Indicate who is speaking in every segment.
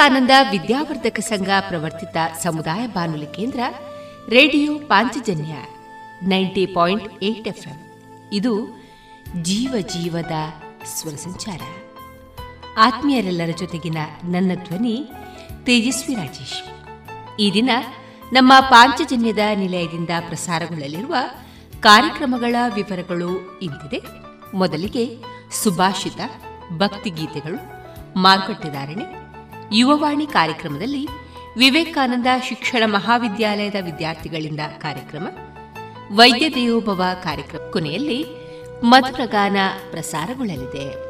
Speaker 1: ವಿವೇಕಾನಂದ ವಿದ್ಯಾವರ್ಧಕ ಸಂಘ ಪ್ರವರ್ತಿತ ಸಮುದಾಯ ಬಾನುಲಿ ಕೇಂದ್ರ, radio Panchajanya ninety point eight F ಇದು ಜೀವ ಜೀವದ ಸ್ವರ ಸಂಚಾರ. ಆತ್ಮೀಯರೆಲ್ಲರ ಜೊತೆಗಿನ ನನ್ನ ಧ್ವನಿ ತೇಜಸ್ವಿ ರಾಜೇಶ್. ಈ ದಿನ ನಮ್ಮ ಪಾಂಚಜನ್ಯದ ನಿಲಯದಿಂದ ಪ್ರಸಾರಗೊಳ್ಳಲಿರುವ ಕಾರ್ಯಕ್ರಮಗಳ ವಿವರಗಳು ಇಂತಿದೆ. ಮೊದಲಿಗೆ ಸುಭಾಷಿತ, ಭಕ್ತಿಗೀತೆಗಳು ಮಾರುಕಟ್ಟೆದಾರಣೆ ಯುವವಾಣಿ ಕಾರ್ಯಕ್ರಮದಲ್ಲಿ ವಿವೇಕಾನಂದ ಶಿಕ್ಷಣ ಮಹಾವಿದ್ಯಾಲಯದ ವಿದ್ಯಾರ್ಥಿಗಳಿಂದ ಕಾರ್ಯಕ್ರಮ ವೈದ್ಯ ದೇವೋಭವ ಕಾರ್ಯಕ್ರಮ ಕೊನೆಯಲ್ಲಿ ಮಧುರಗಾನ ಪ್ರಸಾರಗೊಳ್ಳಲಿದೆ.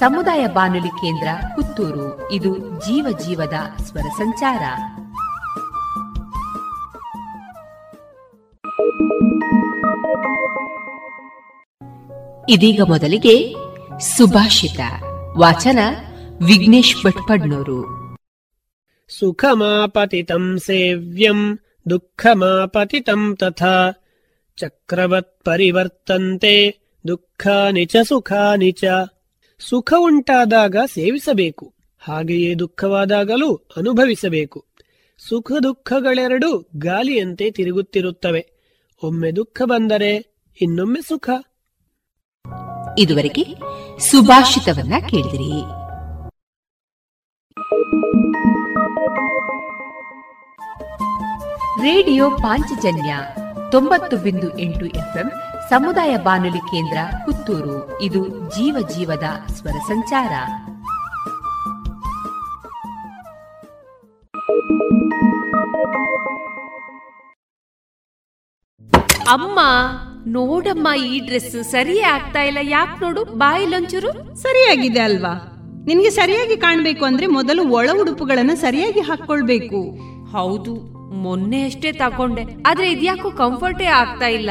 Speaker 1: ಸಮುದಾಯ ಬಾನುಲಿ ಕೇಂದ್ರ ಪುತ್ತೂರು. ಇದು ಜೀವ ಜೀವದ ಸ್ವರ ಸಂಚಾರ. ಇದೀಗ ಮೊದಲಿಗೆ ಸುಭಾಷಿತ. ವಾಚನ ವಿಘ್ನೇಶ್ ಭಟ್ಪಡ್ನೂರು.
Speaker 2: ಸುಖಮಾಪತಿತಂ ಸೇವ್ಯಂ, ದುಃಖಮಾಪತಿತಂ ತಥಾ. ಚಕ್ರವತ್ ಪರಿವರ್ತಂತೆ ದುಃಖಾನಿ ಚ. ಸುಖ ಉಂಟಾದಾಗ ಸೇವಿಸಬೇಕು, ಹಾಗೆಯೇ ದುಃಖವಾದಾಗಲೂ ಅನುಭವಿಸಬೇಕು. ಸುಖ ದುಃಖಗಳೆರಡೂ ಗಾಲಿಯಂತೆ ತಿರುಗುತ್ತಿರುತ್ತವೆ. ಒಮ್ಮೆ ದುಃಖ ಬಂದರೆ ಇನ್ನೊಮ್ಮೆ ಸುಖ.
Speaker 1: ಇದುವರೆಗೆ ಸುಭಾಷಿತವನ್ನ ಕೇಳಿದಿರಿ. ರೇಡಿಯೋ ಪಾಂಚಜನ್ಯ ತೊಂಬತ್ತು ಬಿಂದು ಎಂಟು ಎಫ್ಎಂ ಸಮುದಾಯ ಬಾನುಲಿ ಕೇಂದ್ರ ಪುತ್ತೂರು. ಇದು ಜೀವ ಜೀವದ ಸ್ವರ ಸಂಚಾರ. ಅಮ್ಮ ನೋಡಮ್ಮ ಈ ಡ್ರೆಸ್ ಸರಿಯೇ ಆಗ್ತಾ ಇಲ್ಲ. ಯಾಕೆ ನೋಡು ಬಾಯಿಲೊಂಚೂರು
Speaker 3: ಸರಿಯಾಗಿದೆ ಅಲ್ವಾ? ನಿನ್ಗೆ ಸರಿಯಾಗಿ ಕಾಣ್ಬೇಕು ಅಂದ್ರೆ ಮೊದಲು ಒಳ ಉಡುಪುಗಳನ್ನ ಸರಿಯಾಗಿ ಹಾಕೊಳ್ಬೇಕು
Speaker 1: ಹೌದು ಮೊನ್ನೆ ಅಷ್ಟೇ ತಕೊಂಡೆ ಆದ್ರೆ ಇದ್ಯಾಕೋ ಕಂಫರ್ಟೇ ಆಗ್ತಾ ಇಲ್ಲ.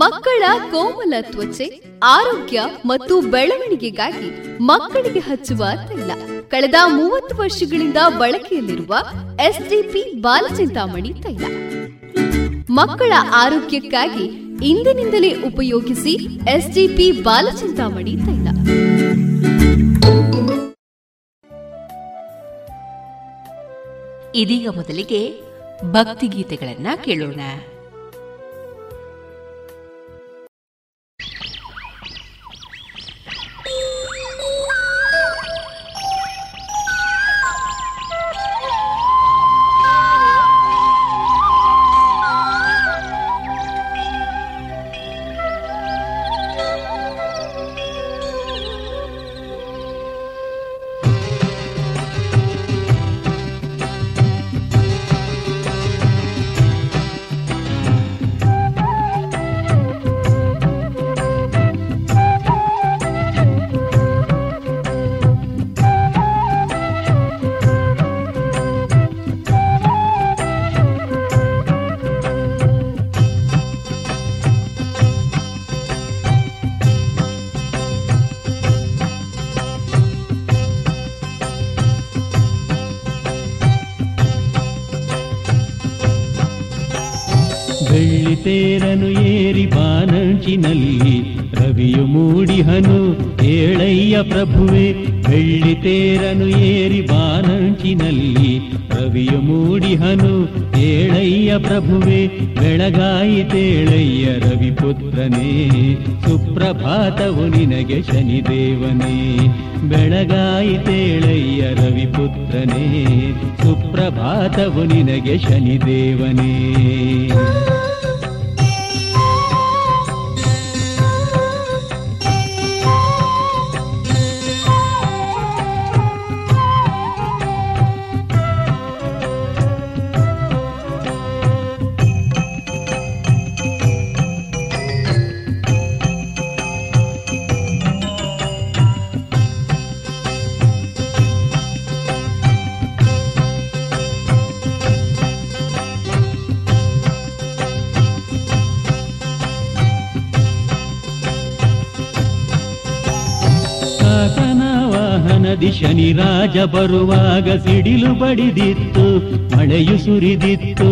Speaker 4: ಮಕ್ಕಳ ಕೋಮಲ ತ್ವಚೆ, ಆರೋಗ್ಯ ಮತ್ತು ಬೆಳವಣಿಗೆಗಾಗಿ ಮಕ್ಕಳಿಗೆ ಹಚ್ಚುವ ತೈಲ ಕಳೆದ ಮೂವತ್ತು ವರ್ಷಗಳಿಂದ ಬಳಕೆಯಲ್ಲಿರುವ ಎಸ್ಡಿಪಿ ಬಾಲಚಿಂತಾಮಣಿ ತೈಲ. ಮಕ್ಕಳ ಆರೋಗ್ಯಕ್ಕಾಗಿ ಇಂದಿನಿಂದಲೇ ಉಪಯೋಗಿಸಿ ಎಸ್ಡಿಪಿ ಬಾಲಚಿಂತಾಮಣಿ ತೈಲ.
Speaker 1: ಇದೀಗ ಮೊದಲಿಗೆ ಭಕ್ತಿಗೀತೆಗಳನ್ನ ಕೇಳೋಣ.
Speaker 5: ಶನಿದೇವನೇ. ಶನಿ ರಾಜ ಬರುವಾಗ ಸಿಡಿಲು ಬಡಿದಿತ್ತು, ಮಳೆಯು ಸುರಿದಿತ್ತು.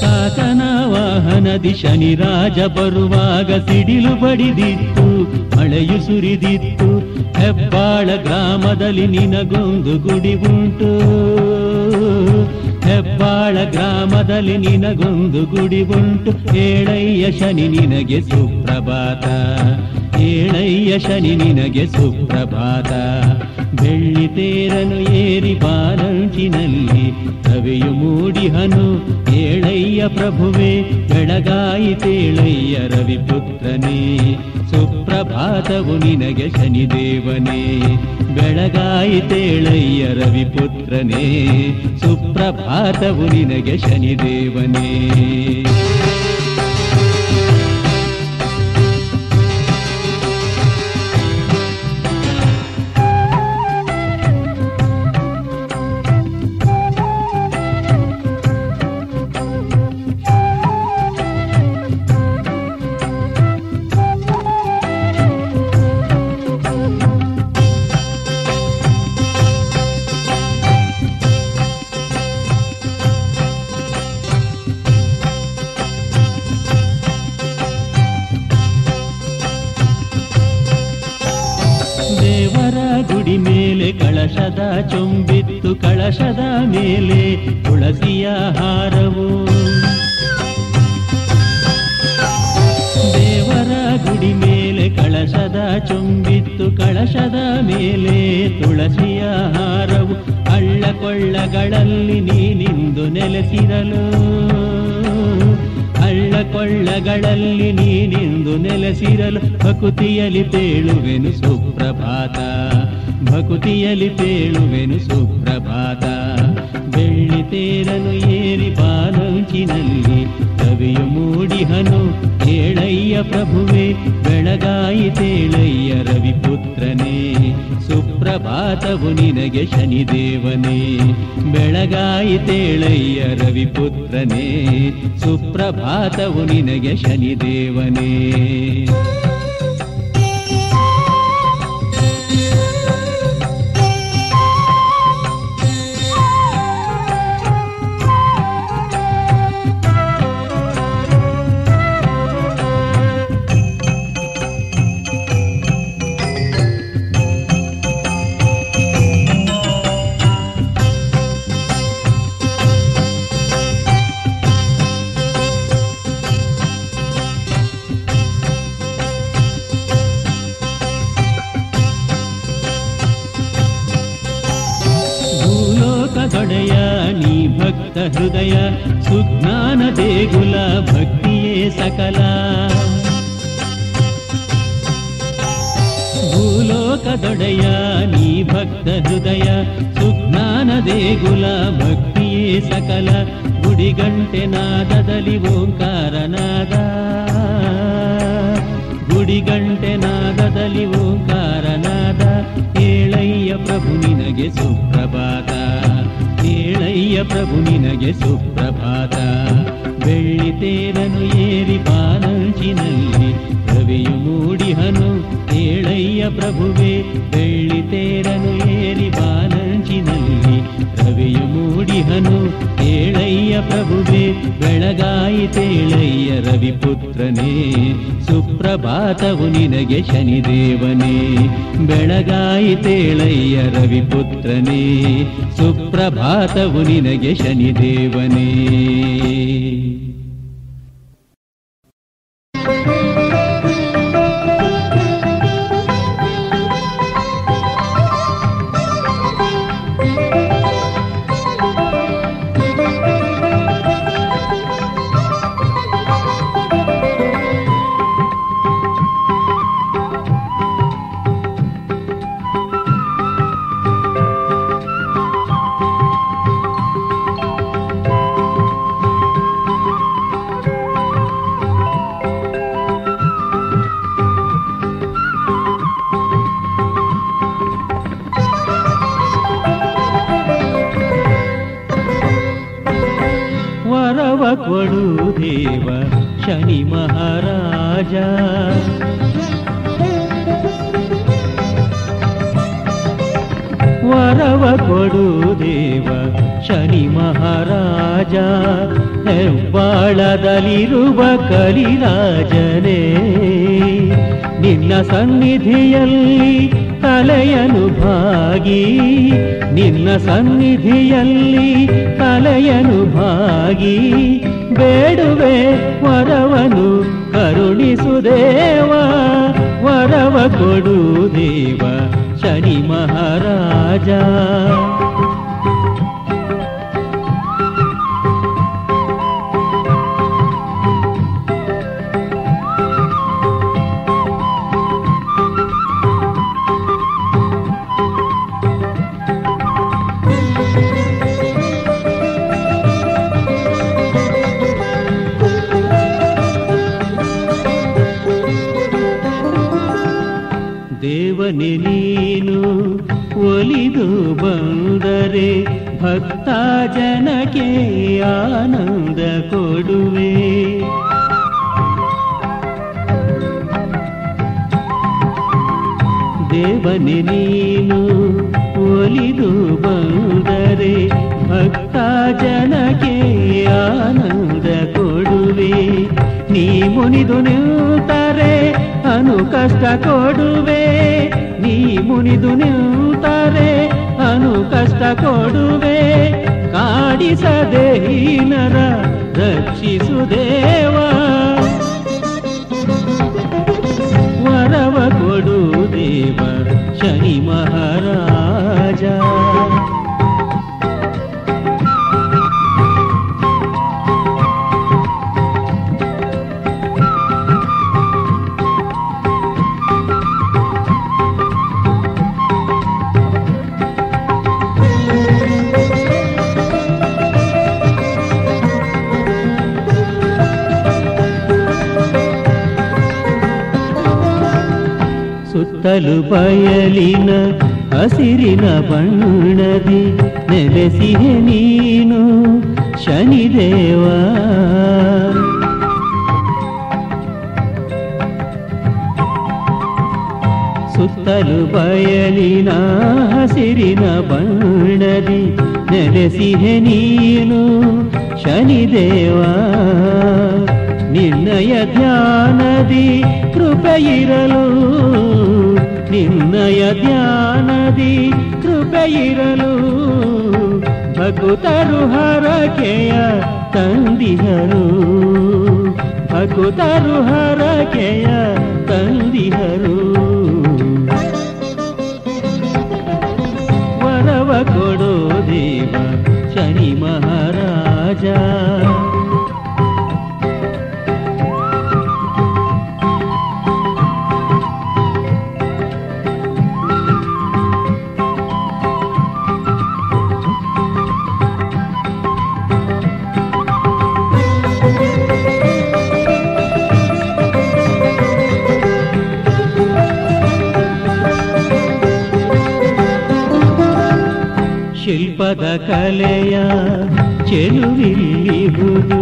Speaker 5: ಕಾಕನ ವಾಹನದಿ ಶನಿ ರಾಜ ಬರುವಾಗ ಸಿಡಿಲು ಬಡಿದಿತ್ತು, ಮಳೆಯು ಸುರಿದಿತ್ತು. ಹೆಬ್ಬಾಳ ಗ್ರಾಮದಲ್ಲಿ ನಿನಗೊಂದು ಗುಡಿ ಉಂಟು. ಹೆಬ್ಬಾಳ ಗ್ರಾಮದಲ್ಲಿ ನಿನಗೊಂದು ಗುಡಿ ಉಂಟು. ಹೇಳಯ್ಯ ಶನಿ ನಿನಗೆ ಸುಪ್ರಭಾತ. ಏಳಯ್ಯ ಶನಿ ನಿನಗೆ ಸುಪ್ರಭಾತ. ಬೆಳ್ಳಿ ತೇರನು ಏರಿ ಬಾಲಂಚಿನಲ್ಲಿ ಕವಿಯು ಮೂಡಿಹನು, ಏಳಯ್ಯ ಪ್ರಭುವೆ ಬೆಳಗಾಯಿತೇಳಯ್ಯ ರವಿಪುತ್ರನೇ, ಸುಪ್ರಭಾತವು ನಿನಗೆ ಶನಿದೇವನೇ ಬೆಳಗಾಯಿತೇಳಯ್ಯ ರವಿಪುತ್ರನೇ, ಸುಪ್ರಭಾತವು ನಿನಗೆ ಶನಿದೇವನೇ ಶನಿದೇವನೇ ಬೆಳಗಾಯಿ ತೇಳಯ್ಯ ರವಿಪುತ್ರನೇ ಸುಪ್ರಭಾತವು ನಿನಗೆ ಶನಿದೇವನೇ ದೇಗುಲ ಭಕ್ತಿಯೇ ಸಕಲ. ಗುಡಿಗಂಟೆ ನಾದದಲ್ಲಿ ಓಂಕಾರನಾದ. ಗುಡಿಗಂಟೆ ನಾದದಲ್ಲಿ ಓಂಕಾರನಾದ. ಏಳಯ್ಯ ಪ್ರಭು ನಿನಗೆ ಸುಪ್ರಭಾತ. ಏಳಯ್ಯ ಪ್ರಭು ನಿನಗೆ ಸುಪ್ರಭಾತ. ಬೆಳ್ಳಿ ತೇರನು ಏರಿ ಬಾನಂಚಿನಲ್ಲಿ. ರವಿಯು ಮೂಡಿಹನು ಏಳಯ್ಯ ಪ್ರಭುವೆ. ಮೂಡಿಹನು ಏಳಯ್ಯ ಪ್ರಭುವೆ ಬೆಳಗಾಯಿತೇಳಯ್ಯ ರವಿಪುತ್ರನೇ ಸುಪ್ರಭಾತವು ನಿನಗೆ ಶನಿದೇವನೇ. ಬೆಳಗಾಯಿತೇಳಯ್ಯ ರವಿಪುತ್ರನೇ ಸುಪ್ರಭಾತವು ನಿನಗೆ ಶನಿದೇವನೇ. ದೇವನೆ ನೀನು, ಒಲಿದು ಬಂದರೆ ಭಕ್ತ ಜನಕ್ಕೆ ಆನಂದ ಕೊಡುವೆ. ನೀ ಮುನಿದು ನಿಲ್ತರೆ ಅನು ಕಷ್ಟ ಕೊಡುವೆ. ನೀ ಮುನಿದು ನಿಲ್ತರೆ ಅನು ಕಷ್ಟ ಕೊಡುವೆ. ಕಾಡಿಸದೆ ಹೀನರ ರಕ್ಷಿಸು देव शनि महाराज। ಸುತ್ತಲು ಬಯಲಿನ ಹಸಿರಿನ ಬಣ್ಣದಿ ನೆಲೆಸಿಹೆ ನೀನು ಶನಿದೇವ ಸುತ್ತಲು ಬಯಲಿನ ಹಸಿರಿನ ಬಣ್ಣದಿ ನೆಲೆಸಿಹೆ ನೀನು ಶನಿದೇವ ನಿನ್ನಯ ಧ್ಯಾನದಿ ಕೃಪೆಯಿರಲು ನಿನ್ನಯ ಧ್ಯಾನದಿ ಕೃಪೆಯಿರಲು ಭಕುತರು ಹರಕೆಯ ತಂದಿಹರು ಭಕುತರು ಹರಕೆಯ ತಂದಿಹರು ವರವ ಕೊಡೋ ದೇವ ಶನಿ ಮಹಾರಾಜ ಶಿಲ್ಪದ ಕಲೆಯ ಚೆಲುವಿಲ್ಲಿಹುದು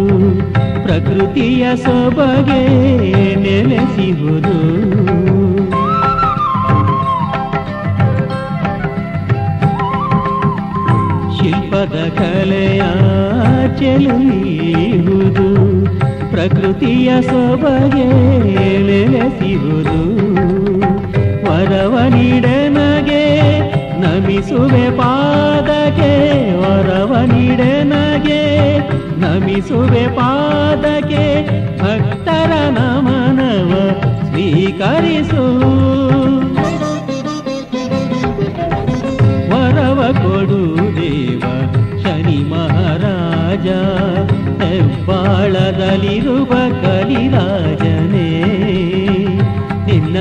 Speaker 5: ಪ್ರಕೃತಿಯ ಸೊಬಗೆ ನೆಲೆಸಿಹುದು ಶಿಲ್ಪದ ಕಲೆಯ ಚೆಲುವಿಹುದು ಪ್ರಕೃತಿಯ ಸೊಬಗೆ ನೆಲೆಸಿಹುದು ವರವ ನೀಡನಗೆ ನಮಿಸುವೆ ಪಾದಕ್ಕೆ, ವರವ ನೀಡನಗೆ ನಮಿಸುವೆ ಪಾದಕ್ಕೆ, ಭಕ್ತರ ನಮನವ ಸ್ವೀಕರಿಸು. ವರವ ಕೊಡು ದೇವ ಶನಿ ಮಹಾರಾಜ, ಹೆಬ್ಬಾಳದಲ್ಲಿರುವ ಕಲಿರಾಜನೇ.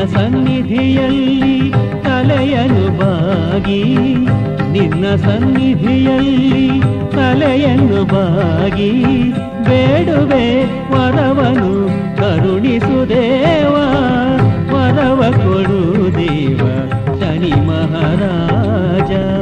Speaker 5: ಸನ್ನಿಧಿಯಲ್ಲಿ ತಲೆಯನ್ನು ಬಾಗಿ ನಿನ್ನ ಸನ್ನಿಧಿಯಲ್ಲಿ ತಲೆಯನ್ನು ಬಾಗಿ ಬೇಡುವೆ ವರವನು ಕರುಣಿಸು ದೇವ, ವರವ ಕೊಡು ದೇವ, ಶನಿ ಮಹಾರಾಜ.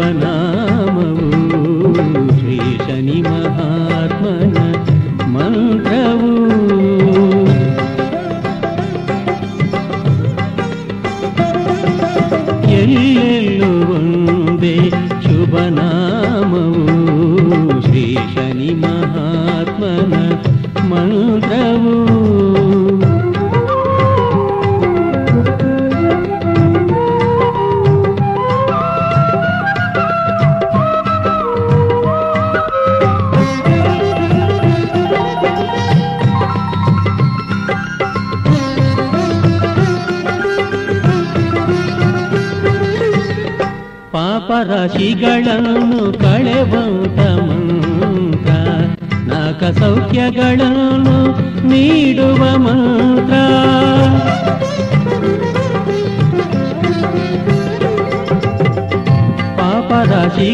Speaker 5: ಶುಭ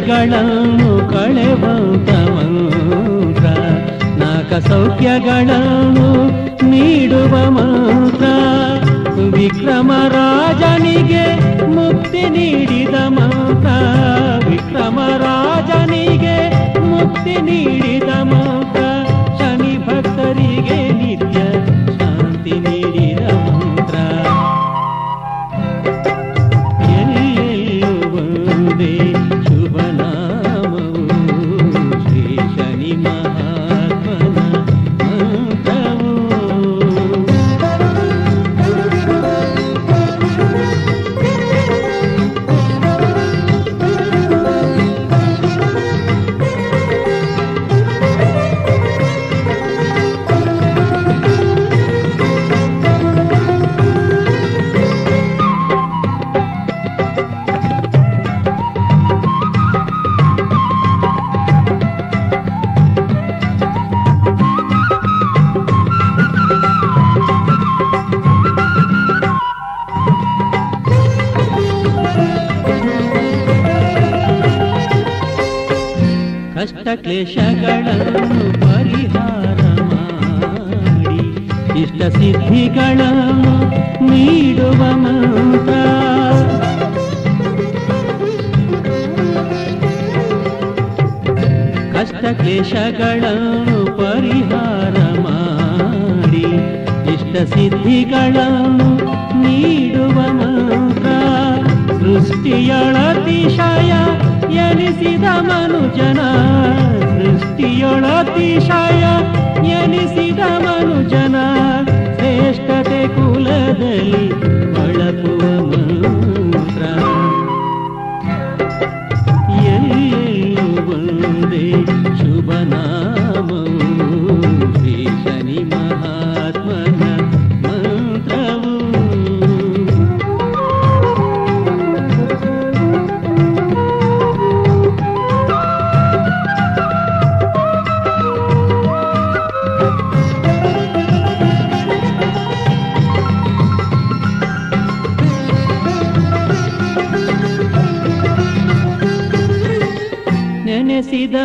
Speaker 5: ಪಾಪರಾಶಿಗಳನ್ನು ಕಳೆವಂತ ಮಂತ್ರ, ನಾಕ ಸೌಖ್ಯಗಳನ್ನು ನೀಡುವ ಮಂತ್ರ. ವಿಕ್ರಮ ರಾಜನಿಗೆ ಮುಕ್ತಿ ನೀಡಿದ ಮಂತ್ರ. ವಿಕ್ರಮ ರಾಜನಿಗೆ ಮುಕ್ತಿ ನೀಡಿದ ಮಂತ್ರ. ಕ್ಲೇಶಗಳನ್ನು ಪರಿಹಾರ ಮಾಡಿ, ಇಷ್ಟ ಸಿದ್ಧಿಗಳನ್ನು ನೀಡುವ ಮಂತ್ರ. ಕಷ್ಟ ಕ್ಲೇಶಗಳನ್ನು ಪರಿಹಾರ ಮಾಡಿ, ಇಷ್ಟ ಸಿದ್ಧಿಗಳನ್ನು ನೀಡುವ ಮಂತ್ರ. ಸೃಷ್ಟಿಯೊಳತಿಶಯ ಎನಿಸಿದ ಮನುಜನ ಸೃಷ್ಟಿಯೊಳತಿಶಯ ಎನಿಸಿದ ಮನುಜನ ಶ್ರೇಷ್ಠತೆ ಕುಲದಲ್ಲಿ ಬಳಸುವ ಮಂತ್ರ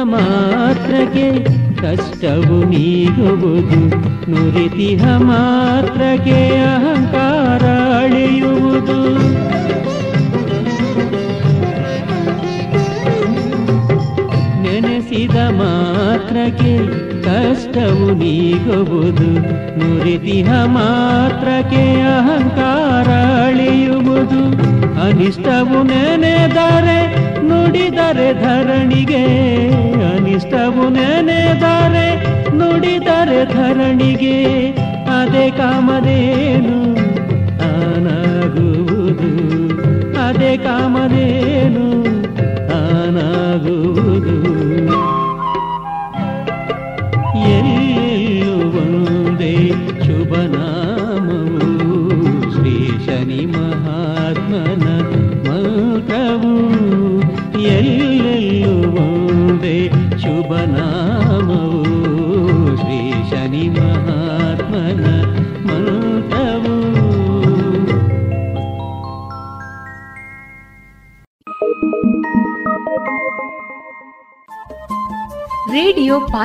Speaker 5: ಮಾತ್ರಕ್ಕೆ ಕಷ್ಟವು ನೀಗುವುದು. ನುರಿತಿಹ ಮಾತ್ರಕ್ಕೆ ಅಹಂಕಾರ ಅಳೆಯುವುದು. ನೆನೆಸಿದ ಮಾತ್ರಕ್ಕೆ ಕಷ್ಟವು ನೀಗುವುದು. ನುರಿತಿಹ ಮಾತ್ರಕ್ಕೆ ಅಹಂಕಾರ ಅಳಿಯುವುದು. ಅನಿಷ್ಟವು ನೆನೆದರೆ ನುಡಿದರೆ ಧರಣಿಗೆ. ಅನಿಷ್ಟವು ನೆನೆದರೆ ನುಡಿದರೆ ಧರಣಿಗೆ. ಅದೇ ಕಾಮದೇನು ಆನಾಗುವುದು ಅದೇ ಕಾಮದೇನು ಆನಾಗುವುದು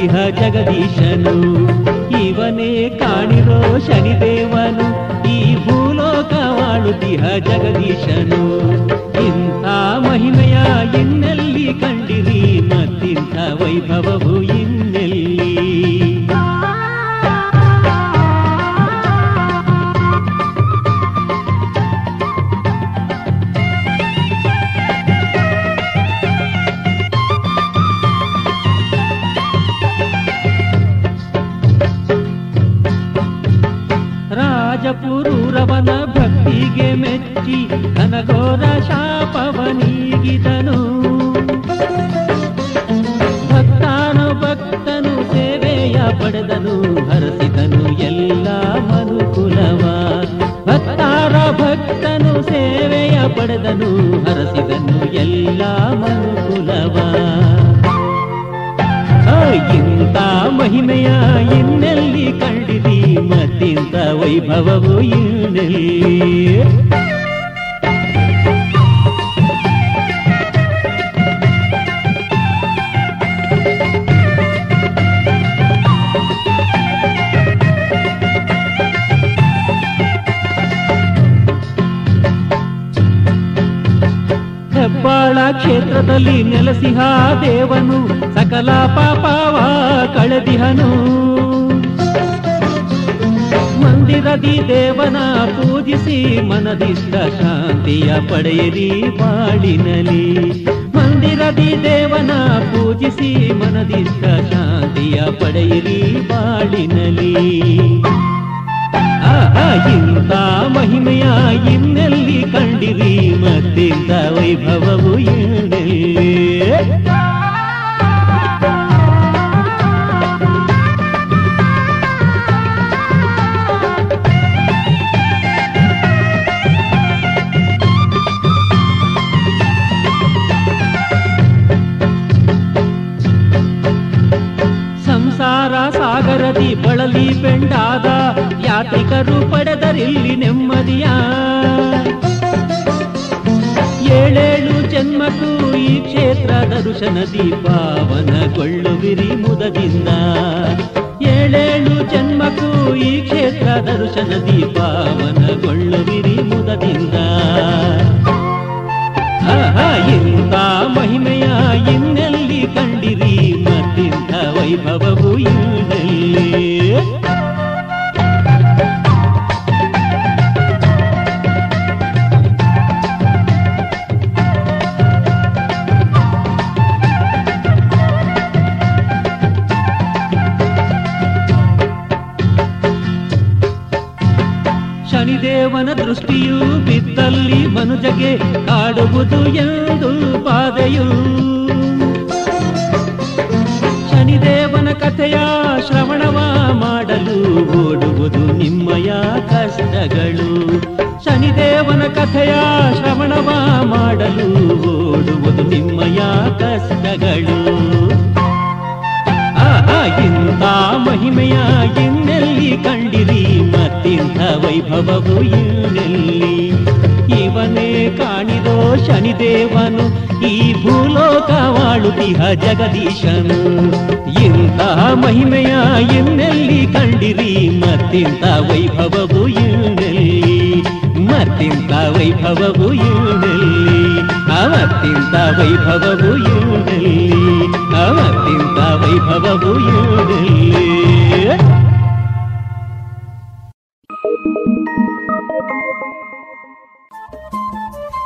Speaker 5: ಭೂಲೋಕವಾಳುತಿಹ ಜಗದೀಶನು. ಇವನೇ ಕಾಣಿರೋ ಶನಿದೇವನು. ಈ ಭೂಲೋಕವಾಳುತಿಹ ಜಗದೀಶನು. ಇಂಥ ಮಹಿಮೆಯ ಇನ್ನೆಲ್ಲಿ ಕಂಡಿರಿ ಮತ್ತಿಂಥ ವೈಭವವು ಸಕಲ ಪಾಪವ ಕಳೆದಿಹನು. ಮಂದಿರದಿ ದೇವನ ಪೂಜಿಸಿ ಮನದಿಷ್ಟ ಶಾಂತಿಯ ಪಡೆಯಿರಿ ಬಾಳಿನಲಿ ಮಂದಿರದಿ ದೇವನ ಪೂಜಿಸಿ ಮನದಿಷ್ಟ ಶಾಂತಿಯ ಪಡೆಯಿರಿ ಬಾಳಿನಲಿ ಇಂಥ ಮಹಿಮೆಯ ಇನ್ನೆಲ್ಲಿ ಕಂಡಿರಿ ಮತ್ತಿಂತ ವೈಭವವು ಏನೆಲ್ಲಿ? ಯಾತ್ರಿಕರು ಪಡೆದರಿಲ್ಲಿ ನೆಮ್ಮದಿಯ. ಏಳೇಳು ಜನ್ಮಕ್ಕೂ ಈ ಕ್ಷೇತ್ರ ಪಾವನ ಪಾವನಗೊಳ್ಳುವಿರಿ ಮುದದಿಂದ. ಏಳೇಳು ಜನ್ಮಕ್ಕೂ ಈ ಕ್ಷೇತ್ರ ಪಾವನ ಪಾವನಗೊಳ್ಳುವಿರಿ ಮುದದಿಂದ. ಇಂಥ ಮಹಿಮೆಯ ಇನ್ನೆಲ್ಲಿ ಕಂಡಿರಿ? ಮತ್ತಿಂಥ ವೈಭವವು ಇನ್ನೆಲ್ಲಿ ಮನುಜಗೆ ಕಾಡುವುದು ಎಂದು ಬಾಧೆಯು. ಶನಿದೇವನ ಕಥೆಯ ಶ್ರವಣವ ಮಾಡಲು ಓಡುವುದು ನಿಮ್ಮಯ ಕಷ್ಟಗಳು. ಶನಿದೇವನ ಕಥೆಯ ಶ್ರವಣವ ಮಾಡಲು ಓಡುವುದು ನಿಮ್ಮಯ ಕಷ್ಟಗಳು. ಇಂಥ ಮಹಿಮೆಯ ಇನ್ನೆಲ್ಲಿ ಕಂಡಿರಿ? ಮತ್ತಿಂಥ ವೈಭವವು ಇನ್ನೆಲ್ಲಿ? ಇವನೇ ಕಾಣಿದೋ ಶನಿದೇವನು ಈ ಭೂಲೋಕವಾಳುತಿಹ ಜಗದೀಶನು ಇಂತಹ ಮಹಿಮೆಯ ಇನ್ನೆಲ್ಲಿ ಕಂಡಿರಿ ಮತ್ತಿಂಥ ವೈಭವವು ಇನ್ನೆಲ್ಲಿ ಮತ್ತಿಂಥ ವೈಭವವು ಇನ್ನೆಲ್ಲಿ ಅವತ್ತಿಂತ ವೈಭವವು ಇನ್ನೆಲ್ಲಿ ಅವತ್ತಿಂತ ವೈಭವವು ಇನ್ನೆಲ್ಲಿ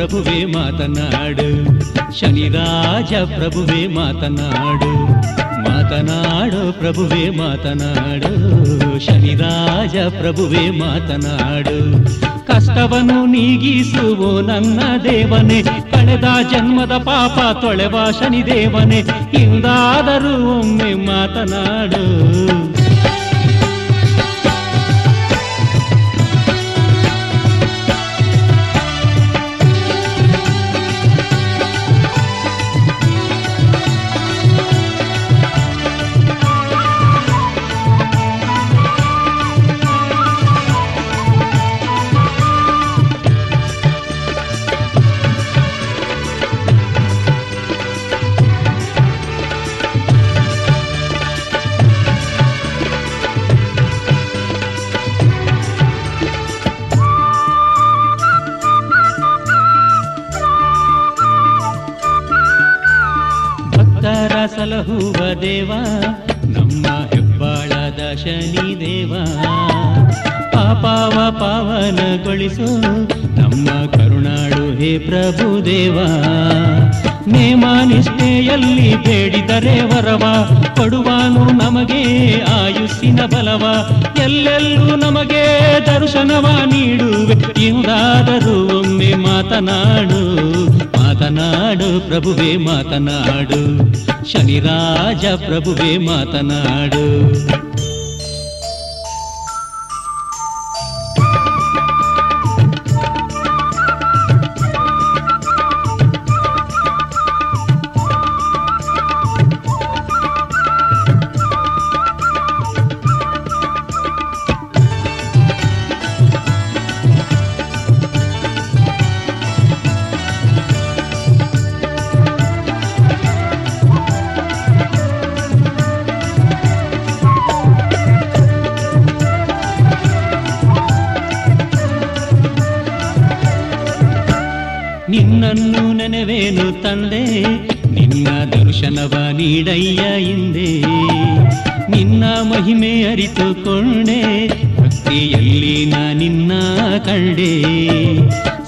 Speaker 5: ಪ್ರಭುವೇ ಮಾತನಾಡು. ಶನಿರಾಜ ಪ್ರಭುವೇ ಮಾತನಾಡು. ಮಾತನಾಡು, ಪ್ರಭುವೇ ಮಾತನಾಡು. ಶನಿರಾಜ ಪ್ರಭುವೇ ಮಾತನಾಡು. ಕಷ್ಟವನ್ನು ನೀಗಿಸುವು ನನ್ನ ದೇವನೇ. ಕಳೆದ ಜನ್ಮದ ಪಾಪ ತೊಳೆವ ಶನಿದೇವನೇ. ಇಂದಾದರೂ ಒಮ್ಮೆ ಮಾತನಾಡು. ದೇವ, ನಮ್ಮ ಹೆಬ್ಬಾಳದ ಶನಿ ದೇವ. ಪಾಪಾವ ಪಾವನಗೊಳಿಸು, ನಮ್ಮ ಕರುಣಾಳು ಹೇ ಪ್ರಭು ದೇವ. ನೇಮ ನಿಷ್ಠೆಯಲ್ಲಿ ಬೇಡಿದರೆ ವರವ, ಕೊಡುವಾನು ನಮಗೆ ಆಯುಸ್ಸಿನ ಬಲವ. ಎಲ್ಲೆಲ್ಲೂ ನಮಗೆ ದರ್ಶನವ ನೀಡುವೆ ಇಂದಾದರೂ ಒಮ್ಮೆ ಮಾತನಾಡು ಮಾತನಾಡು ಪ್ರಭುವೇ ಮಾತನಾಡು. ಶನಿರಾಜ ಪ್ರಭುವೇ ಮಾತನಾಡು ನೀಡಯ್ಯ ಹಿಂದೆ. ನಿನ್ನ ಮಹಿಮೆ ಅರಿತುಕೊಂಡೆ. ಭಕ್ತಿಯಲ್ಲಿ ನಿನ್ನ ಕಂಡೆ.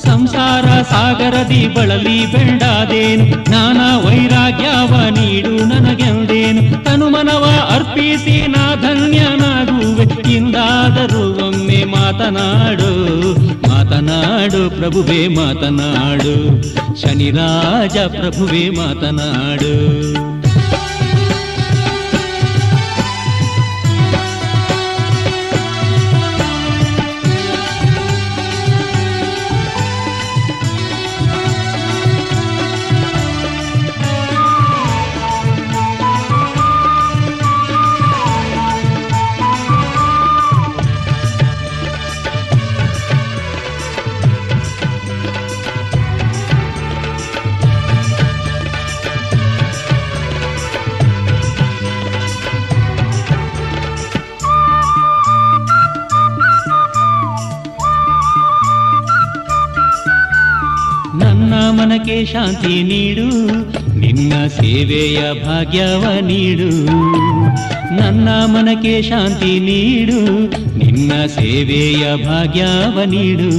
Speaker 5: ಸಂಸಾರ ಸಾಗರದಿ ಬಳಲಿ ಬೆಂಡಾದೇನು. ನಾನಾ ವೈರಾಗ್ಯವ ನೀಡು ನನಗೆಂದೇನು. ತನುಮನವ ಅರ್ಪಿಸಿ ನಾ ಧನ್ಯನಾಗುವೆ. ಇಂದಾದರೂ ಒಮ್ಮೆ ಮಾತನಾಡು. ಮಾತನಾಡು ಪ್ರಭುವೇ ಮಾತನಾಡು. ಶನಿರಾಜ ಪ್ರಭುವೇ ಮಾತನಾಡು. ಶಾಂತಿ ನೀಡು ನಿನ್ನ ಸೇವೆಯ ಭಾಗ್ಯವ ನೀಡು. ನನ್ನ ಮನಕ್ಕೆ ಶಾಂತಿ ನೀಡು ನಿನ್ನ ಸೇವೆಯ ಭಾಗ್ಯವ ನೀಡು.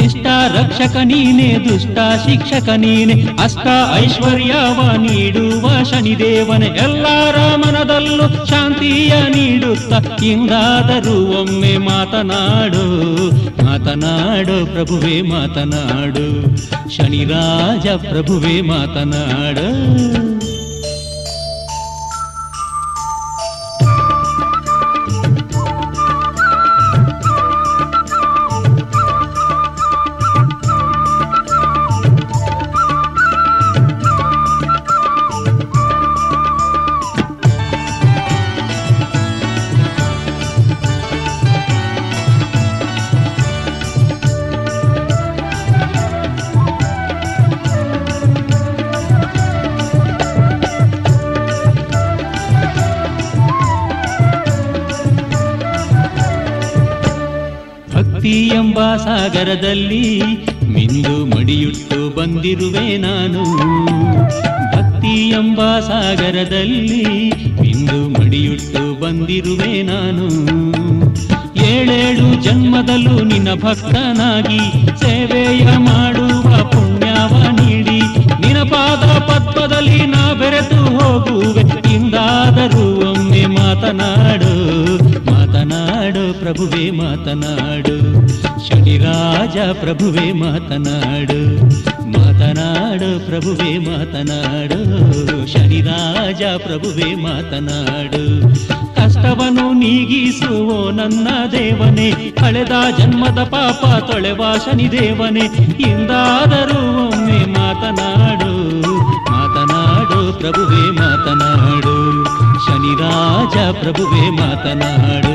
Speaker 5: ಶಿಷ್ಟ ರಕ್ಷಕ ನೀನೆ ದುಷ್ಟ ಶಿಕ್ಷಕ ನೀನೆ ಅಷ್ಟ ಐಶ್ವರ್ಯವ ನೀಡುವ ಶನಿದೇವನ ಎಲ್ಲರ ಮನದಲ್ಲೂ ಶಾಂತಿಯ ನೀಡುತ್ತ ಇಂದಾದರೂ ಒಮ್ಮೆ ಮಾತನಾಡು ಮಾತನಾಡು ಪ್ರಭುವೇ ಮಾತನಾಡು ಶನಿರಾಜ ಪ್ರಭುವೇ ಮಾತನಾಡು ಸಾಗರದಲ್ಲಿ ಮಿಂದು ಮಡಿಯುಟ್ಟು ಬಂದಿರುವೆ ನಾನು. ಭಕ್ತಿ ಎಂಬ ಸಾಗರದಲ್ಲಿ ಮಿಂದು ಮಡಿಯುಟ್ಟು ಬಂದಿರುವೆ ನಾನು. ಏಳೇಳು ಜನ್ಮದಲ್ಲೂ ನಿನ್ನ ಭಕ್ತನಾಗಿ ಸೇವೆಯ ಮಾಡುವ ಪುಣ್ಯವ ನೀಡಿ. ನಿನ್ನ ಪಾದ ಪದ್ಮದಲ್ಲಿ ನಾ ಬೆರೆತು ಹೋಗುವೆ ಇಂದಾದರೂ ಒಮ್ಮೆ ಮಾತನಾಡು ಮಾತನಾಡು ಪ್ರಭುವೇ, ಮಾತನಾಡು. ಶನಿರಾಜ ಪ್ರಭುವೇ ಮಾತನಾಡು ಮಾತನಾಡು ಪ್ರಭುವೇ ಮಾತನಾಡು ಶನಿರಾಜ ಪ್ರಭುವೇ ಮಾತನಾಡು ಕಷ್ಟವನ್ನು ನೀಗಿಸುವೋ ನನ್ನ ದೇವನೇ ಕಳೆದ ಜನ್ಮದ ಪಾಪ ತೊಳೆವ ಶನಿದೇವನೇ ಇಂದಾದರೂ ಒಮ್ಮೆ ಮಾತನಾಡು ಮಾತನಾಡು ಪ್ರಭುವೇ ಮಾತನಾಡು ಶನಿರಾಜ ಪ್ರಭುವೇ ಮಾತನಾಡು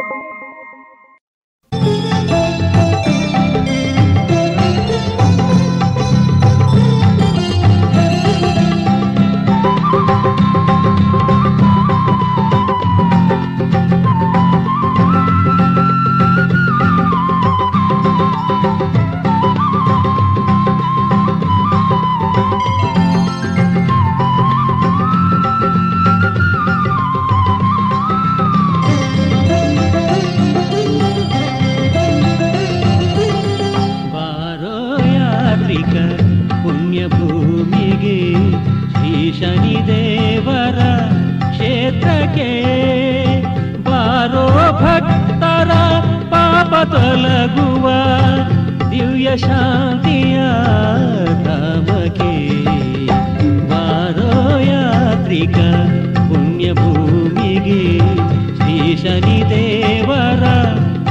Speaker 5: ಶನಿದೇವರ ಕ್ಷೇತ್ರಕ್ಕೆ ಬಾರೋ ಭಕ್ತರ ಪಾಪ ತೊಲಗುವ ದಿವ್ಯ ಶಾಂತಿಯ ಧಾಮಕ್ಕೆ ಬಾರೋ ಯಾತ್ರಿಕ ಪುಣ್ಯ ಭೂಮಿಗೆ ಶ್ರೀ ಶನಿದೇವರ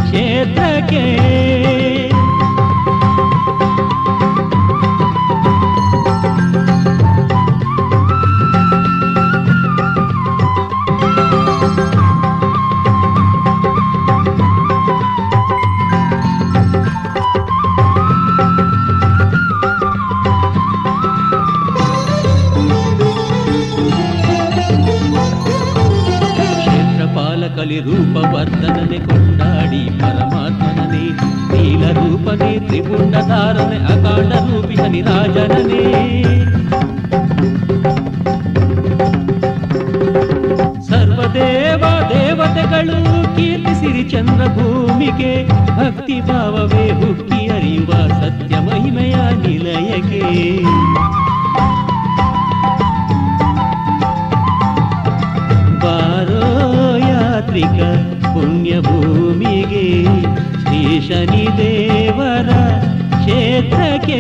Speaker 5: ಕ್ಷೇತ್ರಕ್ಕೆ ಕಲಿ ರೂಪವರ್ಧನನೆ ಕೊಂಡಾಡಿ ಪರಮಾತ್ಮನನೇ ನೀಲ ರೂಪನೇ ತ್ರಿಪುಂಡಧಾರನೆ ಅಕಾಂಡ ರೂಪಿ ಶನಿರಾಜನನೇ ಸರ್ವದೇವ ದೇವತೆಗಳು ಕೀರ್ತಿಸಿರಿ ಚಂದ್ರ ಭೂಮಿಗೆ ಭಕ್ತಿ ಭಾವವೇ ಹುಕ್ಕಿ ಅರಿಯುವ ಸತ್ಯ ಮಹಿಮೆಯ ನಿಲಯಕ್ಕೆ ಪುಣ್ಯ ಭೂಮಿಗೆ ಶ್ರೀ ಶನಿ ದೇವರ ಕ್ಷೇತ್ರಕ್ಕೆ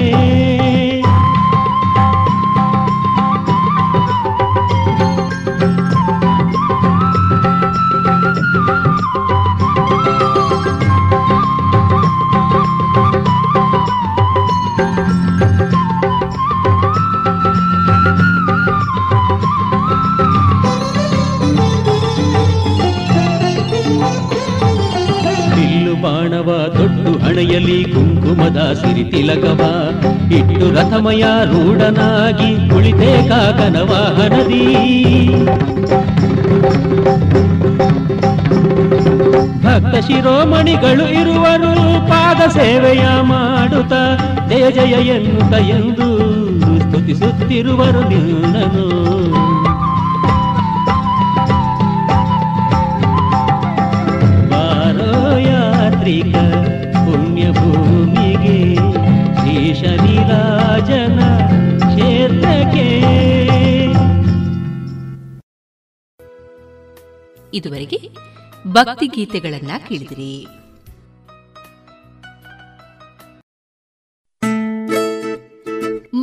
Speaker 5: ಕುಂಕುಮದ ಸಿರಿ ತಿಲಕವ. ಇಟ್ಟು ರಥಮಯ ರೂಢನಾಗಿ ಕುಳಿತೇ ಕಾಕನ ವಾಹನದಿ ಭಕ್ತ ಶಿರೋಮಣಿಗಳು ಇರುವರು ಪಾದ ಸೇವೆಯ ಮಾಡುತ್ತ. ಜಯ ಜಯ ಎನ್ನುತ್ತ ಎಂದು ಸ್ತುತಿಸುತ್ತಿರುವರು ನಿನ್ನನು ಬಾರೋ ಯಾತ್ರಿಕ. ಪುಣ್ಯ ಭೂಮಿಗೆ ಶನಿರಾಜನ ಕ್ಷೇತ್ರಕ್ಕೆ.
Speaker 6: ಇದುವರೆಗೆ ಭಕ್ತಿ ಗೀತೆಗಳನ್ನ ಕೇಳಿದಿರಿ.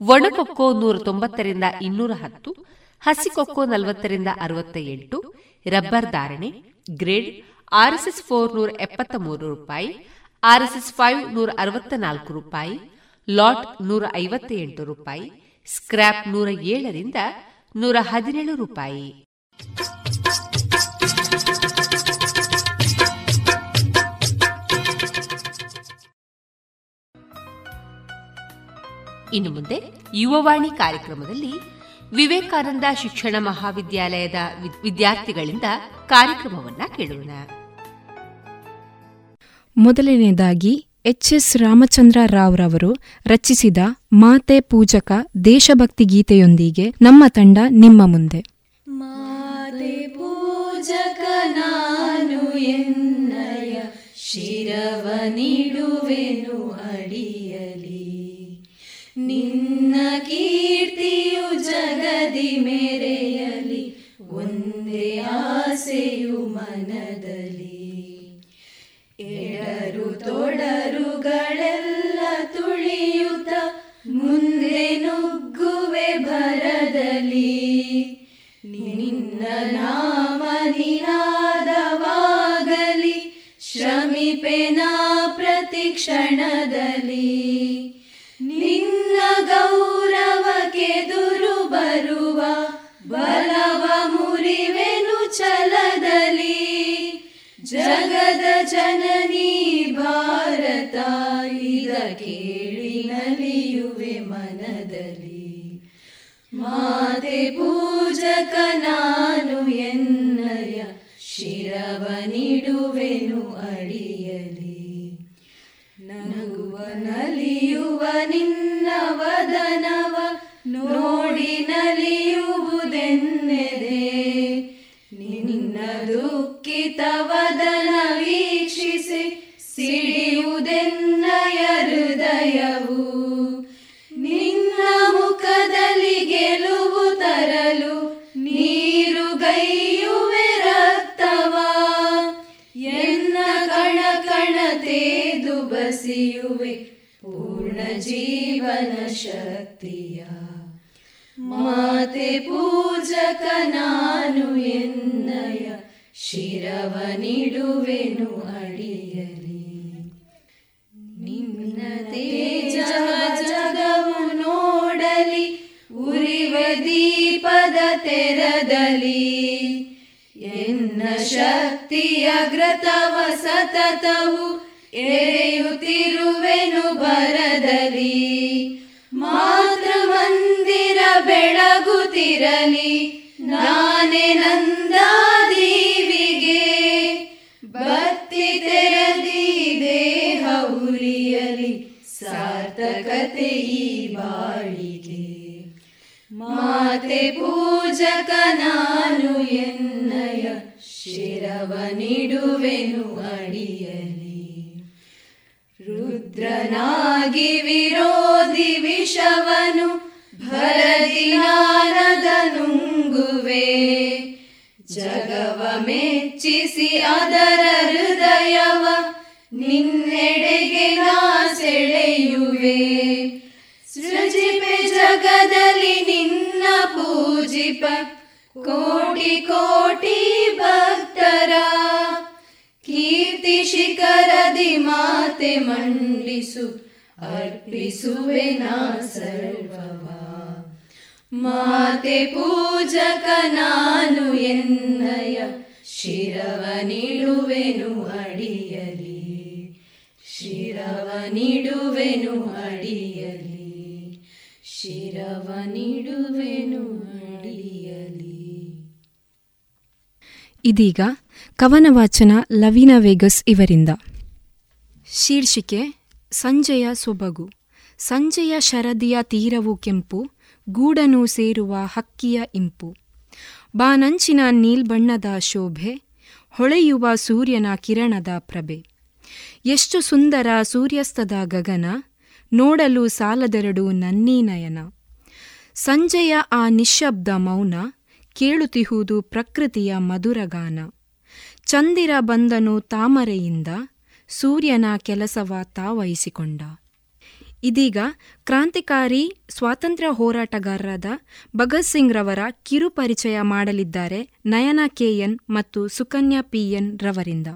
Speaker 6: ಒಣಕೊಕ್ಕೋ ನೂರ ತೊಂಬತ್ತರಿಂದ ಇನ್ನೂರ ಹತ್ತು, ಹಸಿಕೊಕ್ಕೋ ನಲವತ್ತರಿಂದ ಅರವತ್ತ ಎಂಟು ರಬ್ಬರ್ ಧಾರಣೆ, ಗ್ರೇಡ್, ಆರ್ಎಸ್ಎಸ್ ಫೋರ್ ನೂರ ಎಪ್ಪತ್ತ ಮೂರು ರೂಪಾಯಿ, ಆರ್ಎಸ್ಎಸ್ ಫೈವ್ ನೂರ ಅರವತ್ತ ನಾಲ್ಕು ರೂಪಾಯಿ, ಲಾಟ್ ನೂರ ಐವತ್ತ ಎಂಟು ರೂಪಾಯಿ ಸ್ಕ್ರಾಪ್ ನೂರ ಏಳರಿಂದ ನೂರ ಹದಿನೇಳು ರೂಪಾಯಿ. ಇನ್ನು ಮುಂದೆ ಯುವವಾಣಿ ಕಾರ್ಯಕ್ರಮದಲ್ಲಿ
Speaker 1: ವಿವೇಕಾನಂದ ಶಿಕ್ಷಣ ಮಹಾವಿದ್ಯಾಲಯದ ವಿದ್ಯಾರ್ಥಿಗಳಿಂದ ಕಾರ್ಯಕ್ರಮವನ್ನ ಕೇಳೋಣ.
Speaker 7: ಮೊದಲನೆಯದಾಗಿ ಎಚ್ ಎಸ್ ರಾಮಚಂದ್ರ ರಾವ್ ರವರು ರಚಿಸಿದ ಮಾತೆ ಪೂಜಕ ದೇಶಭಕ್ತಿ ಗೀತೆಯೊಂದಿಗೆ ನಮ್ಮ ತಂಡ ನಿಮ್ಮ ಮುಂದೆ.
Speaker 8: ಮಾತೆ ಪೂಜಕ ನಾನು ಎನ್ನಯ ಶಿರವ ನೀಡುವೆನು ಅಡಿಯಲಿ ನಿನ್ನ ಕೀರ್ತಿಯು ಜಗದಿ ಮೇರೆಯಲಿ ಒಂದೇ ಆಸೆಯು ಮನದಲ್ಲಿ. ಎಡರು ತೊಡರುಗಳೆಲ್ಲ ತುಳಿಯುತ್ತ ಮುಂದೆ ನುಗ್ಗುವೆ ಭರದಲ್ಲಿ. ನಿನ್ನ ನಾಮ ನಿನಾದವಾಗಲಿ ಶ್ರಮಿಪೆನಾ ಪ್ರತಿ ಕ್ಷಣದಲ್ಲಿ. ಛಲದಲ್ಲಿ ಜಗದ ಜನನಿ ಭಾರತ. ಇದ ಕೇಳಿ ನಲಿಯುವೆ ಮನದಲ್ಲಿ. ಮಾತೆ ಪೂಜಕ ನಾನು ಎನ್ನಯ ಶಿರವ ನೀಡುವೆನು ಅಡಿಯಲಿ. ನಗುವ ನಲಿಯುವ ನಿನ್ನ ವದನವ ದುಃಖಿತ ವದನ ವೀಕ್ಷಿಸಿ ಸಿಡಿಯುವುದೆನ್ನಯ ಹೃದಯವು ನಿನ್ನ ಮುಖದಲ್ಲಿ ಗೆಲುವು ತರಲು ನೀರುಗೈಯುವೆ ರಕ್ತವ. ಎನ್ನ ಕಣ ಕಣ ತೇದು ಬಸಿಯುವೆ ಪೂರ್ಣ ಜೀವನ ಶಕ್ತಿಯ. ಮಾತೆ ಪೂಜಕ ನಾನು ಎನ್ನಯ ಶಿರವ ನೀಡುವೆನು ಅಡಿಯಲಿ. ನಿನ್ನ ತೇಜ ಜಗವು ನೋಡಲಿ, ಉರಿವ ದೀಪದ ತೆರದಲಿ. ಎನ್ನ ಶಕ್ತಿಯ ಗ್ರತವ ಸತತವು ಎರೆಯುತ್ತಿರುವೆನು ಬರದಲಿ. ಮಾತೃ ಮಂದಿರ ಬೆಳಗುತ್ತಿರಲಿ ನಾನೇ ನಂದಾದೀವಿಗೆ. ಭಕ್ತಿ ತೆರದಿ ದೇಹ ಉರಿಯಲಿ ಸಾರ್ಥಕತೆ ಈ ಬಾಳಿಗೆ. ಮಾತೆ ಪೂಜಕ ನಾನು ಎನ್ನಯ ಶಿರವ ನೀಡುವೆನು ಅಡಿಯಲಿ. ರುದ್ರನಾಗಿ ವಿರೋಧಿ ವಿಷವನು ಭರದಿ ನುಂಗುವೆ ಜಗವ ಮೆಚ್ಚಿಸಿ ಅದರ ಹೃದಯವ ನಿನ್ನೆಡೆಗೆ ನಾ ಸೆಳೆಯುವೆ. ಸೃಜಿಪೆ ಜಗದಲ್ಲಿ ನಿನ್ನ ಪೂಜಿಪ, ಕೋಟಿ ಕೋಟಿ ಭಕ್ತರ. ಕೀರ್ತಿ ಶಿಖರದಿ ಮಾತೆ ಮಂಡಿಸು, ಅರ್ಪಿಸುವೆ ನಾ ಸರ್ವವ. ಮಾತೆ ಪೂಜಕ ನಾನು ಎನ್ನಯ, ಶಿರವ ನೀಡುವೆನು ಅಡಿಯಲಿ. ಶಿರವ ನೀಡುವೆನು ಅಡಿಯಲಿ. ಶಿರವ ನೀಡುವೆನು ಅಡಿಯಲಿ.
Speaker 7: ಇದೀಗ ಕವನ ವಾಚನ ಲವೀನಾ ವೇಗಸ್ ಇವರಿಂದ. ಶೀರ್ಷಿಕೆ, ಸಂಜೆಯ ಸೊಬಗು. ಸಂಜೆಯ ಶರದಿಯ ತೀರವು ಕೆಂಪು ಗೂಡನು ಸೇರುವ ಹಕ್ಕಿಯ ಇಂಪು. ಬಾನಂಚಿನ ನೀಲ್ಬಣ್ಣದ ಶೋಭೆ, ಹೊಳೆಯುವ ಸೂರ್ಯನ ಕಿರಣದ ಪ್ರಭೆ. ಎಷ್ಟು ಸುಂದರ ಸೂರ್ಯಾಸ್ತದ ಗಗನ, ನೋಡಲು ಸಾಲದೆರಡು ನನ್ನೀ ನಯನ. ಸಂಜೆಯ ಆ ನಿಶ್ಶಬ್ದ ಮೌನ ಕೇಳುತ್ತಿಹುದು ಪ್ರಕೃತಿಯ ಮಧುರಗಾನ ಚಂದಿರ ಬಂದನು ತಾಮರೆಯಿಂದ, ಸೂರ್ಯನ ಕೆಲಸವ ತಾವಹಿಸಿಕೊಂಡ. ಇದೀಗ ಕ್ರಾಂತಿಕಾರಿ ಸ್ವಾತಂತ್ರ್ಯ ಹೋರಾಟಗಾರರಾದ ಭಗತ್ ಸಿಂಗ್ ರವರ ಕಿರು ಪರಿಚಯ ಮಾಡಲಿದ್ದಾರೆ ನಯನ ಕೆಎನ್ ಮತ್ತು ಸುಕನ್ಯಾ ಪಿಎನ್ ರವರಿಂದ.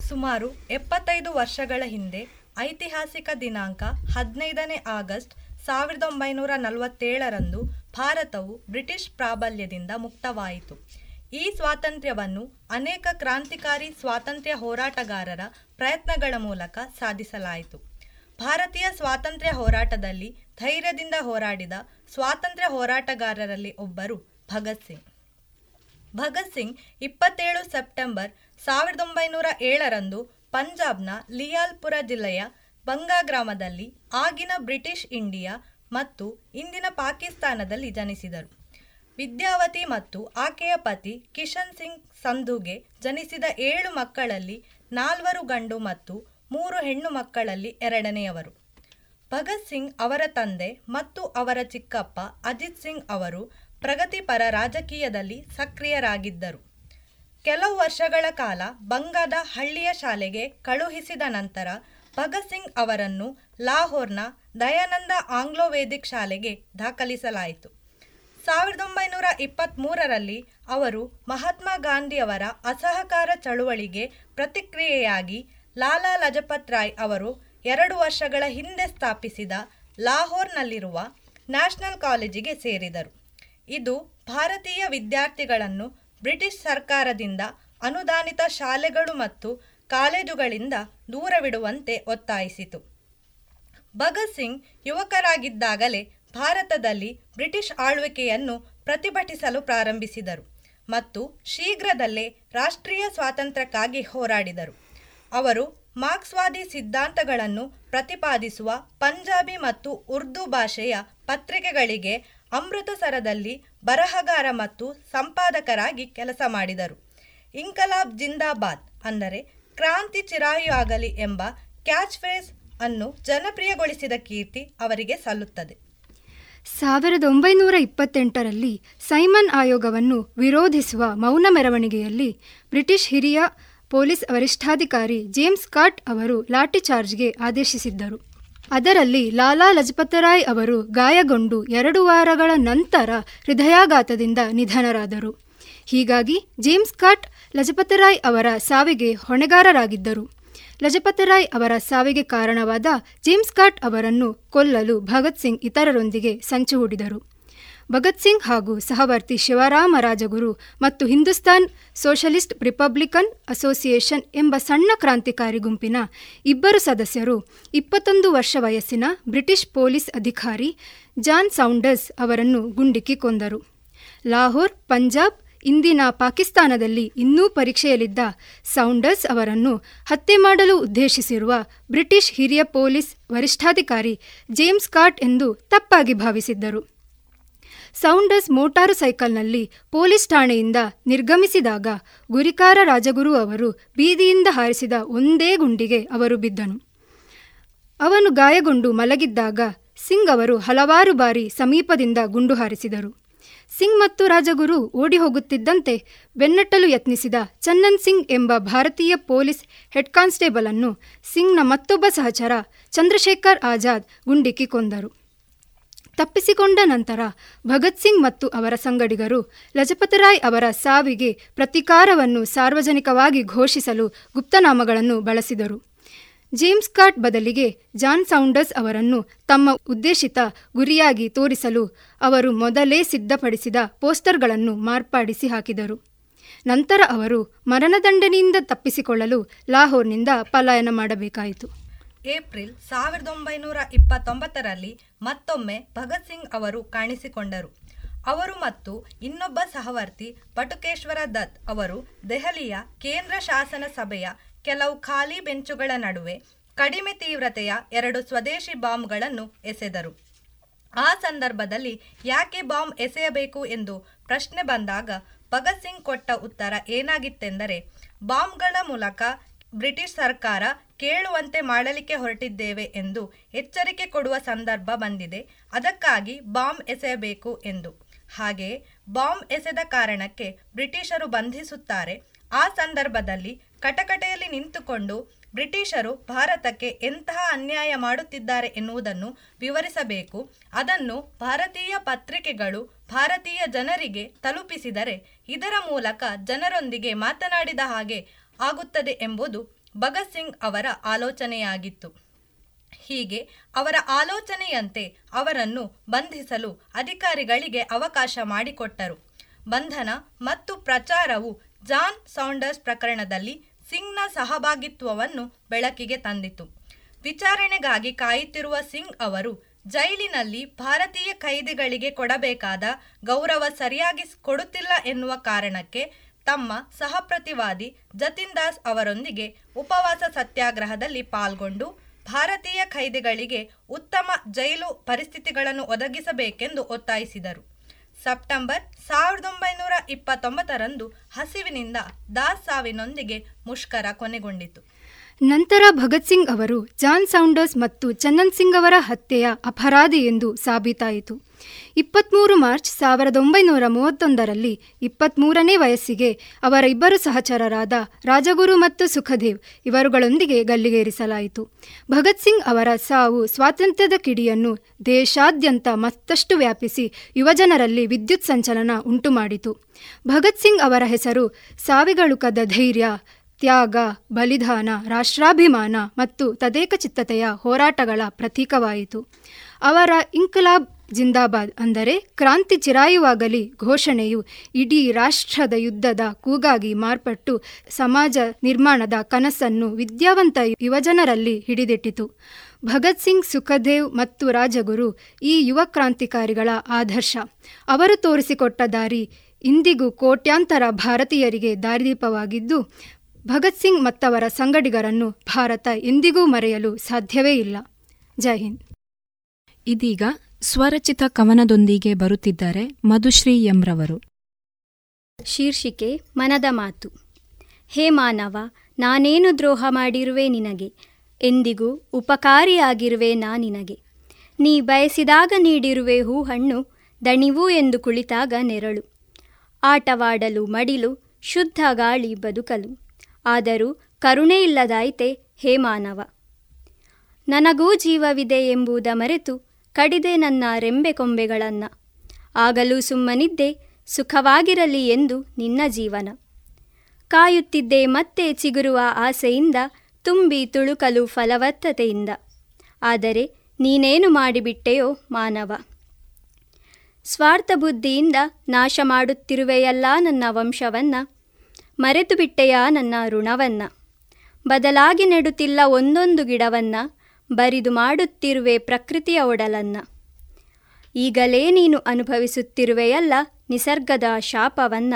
Speaker 9: ಸುಮಾರು ಎಪ್ಪತ್ತೈದು ವರ್ಷಗಳ ಹಿಂದೆ ಐತಿಹಾಸಿಕ ದಿನಾಂಕ ಹದಿನೈದನೇ ಆಗಸ್ಟ್ ಸಾವಿರದ ಒಂಬೈನೂರ ನಲವತ್ತೇಳರಂದು ಭಾರತವು ಬ್ರಿಟಿಷ್ ಪ್ರಾಬಲ್ಯದಿಂದ ಮುಕ್ತವಾಯಿತು. ಈ ಸ್ವಾತಂತ್ರ್ಯವನ್ನು ಅನೇಕ ಕ್ರಾಂತಿಕಾರಿ ಸ್ವಾತಂತ್ರ್ಯ ಹೋರಾಟಗಾರರ ಪ್ರಯತ್ನಗಳ ಮೂಲಕ ಸಾಧಿಸಲಾಯಿತು. ಭಾರತೀಯ ಸ್ವಾತಂತ್ರ್ಯ ಹೋರಾಟದಲ್ಲಿ ಧೈರ್ಯದಿಂದ ಹೋರಾಡಿದ ಸ್ವಾತಂತ್ರ್ಯ ಹೋರಾಟಗಾರರಲ್ಲಿ ಒಬ್ಬರು ಭಗತ್ ಸಿಂಗ್. ಭಗತ್ ಸಿಂಗ್ ಇಪ್ಪತ್ತೇಳು ಸೆಪ್ಟೆಂಬರ್ ಸಾವಿರದ ಒಂಬೈನೂರ ಏಳರಂದು ಪಂಜಾಬ್ನ ಲಿಯಾಲ್ಪುರ ಜಿಲ್ಲೆಯ ಬಂಗಾ ಗ್ರಾಮದಲ್ಲಿ ಆಗಿನ ಬ್ರಿಟಿಷ್ ಇಂಡಿಯಾ ಮತ್ತು ಇಂದಿನ ಪಾಕಿಸ್ತಾನದಲ್ಲಿ ಜನಿಸಿದರು. ವಿದ್ಯಾವತಿ ಮತ್ತು ಆಕೆಯ ಪತಿ ಕಿಶನ್ ಸಿಂಗ್ ಸಂಧುಗೆ ಜನಿಸಿದ ಏಳು ಮಕ್ಕಳಲ್ಲಿ ನಾಲ್ವರು ಗಂಡು ಮತ್ತು ಮೂರು ಹೆಣ್ಣು ಮಕ್ಕಳಲ್ಲಿ ಎರಡನೆಯವರು. ಭಗತ್ ಸಿಂಗ್ ಅವರ ತಂದೆ ಮತ್ತು ಅವರ ಚಿಕ್ಕಪ್ಪ ಅಜಿತ್ ಸಿಂಗ್ ಅವರು ಪ್ರಗತಿಪರ ರಾಜಕೀಯದಲ್ಲಿ ಸಕ್ರಿಯರಾಗಿದ್ದರು. ಕೆಲವು ವರ್ಷಗಳ ಕಾಲ ಬಂಗಾದ ಹಳ್ಳಿಯ ಶಾಲೆಗೆ ಕಳುಹಿಸಿದ ನಂತರ ಭಗತ್ ಸಿಂಗ್ ಅವರನ್ನು ಲಾಹೋರ್ನ ದಯಾನಂದ ಆಂಗ್ಲೋ ವೇದಿಕ್ ಶಾಲೆಗೆ ದಾಖಲಿಸಲಾಯಿತು. ಸಾವಿರದ ಒಂಬೈನೂರ ಇಪ್ಪತ್ತ್ಮೂರರಲ್ಲಿ ಅವರು ಮಹಾತ್ಮ ಗಾಂಧಿಯವರ ಅಸಹಕಾರ ಚಳುವಳಿಗೆ ಪ್ರತಿಕ್ರಿಯೆಯಾಗಿ ಲಾಲಾ ಲಜಪತ್ ರಾಯ್ ಅವರು ಎರಡು ವರ್ಷಗಳ ಹಿಂದೆ ಸ್ಥಾಪಿಸಿದ ಲಾಹೋರ್ನಲ್ಲಿರುವ ನ್ಯಾಷನಲ್ ಕಾಲೇಜಿಗೆ ಸೇರಿದರು. ಇದು ಭಾರತೀಯ ವಿದ್ಯಾರ್ಥಿಗಳನ್ನು ಬ್ರಿಟಿಷ್ ಸರ್ಕಾರದಿಂದ ಅನುದಾನಿತ ಶಾಲೆಗಳು ಮತ್ತು ಕಾಲೇಜುಗಳಿಂದ ದೂರವಿಡುವಂತೆ ಒತ್ತಾಯಿಸಿತು. ಭಗತ್ ಸಿಂಗ್ ಯುವಕರಾಗಿದ್ದಾಗಲೇ ಭಾರತದಲ್ಲಿ ಬ್ರಿಟಿಷ್ ಆಳ್ವಿಕೆಯನ್ನು ಪ್ರತಿಭಟಿಸಲು ಪ್ರಾರಂಭಿಸಿದರು ಮತ್ತು ಶೀಘ್ರದಲ್ಲೇ ರಾಷ್ಟ್ರೀಯ ಸ್ವಾತಂತ್ರ್ಯಕ್ಕಾಗಿ ಹೋರಾಡಿದರು. ಅವರು ಮಾರ್ಕ್ಸ್ವಾದಿ ಸಿದ್ಧಾಂತಗಳನ್ನು ಪ್ರತಿಪಾದಿಸುವ ಪಂಜಾಬಿ ಮತ್ತು ಉರ್ದು ಭಾಷೆಯ ಪತ್ರಿಕೆಗಳಿಗೆ ಅಮೃತಸರದಲ್ಲಿ ಬರಹಗಾರ ಮತ್ತು ಸಂಪಾದಕರಾಗಿ ಕೆಲಸ ಮಾಡಿದರು. ಇಂಕಲಾಬ್ ಜಿಂದಾಬಾದ್ ಅಂದರೆ ಕ್ರಾಂತಿ ಚಿರಾಯು ಎಂಬ ಕ್ಯಾಚ್ ಫ್ರೇಸ್ ಅನ್ನು ಜನಪ್ರಿಯಗೊಳಿಸಿದ ಕೀರ್ತಿ ಅವರಿಗೆ ಸಲ್ಲುತ್ತದೆ.
Speaker 10: ಸಾವಿರದ ಒಂಬೈನೂರ ಇಪ್ಪತ್ತೆಂಟರಲ್ಲಿ ಸೈಮನ್ ಆಯೋಗವನ್ನು ವಿರೋಧಿಸುವ ಮೌನ ಮೆರವಣಿಗೆಯಲ್ಲಿ ಬ್ರಿಟಿಷ್ ಹಿರಿಯ ಪೊಲೀಸ್ ವರಿಷ್ಠಾಧಿಕಾರಿ ಜೇಮ್ಸ್ ಕಾಟ್ ಅವರು ಲಾಠಿಚಾರ್ಜ್ಗೆ ಆದೇಶಿಸಿದ್ದರು. ಅದರಲ್ಲಿ ಲಾಲಾ ಲಜಪತರಾಯ್ ಅವರು ಗಾಯಗೊಂಡು ಎರಡು ವಾರಗಳ ನಂತರ ಹೃದಯಾಘಾತದಿಂದ ನಿಧನರಾದರು. ಹೀಗಾಗಿ ಜೇಮ್ಸ್ ಕಾಟ್ ಲಜಪತರಾಯ್ ಅವರ ಸಾವಿಗೆ ಹೊಣೆಗಾರರಾಗಿದ್ದರು. ಲಜಪತರಾಯ್ ಅವರ ಸಾವಿಗೆ ಕಾರಣವಾದ ಜೇಮ್ಸ್ ಕಾಟ್ ಅವರನ್ನು ಕೊಲ್ಲಲು ಭಗತ್ ಸಿಂಗ್ ಇತರರೊಂದಿಗೆ ಸಂಚು ಹೂಡಿದರು. ಭಗತ್ ಸಿಂಗ್ ಹಾಗೂ ಸಹವರ್ತಿ ಶಿವರಾಮ ರಾಜಗುರು ಮತ್ತು ಹಿಂದೂಸ್ತಾನ್ ಸೋಷಲಿಸ್ಟ್ ರಿಪಬ್ಲಿಕನ್ ಅಸೋಸಿಯೇಷನ್ ಎಂಬ ಸಣ್ಣ ಕ್ರಾಂತಿಕಾರಿ ಗುಂಪಿನ ಇಬ್ಬರು ಸದಸ್ಯರು ಇಪ್ಪತ್ತೊಂದು ವರ್ಷ ವಯಸ್ಸಿನ ಬ್ರಿಟಿಷ್ ಪೊಲೀಸ್ ಅಧಿಕಾರಿ ಜಾನ್ ಸೌಂಡರ್ಸ್ ಅವರನ್ನು ಗುಂಡಿಕ್ಕಿ ಕೊಂದರು. ಲಾಹೋರ್, ಪಂಜಾಬ್, ಇಂದಿನ ಪಾಕಿಸ್ತಾನದಲ್ಲಿ ಇನ್ನೂ ಪರೀಕ್ಷೆಯಲ್ಲಿದ್ದ ಸೌಂಡರ್ಸ್ ಅವರನ್ನು ಹತ್ಯೆ ಮಾಡಲು ಉದ್ದೇಶಿಸಿರುವ ಬ್ರಿಟಿಷ್ ಹಿರಿಯ ಪೊಲೀಸ್ ವರಿಷ್ಠಾಧಿಕಾರಿ ಜೇಮ್ಸ್ ಕಾಟ್ ಎಂದು ತಪ್ಪಾಗಿ ಭಾವಿಸಿದ್ದರು. ಸೌಂಡರ್ಸ್ ಮೋಟಾರು ಸೈಕಲ್ನಲ್ಲಿ ಪೊಲೀಸ್ ಠಾಣೆಯಿಂದ ನಿರ್ಗಮಿಸಿದಾಗ ಗುರಿಕಾರ ರಾಜಗುರು ಅವರು ಬೀದಿಯಿಂದ ಹಾರಿಸಿದ ಒಂದೇ ಗುಂಡಿಗೆ ಅವರು ಬಿದ್ದನು. ಅವನು ಗಾಯಗೊಂಡು ಮಲಗಿದ್ದಾಗ ಸಿಂಗ್ ಅವರು ಹಲವಾರು ಬಾರಿ ಸಮೀಪದಿಂದ ಗುಂಡು ಹಾರಿಸಿದರು. ಸಿಂಗ್ ಮತ್ತು ರಾಜಗುರು ಓಡಿ ಹೋಗುತ್ತಿದ್ದಂತೆ ಬೆನ್ನಟ್ಟಲು ಯತ್ನಿಸಿದ ಚನ್ನನ್ ಸಿಂಗ್ ಎಂಬ ಭಾರತೀಯ ಪೊಲೀಸ್ ಹೆಡ್ ಕಾನ್ಸ್ಟೇಬಲ್ ಅನ್ನು ಸಿಂಗ್ನ ಮತ್ತೊಬ್ಬ ಸಹಚರ ಚಂದ್ರಶೇಖರ್ ಆಜಾದ್ ಗುಂಡಿಕ್ಕಿ ಕೊಂದರು. ತಪ್ಪಿಸಿಕೊಂಡ ನಂತರ ಭಗತ್ ಸಿಂಗ್ ಮತ್ತು ಅವರ ಸಂಗಡಿಗರು ಲಜಪತರಾಯ್ ಅವರ ಸಾವಿಗೆ ಪ್ರತೀಕಾರವನ್ನು ಸಾರ್ವಜನಿಕವಾಗಿ ಘೋಷಿಸಲು ಗುಪ್ತನಾಮಗಳನ್ನು ಬಳಸಿದರು. ಜೇಮ್ಸ್ ಕಾಟ್ ಬದಲಿಗೆ ಜಾನ್ ಸೌಂಡರ್ಸ್ ಅವರನ್ನು ತಮ್ಮ ಉದ್ದೇಶಿತ ಗುರಿಯಾಗಿ ತೋರಿಸಲು ಅವರು ಮೊದಲೇ ಸಿದ್ಧಪಡಿಸಿದ ಪೋಸ್ಟರ್ಗಳನ್ನು ಮಾರ್ಪಾಡಿಸಿ ಹಾಕಿದರು. ನಂತರ ಅವರು ಮರಣದಂಡನೆಯಿಂದ ತಪ್ಪಿಸಿಕೊಳ್ಳಲು ಲಾಹೋರ್ನಿಂದ ಪಲಾಯನ ಮಾಡಬೇಕಾಯಿತು.
Speaker 9: ಏಪ್ರಿಲ್ ಸಾವಿರದ ಒಂಬೈನೂರ ಇಪ್ಪತ್ತೊಂಬತ್ತರಲ್ಲಿ ಮತ್ತೊಮ್ಮೆ ಭಗತ್ ಸಿಂಗ್ ಅವರು ಕಾಣಿಸಿಕೊಂಡರು. ಅವರು ಮತ್ತು ಇನ್ನೊಬ್ಬ ಸಹವರ್ತಿ ಪಟುಕೇಶ್ವರ ದತ್ ಅವರು ದೆಹಲಿಯ ಕೇಂದ್ರ ಶಾಸನ ಸಭೆಯ ಕೆಲವು ಖಾಲಿ ಬೆಂಚುಗಳ ನಡುವೆ ಕಡಿಮೆ ತೀವ್ರತೆಯ ಎರಡು ಸ್ವದೇಶಿ ಬಾಂಬ್ಗಳನ್ನು ಎಸೆದರು. ಆ ಸಂದರ್ಭದಲ್ಲಿ ಯಾಕೆ ಬಾಂಬ್ ಎಸೆಯಬೇಕು ಎಂದು ಪ್ರಶ್ನೆ ಬಂದಾಗ ಭಗತ್ ಸಿಂಗ್ ಕೊಟ್ಟ ಉತ್ತರ ಏನಾಗಿತ್ತೆಂದರೆ, ಬಾಂಬ್ಗಳ ಮೂಲಕ ಬ್ರಿಟಿಷ್ ಸರ್ಕಾರ ಕೇಳುವಂತೆ ಮಾಡಲಿಕ್ಕೆ ಹೊರಟಿದ್ದೇವೆ ಎಂದು ಎಚ್ಚರಿಕೆ ಕೊಡುವ ಸಂದರ್ಭ ಬಂದಿದೆ. ಅದಕ್ಕಾಗಿ ಬಾಂಬ್ ಎಸೆಯಬೇಕು ಎಂದು. ಹಾಗೆಯೇ ಬಾಂಬ್ ಎಸೆದ ಕಾರಣಕ್ಕೆ ಬ್ರಿಟಿಷರು ಬಂಧಿಸುತ್ತಾರೆ. ಆ ಸಂದರ್ಭದಲ್ಲಿ ಕಟಕಟೆಯಲ್ಲಿ ನಿಂತುಕೊಂಡು ಬ್ರಿಟಿಷರು ಭಾರತಕ್ಕೆ ಎಂತಹ ಅನ್ಯಾಯ ಮಾಡುತ್ತಿದ್ದಾರೆ ಎನ್ನುವುದನ್ನು ವಿವರಿಸಬೇಕು. ಅದನ್ನು ಭಾರತೀಯ ಪತ್ರಿಕೆಗಳು ಭಾರತೀಯ ಜನರಿಗೆ ತಲುಪಿಸಿದರೆ ಇದರ ಮೂಲಕ ಜನರೊಂದಿಗೆ ಮಾತನಾಡಿದ ಹಾಗೆ ಆಗುತ್ತದೆ ಎಂಬುದು ಭಗತ್ ಸಿಂಗ್ ಅವರ ಆಲೋಚನೆಯಾಗಿತ್ತು. ಹೀಗೆ ಅವರ ಆಲೋಚನೆಯಂತೆ ಅವರನ್ನು ಬಂಧಿಸಲು ಅಧಿಕಾರಿಗಳಿಗೆ ಅವಕಾಶ ಮಾಡಿಕೊಟ್ಟರು. ಬಂಧನ ಮತ್ತು ಪ್ರಚಾರವು ಜಾನ್ ಸೌಂಡರ್ಸ್ ಪ್ರಕರಣದಲ್ಲಿ ಸಿಂಗ್ನ ಸಹಭಾಗಿತ್ವವನ್ನು ಬೆಳಕಿಗೆ ತಂದಿತು. ವಿಚಾರಣೆಗಾಗಿ ಕಾಯುತ್ತಿರುವ ಸಿಂಗ್ ಅವರು ಜೈಲಿನಲ್ಲಿ ಭಾರತೀಯ ಕೈದಿಗಳಿಗೆ ಕೊಡಬೇಕಾದ ಗೌರವ ಸರಿಯಾಗಿ ಕೊಡುತ್ತಿಲ್ಲ ಎನ್ನುವ ಕಾರಣಕ್ಕೆ ತಮ್ಮ ಸಹಪ್ರತಿವಾದಿ ಜತಿನ್ ದಾಸ್ ಅವರೊಂದಿಗೆ ಉಪವಾಸ ಸತ್ಯಾಗ್ರಹದಲ್ಲಿ ಪಾಲ್ಗೊಂಡು ಭಾರತೀಯ ಖೈದಿಗಳಿಗೆ ಉತ್ತಮ ಜೈಲು ಪರಿಸ್ಥಿತಿಗಳನ್ನು ಒದಗಿಸಬೇಕೆಂದು ಒತ್ತಾಯಿಸಿದರು. ಸೆಪ್ಟೆಂಬರ್ ಸಾವಿರದ ಒಂಬೈನೂರ ಇಪ್ಪತ್ತೊಂಬತ್ತರಂದು ಹಸಿವಿನಿಂದ ದಾಸ್ ಸಾವಿನೊಂದಿಗೆ ಮುಷ್ಕರ ಕೊನೆಗೊಂಡಿತು.
Speaker 10: ನಂತರ ಭಗತ್ ಸಿಂಗ್ ಅವರು ಜಾನ್ ಸೌಂಡರ್ಸ್ ಮತ್ತು ಚಂದನ್ ಸಿಂಗ್ ಅವರ ಹತ್ಯೆಯ ಅಪರಾಧಿ ಎಂದು ಸಾಬೀತಾಯಿತು. ಇಪ್ಪತ್ತ್ಮೂರು ಮಾರ್ಚ್ ಸಾವಿರದ ಒಂಬೈನೂರ ಮೂವತ್ತೊಂದರಲ್ಲಿ ಇಪ್ಪತ್ತ್ಮೂರನೇ ವಯಸ್ಸಿಗೆ ಅವರ ಇಬ್ಬರು ಸಹಚರರಾದ ರಾಜಗುರು ಮತ್ತು ಸುಖದೇವ್ ಇವರುಗಳೊಂದಿಗೆ ಗಲ್ಲಿಗೇರಿಸಲಾಯಿತು. ಭಗತ್ ಸಿಂಗ್ ಅವರ ಸಾವು ಸ್ವಾತಂತ್ರ್ಯದ ಕಿಡಿಯನ್ನು ದೇಶಾದ್ಯಂತ ಮತ್ತಷ್ಟು ವ್ಯಾಪಿಸಿ ಯುವಜನರಲ್ಲಿ ವಿದ್ಯುತ್ ಸಂಚಲನ ಉಂಟುಮಾಡಿತು. ಭಗತ್ ಸಿಂಗ್ ಅವರ ಹೆಸರು ಸಾವಿಗಳುಕದ ಧೈರ್ಯ ತ್ಯಾಗ, ಬಲಿದಾನ, ರಾಷ್ಟ್ರಾಭಿಮಾನ ಮತ್ತು ತದೇಕಚಿತ್ತತೆಯ ಹೋರಾಟಗಳ ಪ್ರತೀಕವಾಯಿತು. ಅವರ ಇನ್ಕಲಾಬ್ ಜಿಂದಾಬಾದ್ ಅಂದರೆ ಕ್ರಾಂತಿ ಚಿರಾಯುವಾಗಲಿ ಘೋಷಣೆಯು ಇಡೀ ರಾಷ್ಟ್ರದ ಯುದ್ಧದ ಕೂಗಾಗಿ ಮಾರ್ಪಟ್ಟು ಸಮಾಜ ನಿರ್ಮಾಣದ ಕನಸನ್ನು ವಿದ್ಯಾವಂತ ಯುವಜನರಲ್ಲಿ ಹಿಡಿದಿಟ್ಟಿತು. ಭಗತ್ ಸಿಂಗ್, ಸುಖದೇವ್ ಮತ್ತು ರಾಜಗುರು ಈ ಯುವ ಕ್ರಾಂತಿಕಾರಿಗಳ ಆದರ್ಶ. ಅವರು ತೋರಿಸಿಕೊಟ್ಟ ದಾರಿ ಇಂದಿಗೂ ಕೋಟ್ಯಾಂತರ ಭಾರತೀಯರಿಗೆ ದಾರಿದೀಪವಾಗಿದ್ದು ಭಗತ್ ಸಿಂಗ್ ಮತ್ತವರ ಸಂಗಡಿಗರನ್ನು ಭಾರತ ಎಂದಿಗೂ ಮರೆಯಲು ಸಾಧ್ಯವೇ ಇಲ್ಲ. ಜೈ ಹಿಂದ್.
Speaker 7: ಇದೀಗ ಸ್ವರಚಿತ ಕವನದೊಂದಿಗೆ ಬರುತ್ತಿದ್ದಾರೆ ಮಧುಶ್ರೀ ಎಂರವರು.
Speaker 11: ಶೀರ್ಷಿಕೆ ಮನದ ಮಾತು. ಹೇ ಮಾನವ ನಾನೇನು ದ್ರೋಹ ಮಾಡಿರುವೆ ನಿನಗೆ? ಎಂದಿಗೂ ಉಪಕಾರಿಯಾಗಿರುವೆ ನಾ ನಿನಗೆ. ನೀ ಬಯಸಿದಾಗ ನೀಡಿರುವೆ ಹೂ ಹಣ್ಣು ದಣಿವು ಎಂದು ಕುಳಿತಾಗ ನೆರಳು. ಆಟವಾಡಲು ಮಡಿಲು ಶುದ್ಧ ಗಾಳಿ ಬದುಕಲು. ಆದರೂ ಕರುಣೆ ಇಲ್ಲದಾಯಿತೆ ಹೇ ಮಾನವ! ನನಗೂ ಜೀವವಿದೆ ಎಂಬುದ ಮರೆತು ಕಡಿದೆ ನನ್ನ ರೆಂಬೆ ಕೊಂಬೆಗಳನ್ನು. ಆಗಲೂ ಸುಮ್ಮನಿದ್ದೆ, ಸುಖವಾಗಿರಲಿ ಎಂದು ನಿನ್ನ ಜೀವನ. ಕಾಯುತ್ತಿದ್ದೆ ಮತ್ತೆ ಚಿಗುರುವ ಆಸೆಯಿಂದ ತುಂಬಿ ತುಳುಕಲು ಫಲವತ್ತತೆಯಿಂದ. ಆದರೆ ನೀನೇನು ಮಾಡಿಬಿಟ್ಟೆಯೋ ಮಾನವ! ಸ್ವಾರ್ಥ ಬುದ್ಧಿಯಿಂದ ನಾಶ ಮಾಡುತ್ತಿರುವೆಯಲ್ಲ ನನ್ನ ವಂಶವನ್ನ. ಮರೆತು ಬಿಟ್ಟೆಯ ನನ್ನ ಋಣವನ್ನ? ಬದಲಾಗಿ ನೆಡುತ್ತಿಲ್ಲ ಒಂದೊಂದು ಗಿಡವನ್ನ, ಬರಿದು ಮಾಡುತ್ತಿರುವೆ ಪ್ರಕೃತಿಯ ಒಡಲನ್ನ. ಈಗಲೇ ನೀನು ಅನುಭವಿಸುತ್ತಿರುವೆಯಲ್ಲ ನಿಸರ್ಗದ ಶಾಪವನ್ನ.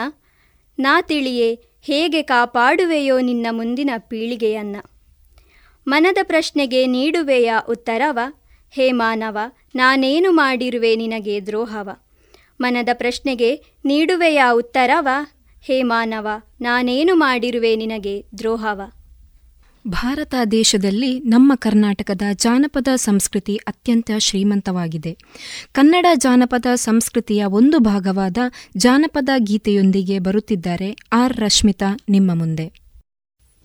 Speaker 11: ನಾ ತಿಳಿಯೇ, ಹೇಗೆ ಕಾಪಾಡುವೆಯೋ ನಿನ್ನ ಮುಂದಿನ ಪೀಳಿಗೆಯನ್ನ? ಮನದ ಪ್ರಶ್ನೆಗೆ ನೀಡುವೆಯ ಉತ್ತರವ, ಹೇ ಮಾನವ, ನಾನೇನು ಮಾಡಿರುವೆ ನಿನಗೆ ದ್ರೋಹವ? ಮನದ ಪ್ರಶ್ನೆಗೆ ನೀಡುವೆಯ ಉತ್ತರವ ಹೇ ಮಾನವ ನಾನೇನು ಮಾಡಿರುವೆ ನಿನಗೆ ದ್ರೋಹವ?
Speaker 7: ಭಾರತ ದೇಶದಲ್ಲಿ ನಮ್ಮ ಕರ್ನಾಟಕದ ಜಾನಪದ ಸಂಸ್ಕೃತಿ ಅತ್ಯಂತ ಶ್ರೀಮಂತವಾಗಿದೆ. ಕನ್ನಡ ಜಾನಪದ ಸಂಸ್ಕೃತಿಯ ಒಂದು ಭಾಗವಾದ ಜಾನಪದ ಗೀತೆಯೊಂದಿಗೆ ಬರುತ್ತಿದ್ದಾರೆ ಆರ್ ರಶ್ಮಿತಾ ನಿಮ್ಮ ಮುಂದೆ.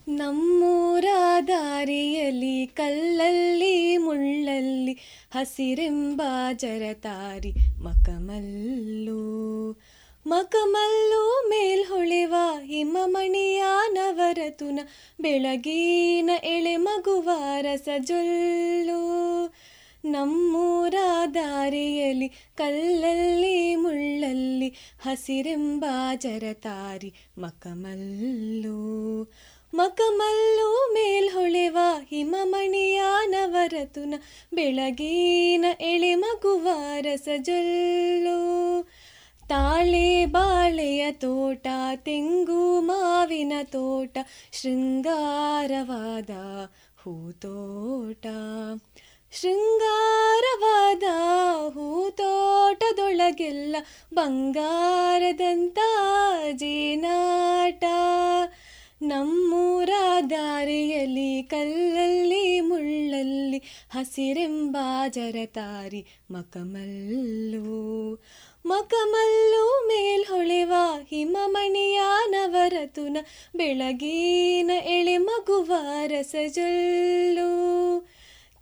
Speaker 12: ನಮ್ಮೂರ ದಾರಿಯಲ್ಲಿ ಕಲ್ಲಲ್ಲಿ ಮುಳ್ಳಲ್ಲಿ ಹಸಿರೆಂಬ ಜರತಾರಿ ಮಕಮಲ್ಲು ಮಕಮಲ್ಲು ಮೇಲ್ಹೊಳೆವ ಹಿಮಮಣಿಯ ನವರತುನ ಬೆಳಗಿನ ಎಳೆ ಮಗುವ ರಸಜೊಲ್ಲು. ನಮ್ಮೂರ ದಾರಿಯಲ್ಲಿ ಕಲ್ಲಲ್ಲಿ ಮುಳ್ಳಲ್ಲಿ ಹಸಿರೆಂಬ ಜರತಾರಿ ಮಕಮಲ್ಲು. ಮಕಮಲ್ಲು ಮೇಲ್ಹೊಳೆವ ಹಿಮಮಣಿಯ ನವರತುನ ಬೆಳಗಿನ ಎಳೆ ಮಗುವ ರಸಜೊಲ್ಲು. ತಾಳೆ ಬಾಳೆಯ ತೋಟ, ತೆಂಗು ಮಾವಿನ ತೋಟ, ಶೃಂಗಾರವಾದ ಹೂತೋಟ. ಶೃಂಗಾರವಾದ ಹೂತೋಟದೊಳಗೆಲ್ಲ ಬಂಗಾರದಂತ ಜೇನಾಟ. ನಮ್ಮೂರ ದಾರಿಯಲ್ಲಿ ಕಲ್ಲಲ್ಲಿ ಮುಳ್ಳಲ್ಲಿ ಹಸಿರೆಂಬ ಜರತಾರಿ ಮಕಮಲ್ಲು. ಮಕಮಲ್ಲು ಮೇಲ್ಹೊಳೆವ ಹಿಮಮಣಿಯ ನವರತುನ ಬೆಳಗಿನ ಎಳೆ ಮಗುವ ರಸಜಲ್ಲು.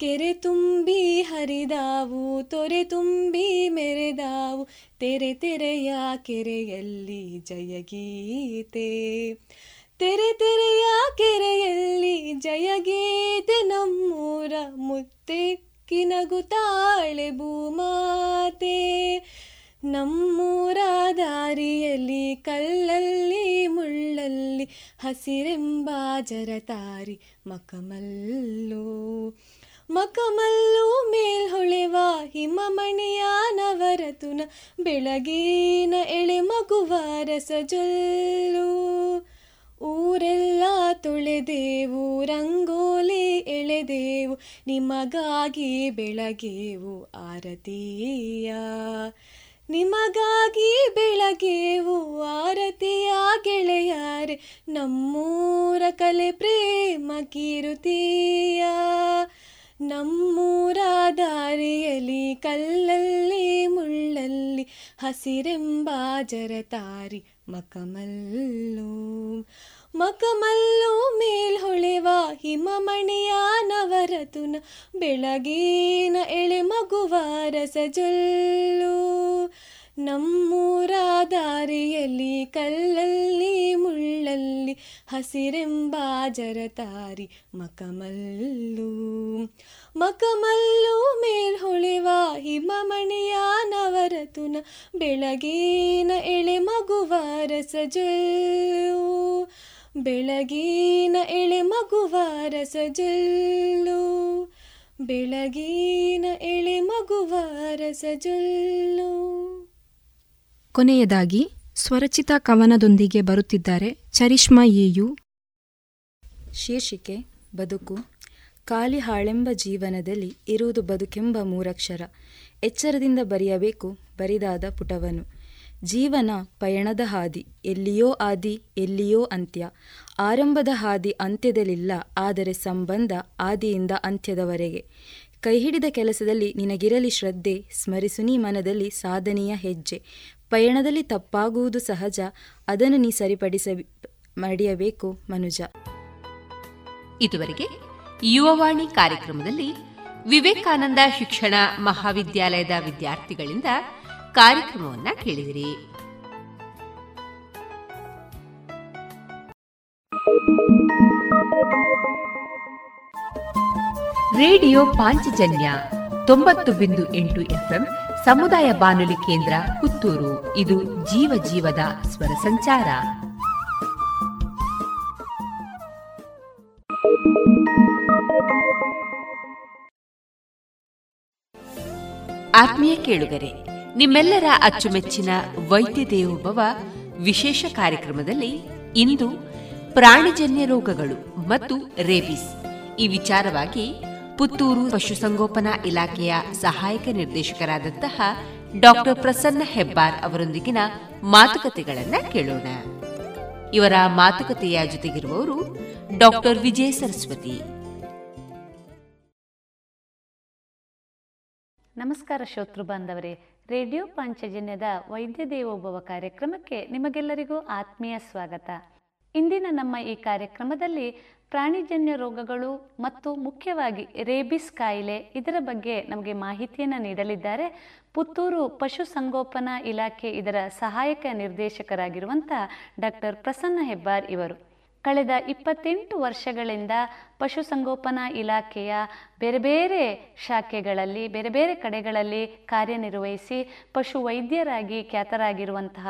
Speaker 12: ಕೆರೆ ತುಂಬಿ ಹರಿದಾವು, ತೊರೆ ತುಂಬಿ ಮೆರೆದಾವು, ತೆರೆ ತೆರೆಯ ಕೆರೆಯಲ್ಲಿ ಜಯಗೀತೆ ತೆರೆ ತೆರೆಯ ಕೆರೆಯಲ್ಲಿ ಜಯಗೀತೆ ನಮ್ಮೂರ ಮುತ್ತೆಕ್ಕಿನಗುತ್ತಾಳೆ ಭೂಮಾತೆ. ನಮ್ಮೂರ ದಾರಿಯಲ್ಲಿ ಕಲ್ಲಲ್ಲಿ, ಮುಳ್ಳಲ್ಲಿ, ಹಸಿರೆಂಬ ಜರತಾರಿ ಮಕಮಲ್ಲೋ. ಮಕಮಲ್ಲು ಮೇಲ್ಹೊಳೆವ ಹಿಮಮಣಿಯ ನವರತುನ, ಬೆಳಗಿನ ಎಳೆ ಮಗುವ ರಸಜೊಲ್ಲು. ಊರೆಲ್ಲ ತೊಳೆದೇವು, ರಂಗೋಲಿ ಎಳೆದೇವು, ನಿಮಗಾಗಿ ಬೆಳಗೇವು ಆರತಿಯ. ನಿಮಗಾಗಿ ಬೆಳಗೇವು ಆರತಿಯ ಗೆಳೆಯಾರೆ, ನಮ್ಮೂರ ಕಲೆ ಪ್ರೇಮ ಕೀರುತಿಯ. ನಮ್ಮೂರ ದಾರಿಯಲ್ಲಿ ಕಲ್ಲಲ್ಲಿ ಮುಳ್ಳಲ್ಲಿ ಹಸಿರೆಂಬ ಜರತಾರಿ ಮಕಮಲ್ಲು. ಮಕಮಲ್ಲು ಮೇಲ್ಹೊಳೆವ ಹಿಮಮಣಿಯ ನವರತುನ ಬೆಳಗಿನ ಎಳೆ ಮಗುವ ರಸಜೊಲ್ಲು. ನಮ್ಮೂರ ದಾರಿಯಲ್ಲಿ ಕಲ್ಲಲ್ಲಿ ಮುಳ್ಳಲ್ಲಿ ಹಸಿರೆಂಬ ಜರತಾರಿ ಮಕಮಲ್ಲು. ಮಕಮಲ್ಲು ಮೇಲ್ಹೊಳೆವ ಹಿಮಮಣಿಯ ನವರತುನ ಬೆಳಗಿನ ಎಳೆ ಮಗುವ ಬೆಳಗಿನ ಎಳೆ ಮಗುವ ರಸಜಲ್ಲು ಬೆಳಗಿನ ಎಳೆ ಮಗುವ ರಸಜಲ್ಲು
Speaker 7: ಕೊನೆಯದಾಗಿ ಸ್ವರಚಿತ ಕವನದೊಂದಿಗೆ ಬರುತ್ತಿದ್ದಾರೆ ಚರಿಷ್ಮಾ ಏಯು
Speaker 13: ಶೀರ್ಷಿಕೆ ಬದುಕು. ಖಾಲಿ ಹಾಳೆಂಬ ಜೀವನದಲ್ಲಿ ಇರುವುದು ಬದುಕೆಂಬ ಮೂರಕ್ಷರ. ಎಚ್ಚರದಿಂದ ಬರೆಯಬೇಕು ಬರಿದಾದ ಪುಟವನು. ಜೀವನ ಪಯಣದ ಹಾದಿ, ಎಲ್ಲಿಯೋ ಆದಿ, ಎಲ್ಲಿಯೋ ಅಂತ್ಯ. ಆರಂಭದ ಹಾದಿ ಅಂತ್ಯದಲ್ಲಿಲ್ಲ, ಆದರೆ ಸಂಬಂಧ ಆದಿಯಿಂದ ಅಂತ್ಯದವರೆಗೆ. ಕೈಹಿಡಿದ ಕೆಲಸದಲ್ಲಿ ನಿನಗಿರಲಿ ಶ್ರದ್ಧೆ ಸ್ಮರಿಸುನಿ ಮನದಲ್ಲಿ ಸಾಧನೆಯ ಹೆಜ್ಜೆ. ಪಯಣದಲ್ಲಿ ತಪ್ಪಾಗುವುದು ಸಹಜ, ಅದನ್ನು ನೀ ಸರಿಪಡಿಸ ಮಡಿಯಬೇಕು ಮನುಜ.
Speaker 1: ಇದುವರೆಗೆ ಯುವವಾಣಿ ಕಾರ್ಯಕ್ರಮದಲ್ಲಿ ವಿವೇಕಾನಂದ ಶಿಕ್ಷಣ ಮಹಾವಿದ್ಯಾಲಯದ ವಿದ್ಯಾರ್ಥಿಗಳಿಂದ ಕಾರ್ಯಕ್ರಮವನ್ನ ಕೇಳಿದಿರಿ. ರೇಡಿಯೋ ಪಾಂಚಜನ್ಯ ತೊಂಬತ್ತು ಬಿಂದು ಎಂಟು ಎಫ್ಎಂ ಸಮುದಾಯ ಬಾನುಲಿ ಕೇಂದ್ರ ಪುತ್ತೂರು. ಇದು ಜೀವ ಜೀವದ ಸ್ವರ ಸಂಚಾರ. ಆತ್ಮೀಯ ಕೇಳುಗರೆ ನಿಮ್ಮೆಲ್ಲರ ಅಚ್ಚುಮೆಚ್ಚಿನ ವೈದ್ಯ ದೇವೋಭವ ವಿಶೇಷ ಕಾರ್ಯಕ್ರಮದಲ್ಲಿ ಇಂದು ಪ್ರಾಣಿಜನ್ಯ ರೋಗಗಳು ಮತ್ತು ರೇಬಿಸ್. ಈ ವಿಚಾರವಾಗಿ ಪುತ್ತೂರು ಪಶುಸಂಗೋಪನಾ ಇಲಾಖೆಯ ಸಹಾಯಕ ನಿರ್ದೇಶಕರಾದಂತಹ ಡಾಕ್ಟರ್ ಪ್ರಸನ್ನ ಹೆಬ್ಬಾರ್ ಅವರೊಂದಿಗಿನ ಮಾತುಕತೆಗಳನ್ನ ಕೇಳೋಣ. ಇವರ ಮಾತುಕತೆಯ ಜೊತೆಗಿರುವವರು ಡಾಕ್ಟರ್ ವಿಜಯ ಸರಸ್ವತಿ.
Speaker 14: ನಮಸ್ಕಾರ ಶ್ರೋತೃ ಬಾಂಧವರೇ. ರೇಡಿಯೋ ಪಾಂಚಜನ್ಯದ ವೈದ್ಯ ದೇವೋಭವ ಕಾರ್ಯಕ್ರಮಕ್ಕೆ ನಿಮಗೆಲ್ಲರಿಗೂ ಆತ್ಮೀಯ ಸ್ವಾಗತ. ಇಂದಿನ ನಮ್ಮ ಈ ಕಾರ್ಯಕ್ರಮದಲ್ಲಿ ಪ್ರಾಣಿಜನ್ಯ ರೋಗಗಳು ಮತ್ತು ಮುಖ್ಯವಾಗಿ ರೇಬಿಸ್ ಕಾಯಿಲೆ ಇದರ ಬಗ್ಗೆ ನಮಗೆ ಮಾಹಿತಿಯನ್ನು ನೀಡಲಿದ್ದಾರೆ. ಪುತ್ತೂರು ಪಶುಸಂಗೋಪನಾ ಇಲಾಖೆ ಇದರ ಸಹಾಯಕ ನಿರ್ದೇಶಕರಾಗಿರುವಂಥ ಡಾಕ್ಟರ್ ಪ್ರಸನ್ನ ಹೆಬ್ಬಾರ್ ಇವರು. ಕಳೆದ ಇಪ್ಪತ್ತೆಂಟು ವರ್ಷಗಳಿಂದ ಪಶುಸಂಗೋಪನಾ ಇಲಾಖೆಯ ಬೇರೆ ಬೇರೆ ಶಾಖೆಗಳಲ್ಲಿ ಬೇರೆ ಬೇರೆ ಕಡೆಗಳಲ್ಲಿ ಕಾರ್ಯನಿರ್ವಹಿಸಿ ಪಶು ವೈದ್ಯರಾಗಿ ಖ್ಯಾತರಾಗಿರುವಂತಹ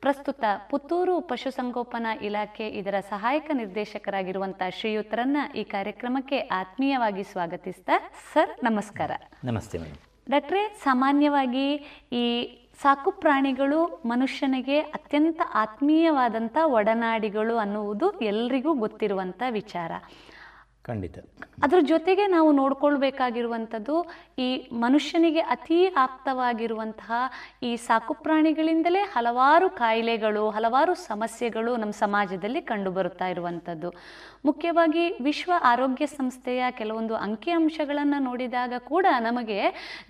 Speaker 14: ಪ್ರಸ್ತುತ ಪುತ್ತೂರು ಪಶುಸಂಗೋಪನಾ ಇಲಾಖೆ ಇದರ ಸಹಾಯಕ ನಿರ್ದೇಶಕರಾಗಿರುವಂಥ ಶ್ರೀಯುತರನ್ನ ಈ ಕಾರ್ಯಕ್ರಮಕ್ಕೆ ಆತ್ಮೀಯವಾಗಿ ಸ್ವಾಗತಿಸ್ತಾ ಸರ್ ನಮಸ್ಕಾರ.
Speaker 15: ನಮಸ್ತೆ ಮೇಡಮ್.
Speaker 14: ಡಾಕ್ಟ್ರೇ ಸಾಮಾನ್ಯವಾಗಿ ಈ ಸಾಕು ಪ್ರಾಣಿಗಳು ಮನುಷ್ಯನಿಗೆ ಅತ್ಯಂತ ಆತ್ಮೀಯವಾದಂಥ ಒಡನಾಡಿಗಳು ಅನ್ನುವುದು ಎಲ್ರಿಗೂ ಗೊತ್ತಿರುವಂಥ ವಿಚಾರ.
Speaker 15: ಖಂಡಿತ.
Speaker 14: ಅದ್ರ ಜೊತೆಗೆ ನಾವು ನೋಡ್ಕೊಳ್ಬೇಕಾಗಿರುವಂಥದ್ದು ಈ ಮನುಷ್ಯನಿಗೆ ಅತಿ ಆಪ್ತವಾಗಿರುವಂತಹ ಈ ಸಾಕು ಪ್ರಾಣಿಗಳಿಂದಲೇ ಹಲವಾರು ಕಾಯಿಲೆಗಳು ಹಲವಾರು ಸಮಸ್ಯೆಗಳು ನಮ್ಮ ಸಮಾಜದಲ್ಲಿ ಕಂಡುಬರುತ್ತಾ ಇರುವಂಥದ್ದು. ಮುಖ್ಯವಾಗಿ ವಿಶ್ವ ಆರೋಗ್ಯ ಸಂಸ್ಥೆಯ ಕೆಲವೊಂದು ಅಂಕಿಅಂಶಗಳನ್ನು ನೋಡಿದಾಗ ಕೂಡ ನಮಗೆ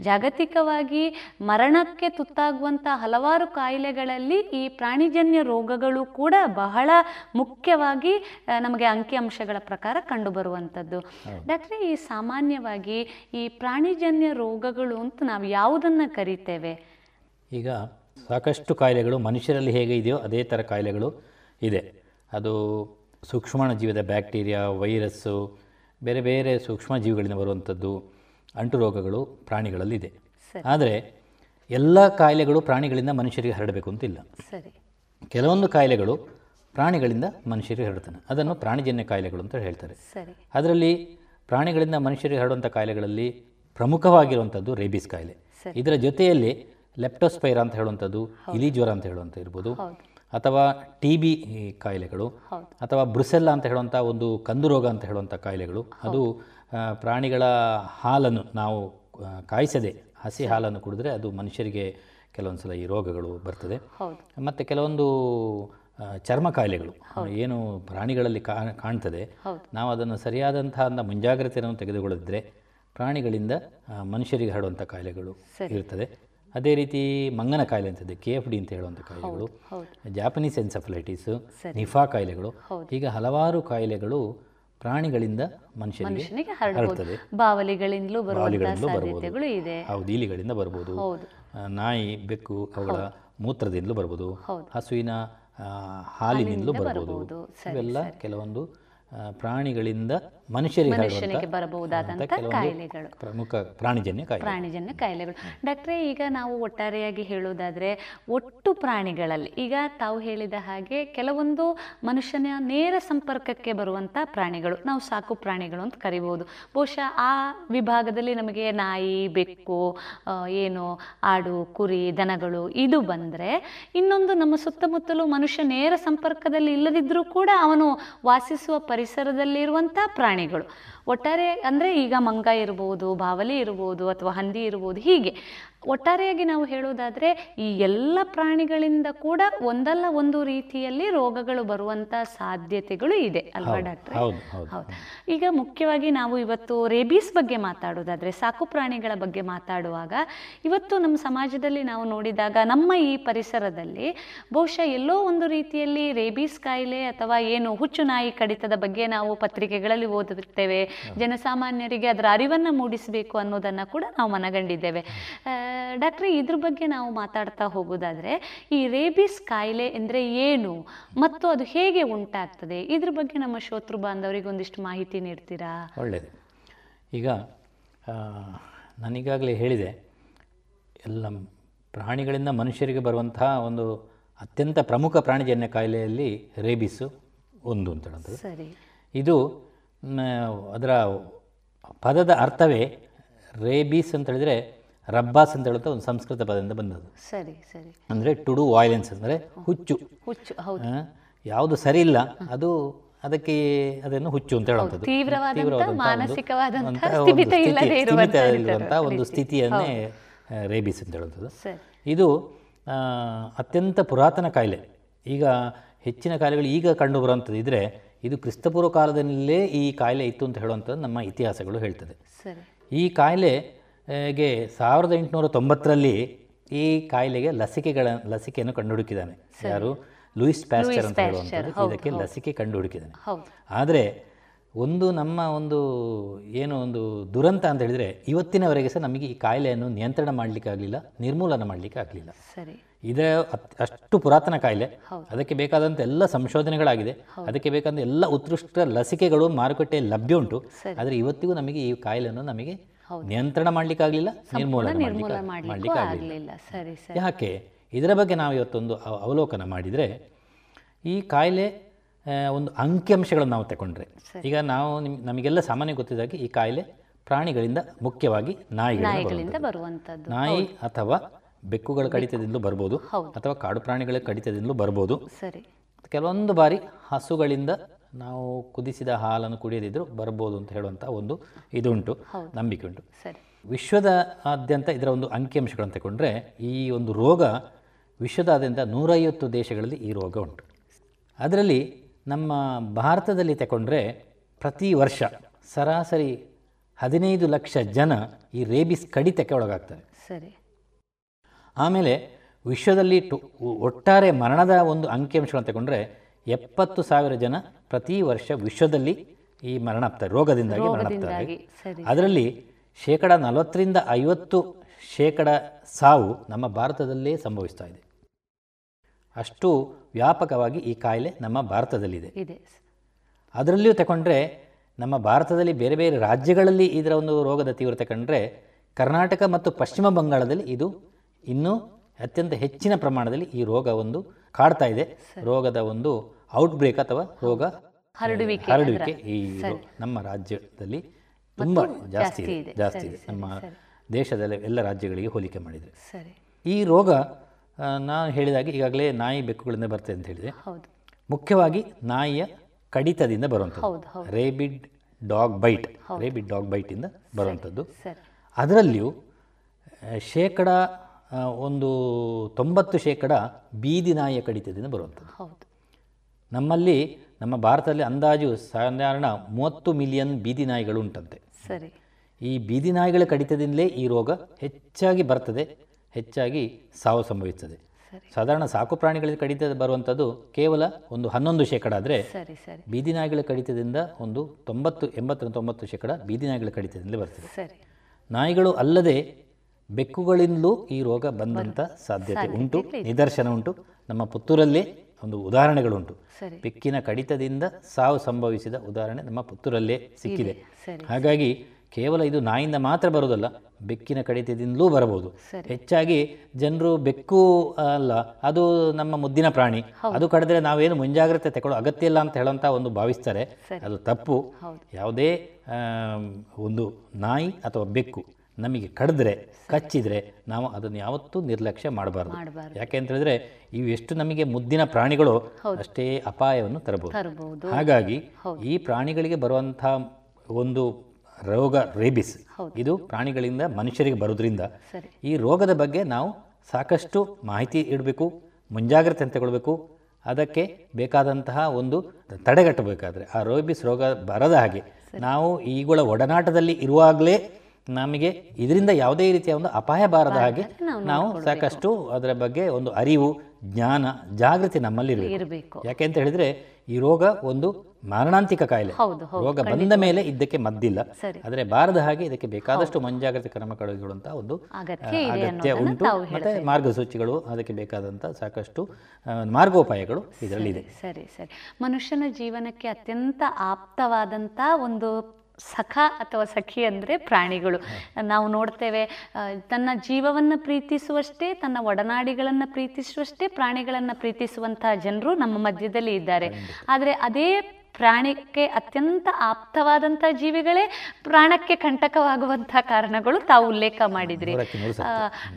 Speaker 14: ಜಾಗತಿಕವಾಗಿ ಮರಣಕ್ಕೆ ತುತ್ತಾಗುವಂಥ ಹಲವಾರು ಕಾಯಿಲೆಗಳಲ್ಲಿ ಈ ಪ್ರಾಣಿಜನ್ಯ ರೋಗಗಳು ಕೂಡ ಬಹಳ ಮುಖ್ಯವಾಗಿ ನಮಗೆ ಅಂಕಿಅಂಶಗಳ ಪ್ರಕಾರ ಕಂಡುಬರುವಂಥದ್ದು. ಡಾಕ್ಟ್ರೆ ಈ ಸಾಮಾನ್ಯವಾಗಿ ಈ ಪ್ರಾಣಿಜನ್ಯ ರೋಗಗಳು ಅಂತ ನಾವು ಯಾವುದನ್ನು ಕರಿತೇವೆ?
Speaker 15: ಈಗ ಸಾಕಷ್ಟು ಕಾಯಿಲೆಗಳು ಮನುಷ್ಯರಲ್ಲಿ ಹೇಗೆ ಇದೆಯೋ ಅದೇ ಥರ ಕಾಯಿಲೆಗಳು ಇದೆ. ಅದು ಸೂಕ್ಷ್ಮಾಣು ಜೀವದ ಬ್ಯಾಕ್ಟೀರಿಯಾ ವೈರಸ್ಸು ಬೇರೆ ಬೇರೆ ಸೂಕ್ಷ್ಮ ಜೀವಿಗಳಿಂದ ಬರುವಂಥದ್ದು ಅಂಟು ರೋಗಗಳು ಪ್ರಾಣಿಗಳಲ್ಲಿದೆ. ಆದರೆ ಎಲ್ಲ ಕಾಯಿಲೆಗಳು ಪ್ರಾಣಿಗಳಿಂದ ಮನುಷ್ಯರಿಗೆ ಹರಡಬೇಕು ಅಂತಿಲ್ಲ.
Speaker 14: ಸರಿ.
Speaker 15: ಕೆಲವೊಂದು ಕಾಯಿಲೆಗಳು ಪ್ರಾಣಿಗಳಿಂದ ಮನುಷ್ಯರಿಗೆ ಹರಡ್ತಾನೆ ಅದನ್ನು ಪ್ರಾಣಿಜನ್ಯ ಕಾಯಿಲೆಗಳು ಅಂತ ಹೇಳ್ತಾರೆ.
Speaker 14: ಸರಿ.
Speaker 15: ಅದರಲ್ಲಿ ಪ್ರಾಣಿಗಳಿಂದ ಮನುಷ್ಯರಿಗೆ ಹರಡುವಂಥ ಕಾಯಿಲೆಗಳಲ್ಲಿ ಪ್ರಮುಖವಾಗಿರುವಂಥದ್ದು ರೇಬಿಸ್ ಕಾಯಿಲೆ. ಇದರ ಜೊತೆಯಲ್ಲಿ ಲೆಪ್ಟೋಸ್ಪೈರಾ ಅಂತ ಹೇಳುವಂಥದ್ದು ಇಲಿ ಜ್ವರ ಅಂತ ಹೇಳುವಂಥ ಇರ್ಬೋದು. ಅಥವಾ ಟಿ ಬಿ ಕಾಯಿಲೆಗಳು ಅಥವಾ ಬ್ರುಸೆಲ್ಲ ಅಂತ ಹೇಳುವಂಥ ಒಂದು ಕಂದು ರೋಗ ಅಂತ ಹೇಳುವಂಥ ಕಾಯಿಲೆಗಳು ಅದು ಪ್ರಾಣಿಗಳ ಹಾಲನ್ನು ನಾವು ಕಾಯಿಸದೆ ಹಸಿ ಹಾಲನ್ನು ಕುಡಿದ್ರೆ ಅದು ಮನುಷ್ಯರಿಗೆ ಕೆಲವೊಂದು ಸಲ ಈ ರೋಗಗಳು ಬರ್ತದೆ. ಮತ್ತು ಕೆಲವೊಂದು ಚರ್ಮ ಕಾಯಿಲೆಗಳು ಏನು ಪ್ರಾಣಿಗಳಲ್ಲಿ ಕಾಣ್ತದೆ. ನಾವು ಅದನ್ನು ಸರಿಯಾದಂತಹ ಮುಂಜಾಗ್ರತೆಯನ್ನು ತೆಗೆದುಕೊಳ್ಳದಿದ್ದರೆ ಪ್ರಾಣಿಗಳಿಂದ ಮನುಷ್ಯರಿಗೆ ಹರಡುವಂಥ ಕಾಯಿಲೆಗಳು ಇರ್ತದೆ. ಅದೇ ರೀತಿ ಮಂಗನ ಕಾಯಿಲೆ ಅಂತದ್ದು ಕೆ ಎಫ್ ಡಿ ಅಂತ ಹೇಳುವಂಥ ಕಾಯಿಲೆಗಳು ಜಾಪನೀಸ್ ಎನ್ಸಫಲೈಟಿಸ್ ನಿಫಾ ಕಾಯಿಲೆಗಳು ಈಗ ಹಲವಾರು ಕಾಯಿಲೆಗಳು ಪ್ರಾಣಿಗಳಿಂದ ಮನುಷ್ಯರಿಗೆ
Speaker 14: ಮನುಷ್ಯನಿಗೆ
Speaker 15: ಹರಡುತ್ತದೆ
Speaker 14: ಬಾವಲಿಗಳಿಂದಲೂ ಇದೆ.
Speaker 15: ಹೌದು. ಇಲಿಗಳಿಂದ ಬರ್ಬೋದು. ನಾಯಿ ಬೆಕ್ಕು ಅವುಗಳ ಮೂತ್ರದಿಂದಲೂ ಬರ್ಬೋದು. ಹಸುವಿನ ಹಾಲಿನಿಂದಲೂ
Speaker 14: ಬರಬಹುದು.
Speaker 15: ಬರ್ಬೋದು. ಇವೆಲ್ಲ ಕೆಲವೊಂದು ಪ್ರಾಣಿಗಳಿಂದ ಮನುಷ್ಯರಿಗೆ
Speaker 14: ಬರಬಹುದಾದಂಥ ಕಾಯಿಲೆಗಳು.
Speaker 15: ಪ್ರಮುಖ ಪ್ರಾಣಿಜನ್ಯ ಕಾಯಿಲೆ
Speaker 14: ಪ್ರಾಣಿಜನ್ಯ ಕಾಯಿಲೆಗಳು. ಡಾಕ್ಟ್ರೆ ಈಗ ನಾವು ಒಟ್ಟಾರೆಯಾಗಿ ಹೇಳೋದಾದ್ರೆ ಒಟ್ಟು ಪ್ರಾಣಿಗಳಲ್ಲಿ ಈಗ ತಾವು ಹೇಳಿದ ಹಾಗೆ ಕೆಲವೊಂದು ಮನುಷ್ಯನ ನೇರ ಸಂಪರ್ಕಕ್ಕೆ ಬರುವಂಥ ಪ್ರಾಣಿಗಳು ನಾವು ಸಾಕು ಪ್ರಾಣಿಗಳು ಅಂತ ಕರಿಬಹುದು. ಬಹುಶಃ ಆ ವಿಭಾಗದಲ್ಲಿ ನಮಗೆ ನಾಯಿ ಬೆಕ್ಕು ಏನು ಆಡು ಕುರಿ ದನಗಳು ಇದು ಬಂದರೆ ಇನ್ನೊಂದು ನಮ್ಮ ಸುತ್ತಮುತ್ತಲು ಮನುಷ್ಯ ನೇರ ಸಂಪರ್ಕದಲ್ಲಿ ಇಲ್ಲದಿದ್ದರೂ ಕೂಡ ಅವನು ವಾಸಿಸುವ ಪರಿಸರದಲ್ಲಿರುವಂಥ ಪ್ರಾಣಿಗಳು. ಒಟ್ಟಾರೆ ಅಂದರೆ ಈಗ ಮಂಗ ಇರ್ಬೋದು ಬಾವಲಿ ಇರ್ಬೋದು ಅಥವಾ ಹಂದಿ ಇರ್ಬೋದು ಹೀಗೆ. ಒಟ್ಟಾರೆಯಾಗಿ ನಾವು ಹೇಳೋದಾದರೆ ಈ ಎಲ್ಲ ಪ್ರಾಣಿಗಳಿಂದ ಕೂಡ ಒಂದಲ್ಲ ಒಂದು ರೀತಿಯಲ್ಲಿ ರೋಗಗಳು ಬರುವಂಥ ಸಾಧ್ಯತೆಗಳು ಇದೆ ಅಲ್ವಾ ಡಾಕ್ಟರ್.
Speaker 15: ಹೌದು.
Speaker 14: ಈಗ ಮುಖ್ಯವಾಗಿ ನಾವು ಇವತ್ತು ರೇಬೀಸ್ ಬಗ್ಗೆ ಮಾತಾಡೋದಾದರೆ ಸಾಕು ಪ್ರಾಣಿಗಳ ಬಗ್ಗೆ ಮಾತಾಡುವಾಗ ಇವತ್ತು ನಮ್ಮ ಸಮಾಜದಲ್ಲಿ ನಾವು ನೋಡಿದಾಗ ನಮ್ಮ ಈ ಪರಿಸರದಲ್ಲಿ ಬಹುಶಃ ಎಲ್ಲೋ ಒಂದು ರೀತಿಯಲ್ಲಿ ರೇಬೀಸ್ ಕಾಯಿಲೆ ಅಥವಾ ಏನು ಹುಚ್ಚು ನಾಯಿ ಕಡಿತದ ಬಗ್ಗೆ ನಾವು ಪತ್ರಿಕೆಗಳಲ್ಲಿ ಓದುತ್ತೇವೆ ಜನಸಾಮಾನ್ಯರಿಗೆ ಅದರ ಅರಿವನ್ನು ಮೂಡಿಸಬೇಕು ಅನ್ನೋದನ್ನು ಕೂಡ ನಾವು ಮನಗಂಡಿದ್ದೇವೆ. ಡಾಕ್ಟ್ರೆ ಇದ್ರ ಬಗ್ಗೆ ನಾವು ಮಾತಾಡ್ತಾ ಹೋಗೋದಾದರೆ ಈ ರೇಬಿಸ್ ಕಾಯಿಲೆ ಎಂದರೆ ಏನು? ಮತ್ತು ಅದು ಹೇಗೆ ಉಂಟಾಗ್ತದೆ? ಇದ್ರ ಬಗ್ಗೆ ನಮ್ಮ ಶ್ರೋತೃ ಬಾಂಧವರಿಗೆ ಒಂದಿಷ್ಟು ಮಾಹಿತಿ ನೀಡ್ತೀರಾ?
Speaker 15: ಒಳ್ಳೆಯದು ಈಗ ನಾನೀಗಾಗಲೇ ಹೇಳಿದೆ ಎಲ್ಲ ಪ್ರಾಣಿಗಳಿಂದ ಮನುಷ್ಯರಿಗೆ ಬರುವಂತಹ ಒಂದು ಅತ್ಯಂತ ಪ್ರಮುಖ ಪ್ರಾಣಿಜನ್ಯ ಕಾಯಿಲೆಯಲ್ಲಿ ರೇಬಿಸು ಒಂದು ಅಂತ
Speaker 14: ಸರಿ.
Speaker 15: ಇದು ಅದರ ಪದದ ಅರ್ಥವೇ ರೇಬೀಸ್ ಅಂತ ಹೇಳಿದ್ರೆ ರಬ್ಬಾಸ್ ಅಂತ ಹೇಳುತ್ತೆ ಒಂದು ಸಂಸ್ಕೃತ ಪದದಿಂದ ಬಂದದ್ದು.
Speaker 14: ಸರಿ ಸರಿ.
Speaker 15: ಅಂದರೆ ಟು ಡು ವಾಯ್ಲೆನ್ಸ್ ಅಂದರೆ ಹುಚ್ಚು.
Speaker 14: ಹುಚ್ಚು
Speaker 15: ಯಾವುದು ಸರಿ ಇಲ್ಲ ಅದು ಅದಕ್ಕೆ ಅದನ್ನು ಹುಚ್ಚು ಅಂತ ಹೇಳುವಂಥದ್ದು.
Speaker 14: ತೀವ್ರವಾದ
Speaker 15: ತೀವ್ರವಾದಂಥ ಒಂದು-. ಸ್ಥಿತಿಯನ್ನೇ. ರೇಬಿಸ್ ಅಂತ ಹೇಳುವಂಥದ್ದು. ಇದು ಅತ್ಯಂತ ಪುರಾತನ ಕಾಯಿಲೆ. ಈಗ ಹೆಚ್ಚಿನ ಕಾಯಿಲೆಗಳು ಈಗ ಕಂಡು ಬರುವಂಥದ್ದು ಇದ್ರೆ ಇದು ಕ್ರಿಸ್ತಪೂರ್ವ ಕಾಲದಲ್ಲೇ ಈ ಕಾಯಿಲೆ ಇತ್ತು ಅಂತ ಹೇಳುವಂಥದ್ದು ನಮ್ಮ ಇತಿಹಾಸಗಳು ಹೇಳ್ತದೆ. ಈ ಕಾಯಿಲೆಗೆ ಸಾವಿರದ ಎಂಟುನೂರ ತೊಂಬತ್ತರಲ್ಲಿ ಈ ಕಾಯಿಲೆಗೆ ಲಸಿಕೆಗಳ ಲಸಿಕೆಯನ್ನು ಕಂಡುಹುಡುಕಿದ್ದಾನೆ. ಯಾರು? ಲೂಯಿಸ್
Speaker 14: ಪ್ಯಾಸ್ಟರ್
Speaker 15: ಅಂತ ಹೇಳುವಂಥದ್ದು. ಇದಕ್ಕೆ. ಲಸಿಕೆ ಕಂಡುಹುಡುಕಿದ್ದಾನೆ.
Speaker 14: ಹೌದು.
Speaker 15: ಆದರೆ ಒಂದು ನಮ್ಮ ಒಂದು ಏನು ಒಂದು ದುರಂತ ಅಂತ ಹೇಳಿದರೆ ಇವತ್ತಿನವರೆಗೆ ಸಹ ನಮಗೆ ಈ ಕಾಯಿಲೆಯನ್ನು ನಿಯಂತ್ರಣ ಮಾಡಲಿಕ್ಕೆ ಆಗಲಿಲ್ಲ ನಿರ್ಮೂಲನ ಮಾಡಲಿಕ್ಕೆ ಆಗಲಿಲ್ಲ
Speaker 14: ಸರಿ.
Speaker 15: ಅತ್- ಅಷ್ಟು ಪುರಾತನ ಕಾಯಿಲೆ. ಅದಕ್ಕೆ ಬೇಕಾದಂತ ಎಲ್ಲ ಸಂಶೋಧನೆಗಳಾಗಿದೆ. ಅದಕ್ಕೆ ಬೇಕಾದ ಎಲ್ಲ ಉತ್ಕೃಷ್ಟ ಲಸಿಕೆಗಳು ಮಾರುಕಟ್ಟೆಯಲ್ಲಿ ಲಭ್ಯ ಉಂಟು. ಆದರೆ ಇವತ್ತಿಗೂ ನಮಗೆ ಈ ಕಾಯಿಲೆಯನ್ನು ನಮಗೆ ನಿಯಂತ್ರಣ ಮಾಡಲಿಕ್ಕಾಗಲಿಲ್ಲ ನಿರ್ಮೂಲನೆ
Speaker 14: ನಿರ್ಮೂಲ
Speaker 15: ಮಾಡಲಿಕ್ಕೆ ಆಗಲಿಲ್ಲ
Speaker 14: ಆಗಲಿಲ್ಲ. ಸರಿ ಸರಿ.
Speaker 15: ಯಾಕೆ? ಇದರ ಬಗ್ಗೆ ನಾವು ಇವತ್ತೊಂದು ಅವಲೋಕನ ಮಾಡಿದರೆ ಈ ಕಾಯಿಲೆ ಒಂದು ಅಂಕಿಅಂಶಗಳನ್ನು ನಾವು ತಗೊಂಡ್ರೆ ಈಗ ನಾವು ನಿಮ್ ನಮಗೆಲ್ಲ ಸಾಮಾನ್ಯ ಗೊತ್ತಿದ್ದಾಗೆ ಈ ಕಾಯಿಲೆ ಪ್ರಾಣಿಗಳಿಂದ ಮುಖ್ಯವಾಗಿ ನಾಯಿಗಳಿಂದ. ಬರುವಂಥದ್ದು ನಾಯಿ ಅಥವಾ ಬೆಕ್ಕುಗಳ ಕಡಿತದಿಂದಲೂ ಬರ್ಬೋದು ಅಥವಾ ಕಾಡು ಪ್ರಾಣಿಗಳ ಕಡಿತದಿಂದಲೂ ಬರ್ಬೋದು.
Speaker 14: ಸರಿ.
Speaker 15: ಕೆಲವೊಂದು ಬಾರಿ ಹಸುಗಳಿಂದ ನಾವು ಕುದಿಸಿದ ಹಾಲನ್ನು ಕುಡಿಯದಿದ್ದರೂ ಬರ್ಬೋದು ಅಂತ ಹೇಳುವಂಥ ಒಂದು ಇದುಂಟು. ನಂಬಿಕೆ ಉಂಟು.
Speaker 14: ಸರಿ.
Speaker 15: ವಿಶ್ವದ ಆದ್ಯಂತ ಇದರ ಒಂದು ಅಂಕಿಅಂಶಗಳನ್ನು ತಗೊಂಡ್ರೆ ಈ ಒಂದು ರೋಗ ವಿಶ್ವದಾದ್ಯಂತ ನೂರೈವತ್ತು ದೇಶಗಳಲ್ಲಿ ಈ ರೋಗ ಉಂಟು. ಅದರಲ್ಲಿ ನಮ್ಮ ಭಾರತದಲ್ಲಿ ತಗೊಂಡ್ರೆ ಪ್ರತಿ ವರ್ಷ ಸರಾಸರಿ ಹದಿನೈದು ಲಕ್ಷ ಜನ ಈ ರೇಬಿಸ್ ಕಡಿತಕ್ಕೆ ಒಳಗಾಗ್ತಾರೆ.
Speaker 14: ಸರಿ.
Speaker 15: ಆಮೇಲೆ ವಿಶ್ವದಲ್ಲಿ ಟು ಒಟ್ಟಾರೆ ಮರಣದ ಒಂದು ಅಂಕಿಅಂಶಗಳನ್ನು ತಗೊಂಡ್ರೆ ಎಪ್ಪತ್ತು ಸಾವಿರ ಜನ ಪ್ರತಿ ವರ್ಷ ವಿಶ್ವದಲ್ಲಿ ಈ ಮರಣ ಆಗ್ತಾರೆ ರೋಗದಿಂದಾಗಿ ಮರಣ ಆಗ್ತಾರೆ ಅದರಲ್ಲಿ ಶೇಕಡ ನಲವತ್ತರಿಂದ ಐವತ್ತು ಶೇಕಡ ಸಾವು ನಮ್ಮ ಭಾರತದಲ್ಲೇ ಸಂಭವಿಸ್ತಾ ಇದೆ. ಅಷ್ಟು ವ್ಯಾಪಕವಾಗಿ ಈ ಕಾಯಿಲೆ ನಮ್ಮ ಭಾರತದಲ್ಲಿದೆ. ಅದರಲ್ಲಿಯೂ ತಗೊಂಡ್ರೆ ನಮ್ಮ ಭಾರತದಲ್ಲಿ ಬೇರೆ ಬೇರೆ ರಾಜ್ಯಗಳಲ್ಲಿ ಇದರ ಒಂದು ರೋಗದ ತೀವ್ರತೆ ಕಂಡ್ರೆ ಕರ್ನಾಟಕ ಮತ್ತು ಪಶ್ಚಿಮ ಬಂಗಾಳದಲ್ಲಿ ಇದು ಇನ್ನೂ ಅತ್ಯಂತ ಹೆಚ್ಚಿನ ಪ್ರಮಾಣದಲ್ಲಿ ಈ ರೋಗ ಒಂದು ಕಾಡ್ತಾ ಇದೆ. ರೋಗದ ಒಂದು ಔಟ್ಬ್ರೇಕ್ ಅಥವಾ ರೋಗ
Speaker 14: ಹರಡುವಿಕೆ
Speaker 15: ಹರಡುವಿಕೆ ಈ ನಮ್ಮ ರಾಜ್ಯದಲ್ಲಿ ತುಂಬ ಜಾಸ್ತಿ
Speaker 14: ಜಾಸ್ತಿ
Speaker 15: ಇದೆ. ಜಾಸ್ತಿ ಇದೆ. ನಮ್ಮ. ದೇಶದಲ್ಲಿ ಎಲ್ಲ ರಾಜ್ಯಗಳಿಗೆ ಹೋಲಿಕೆ ಮಾಡಿದರೆ.
Speaker 14: ಸರಿ.
Speaker 15: ಈ ರೋಗ ನಾನು ಹೇಳಿದಾಗ ಈಗಾಗಲೇ ನಾಯಿ ಬೆಕ್ಕುಗಳಿಂದ ಬರ್ತದೆ ಅಂತ ಹೇಳಿದೆ. ಮುಖ್ಯವಾಗಿ ನಾಯಿಯ ಕಡಿತದಿಂದ ಬರುವಂಥದ್ದು. Rabid dog
Speaker 14: bite
Speaker 15: rabid dog ಬೈಟಿಂದ ಬರುವಂಥದ್ದು. ಅದರಲ್ಲಿಯೂ ಶೇಕಡಾ ಒಂದು ತೊಂಬತ್ತು ಶೇಕಡ ಬೀದಿ ನಾಯಿಯ ಕಡಿತದಿಂದ ಬರುವಂಥದ್ದು.
Speaker 14: ಹೌದು.
Speaker 15: ನಮ್ಮಲ್ಲಿ ನಮ್ಮ ಭಾರತದಲ್ಲಿ ಅಂದಾಜು ಸಾಧಾರಣ ಮೂವತ್ತು ಮಿಲಿಯನ್ ಬೀದಿ ನಾಯಿಗಳು ಉಂಟಂತೆ.
Speaker 14: ಸರಿ.
Speaker 15: ಈ ಬೀದಿ ನಾಯಿಗಳ ಕಡಿತದಿಂದಲೇ ಈ ರೋಗ ಹೆಚ್ಚಾಗಿ ಬರ್ತದೆ ಹೆಚ್ಚಾಗಿ ಸಾವು ಸಂಭವಿಸ್ತದೆ. ಸಾಧಾರಣ ಸಾಕು ಪ್ರಾಣಿಗಳ ಕಡಿತ ಬರುವಂಥದ್ದು ಕೇವಲ ಒಂದು ಹನ್ನೊಂದು ಶೇಕಡ ಆದರೆ
Speaker 14: ಸರಿ ಸರಿ.
Speaker 15: ಬೀದಿ ನಾಯಿಗಳ ಕಡಿತದಿಂದ ಒಂದು ತೊಂಬತ್ತು ಎಂಬತ್ತರ ತೊಂಬತ್ತು ಶೇಕಡ ಬೀದಿ ನಾಯಿಗಳ ಕಡಿತದಿಂದಲೇ ಬರ್ತದೆ.
Speaker 14: ಸರಿ.
Speaker 15: ನಾಯಿಗಳು ಅಲ್ಲದೆ ಬೆಕ್ಕುಗಳಿಂದಲೂ ಈ ರೋಗ ಬಂದಂಥ ಸಾಧ್ಯತೆ ಉಂಟು ನಿದರ್ಶನ ಉಂಟು. ನಮ್ಮ ಪುತ್ತೂರಲ್ಲಿ ಒಂದು ಉದಾಹರಣೆಗಳುಂಟು. ಬೆಕ್ಕಿನ ಕಡಿತದಿಂದ ಸಾವು ಸಂಭವಿಸಿದ ಉದಾಹರಣೆ ನಮ್ಮ ಪುತ್ತೂರಲ್ಲೇ ಸಿಕ್ಕಿದೆ. ಹಾಗಾಗಿ ಕೇವಲ ಇದು ನಾಯಿಂದ ಮಾತ್ರ ಬರೋದಲ್ಲ ಬೆಕ್ಕಿನ ಕಡಿತದಿಂದಲೂ ಬರಬಹುದು. ಹೆಚ್ಚಾಗಿ ಜನರು ಬೆಕ್ಕು ಅಲ್ಲ ಅದು ನಮ್ಮ ಮುದ್ದಿನ ಪ್ರಾಣಿ. ಅದು ಕಡಿದ್ರೆ ನಾವೇನು ಮುಂಜಾಗ್ರತೆ ತಗೊಳ್ಳೋ ಅಗತ್ಯ ಇಲ್ಲ ಅಂತ ಹೇಳುವಂಥ ಒಂದು ಭಾವಿಸ್ತಾರೆ. ಅದು ತಪ್ಪು. ಯಾವುದೇ ಒಂದು ನಾಯಿ ಅಥವಾ ಬೆಕ್ಕು. ನಮಗೆ ಕಡಿದ್ರೆ ಕಚ್ಚಿದ್ರೆ ನಾವು ಅದನ್ನು ಯಾವತ್ತೂ ನಿರ್ಲಕ್ಷ್ಯ ಮಾಡಬಾರ್ದು. ಯಾಕೆ ಅಂತ ಹೇಳಿದ್ರೆ ಇವು ಎಷ್ಟು ನಮಗೆ ಮುದ್ದಿನ ಪ್ರಾಣಿಗಳು ಅಷ್ಟೇ ಅಪಾಯವನ್ನು ತರಬಹುದು.
Speaker 14: ತರಬಹುದು.
Speaker 15: ಹಾಗಾಗಿ ಈ ಪ್ರಾಣಿಗಳಿಗೆ ಬರುವಂಥ ಒಂದು ರೋಗ ರೇಬಿಸ್ ಇದು ಪ್ರಾಣಿಗಳಿಂದ ಮನುಷ್ಯರಿಗೆ ಬರೋದ್ರಿಂದ ಈ ರೋಗದ ಬಗ್ಗೆ ನಾವು ಸಾಕಷ್ಟು ಮಾಹಿತಿ ಇಡಬೇಕು ಮುಂಜಾಗ್ರತೆ ತಗೊಳ್ಬೇಕು ಅದಕ್ಕೆ ಬೇಕಾದಂತಹ ಒಂದು ತಡೆಗಟ್ಟಬೇಕಾದ್ರೆ ಆ ರೋಬಿಸ್ ರೋಗ ಬರದ ಹಾಗೆ ನಾವು ಈಗಳ ಒಡನಾಟದಲ್ಲಿ ಇರುವಾಗಲೇ ನಮಗೆ ಇದರಿಂದ ಯಾವುದೇ ರೀತಿಯ ಒಂದು ಅಪಾಯ ಬಾರದ ಹಾಗೆ
Speaker 14: ನಾವು
Speaker 15: ಸಾಕಷ್ಟು ಅದರ ಬಗ್ಗೆ ಒಂದು ಅರಿವು ಜ್ಞಾನ ಜಾಗೃತಿ ನಮ್ಮಲ್ಲಿ
Speaker 14: ಇರಬೇಕು.
Speaker 15: ಯಾಕೆ ಅಂತ ಹೇಳಿದ್ರೆ ಈ ರೋಗ ಒಂದು ಮಾರಣಾಂತಿಕ ಕಾಯಿಲೆ. ರೋಗ ಬಂದ ಮೇಲೆ ಇದಕ್ಕೆ ಮದ್ದಿಲ್ಲ. ಆದರೆ ಬಾರದ ಹಾಗೆ ಇದಕ್ಕೆ ಬೇಕಾದಷ್ಟು ಮುಂಜಾಗ್ರತೆ ಕ್ರಮ ಕಳೆದುಕೊಳ್ಳುವಂತಹ ಒಂದು
Speaker 14: ಅಗತ್ಯ
Speaker 15: ಉಂಟು. ಮತ್ತೆ ಮಾರ್ಗಸೂಚಿಗಳು ಅದಕ್ಕೆ ಬೇಕಾದಂತಹ ಸಾಕಷ್ಟು ಮಾರ್ಗೋಪಾಯಗಳು ಇದರಲ್ಲಿ ಇದೆ
Speaker 14: ಸರಿ ಸರಿ. ಮನುಷ್ಯನ ಜೀವನಕ್ಕೆ ಅತ್ಯಂತ ಆಪ್ತವಾದಂತಹ ಒಂದು ಸಖ ಅಥವಾ ಸಖಿ ಅಂದರೆ ಪ್ರಾಣಿಗಳು. ನಾವು ನೋಡ್ತೇವೆ ತನ್ನ ಜೀವವನ್ನು ಪ್ರೀತಿಸುವಷ್ಟೇ ತನ್ನ ಒಡನಾಡಿಗಳನ್ನು ಪ್ರೀತಿಸುವಷ್ಟೇ ಪ್ರಾಣಿಗಳನ್ನು ಪ್ರೀತಿಸುವಂತಹ ಜನರು ನಮ್ಮ ಮಧ್ಯದಲ್ಲಿ ಇದ್ದಾರೆ. ಆದರೆ ಅದೇ ಪ್ರಾಣಿಗೆ ಅತ್ಯಂತ ಆಪ್ತವಾದಂಥ ಜೀವಿಗಳೇ ಪ್ರಾಣಕ್ಕೆ ಕಂಟಕವಾಗುವಂಥ ಕಾರಣಗಳು ತಾವು ಉಲ್ಲೇಖ ಮಾಡಿದ್ರಿ.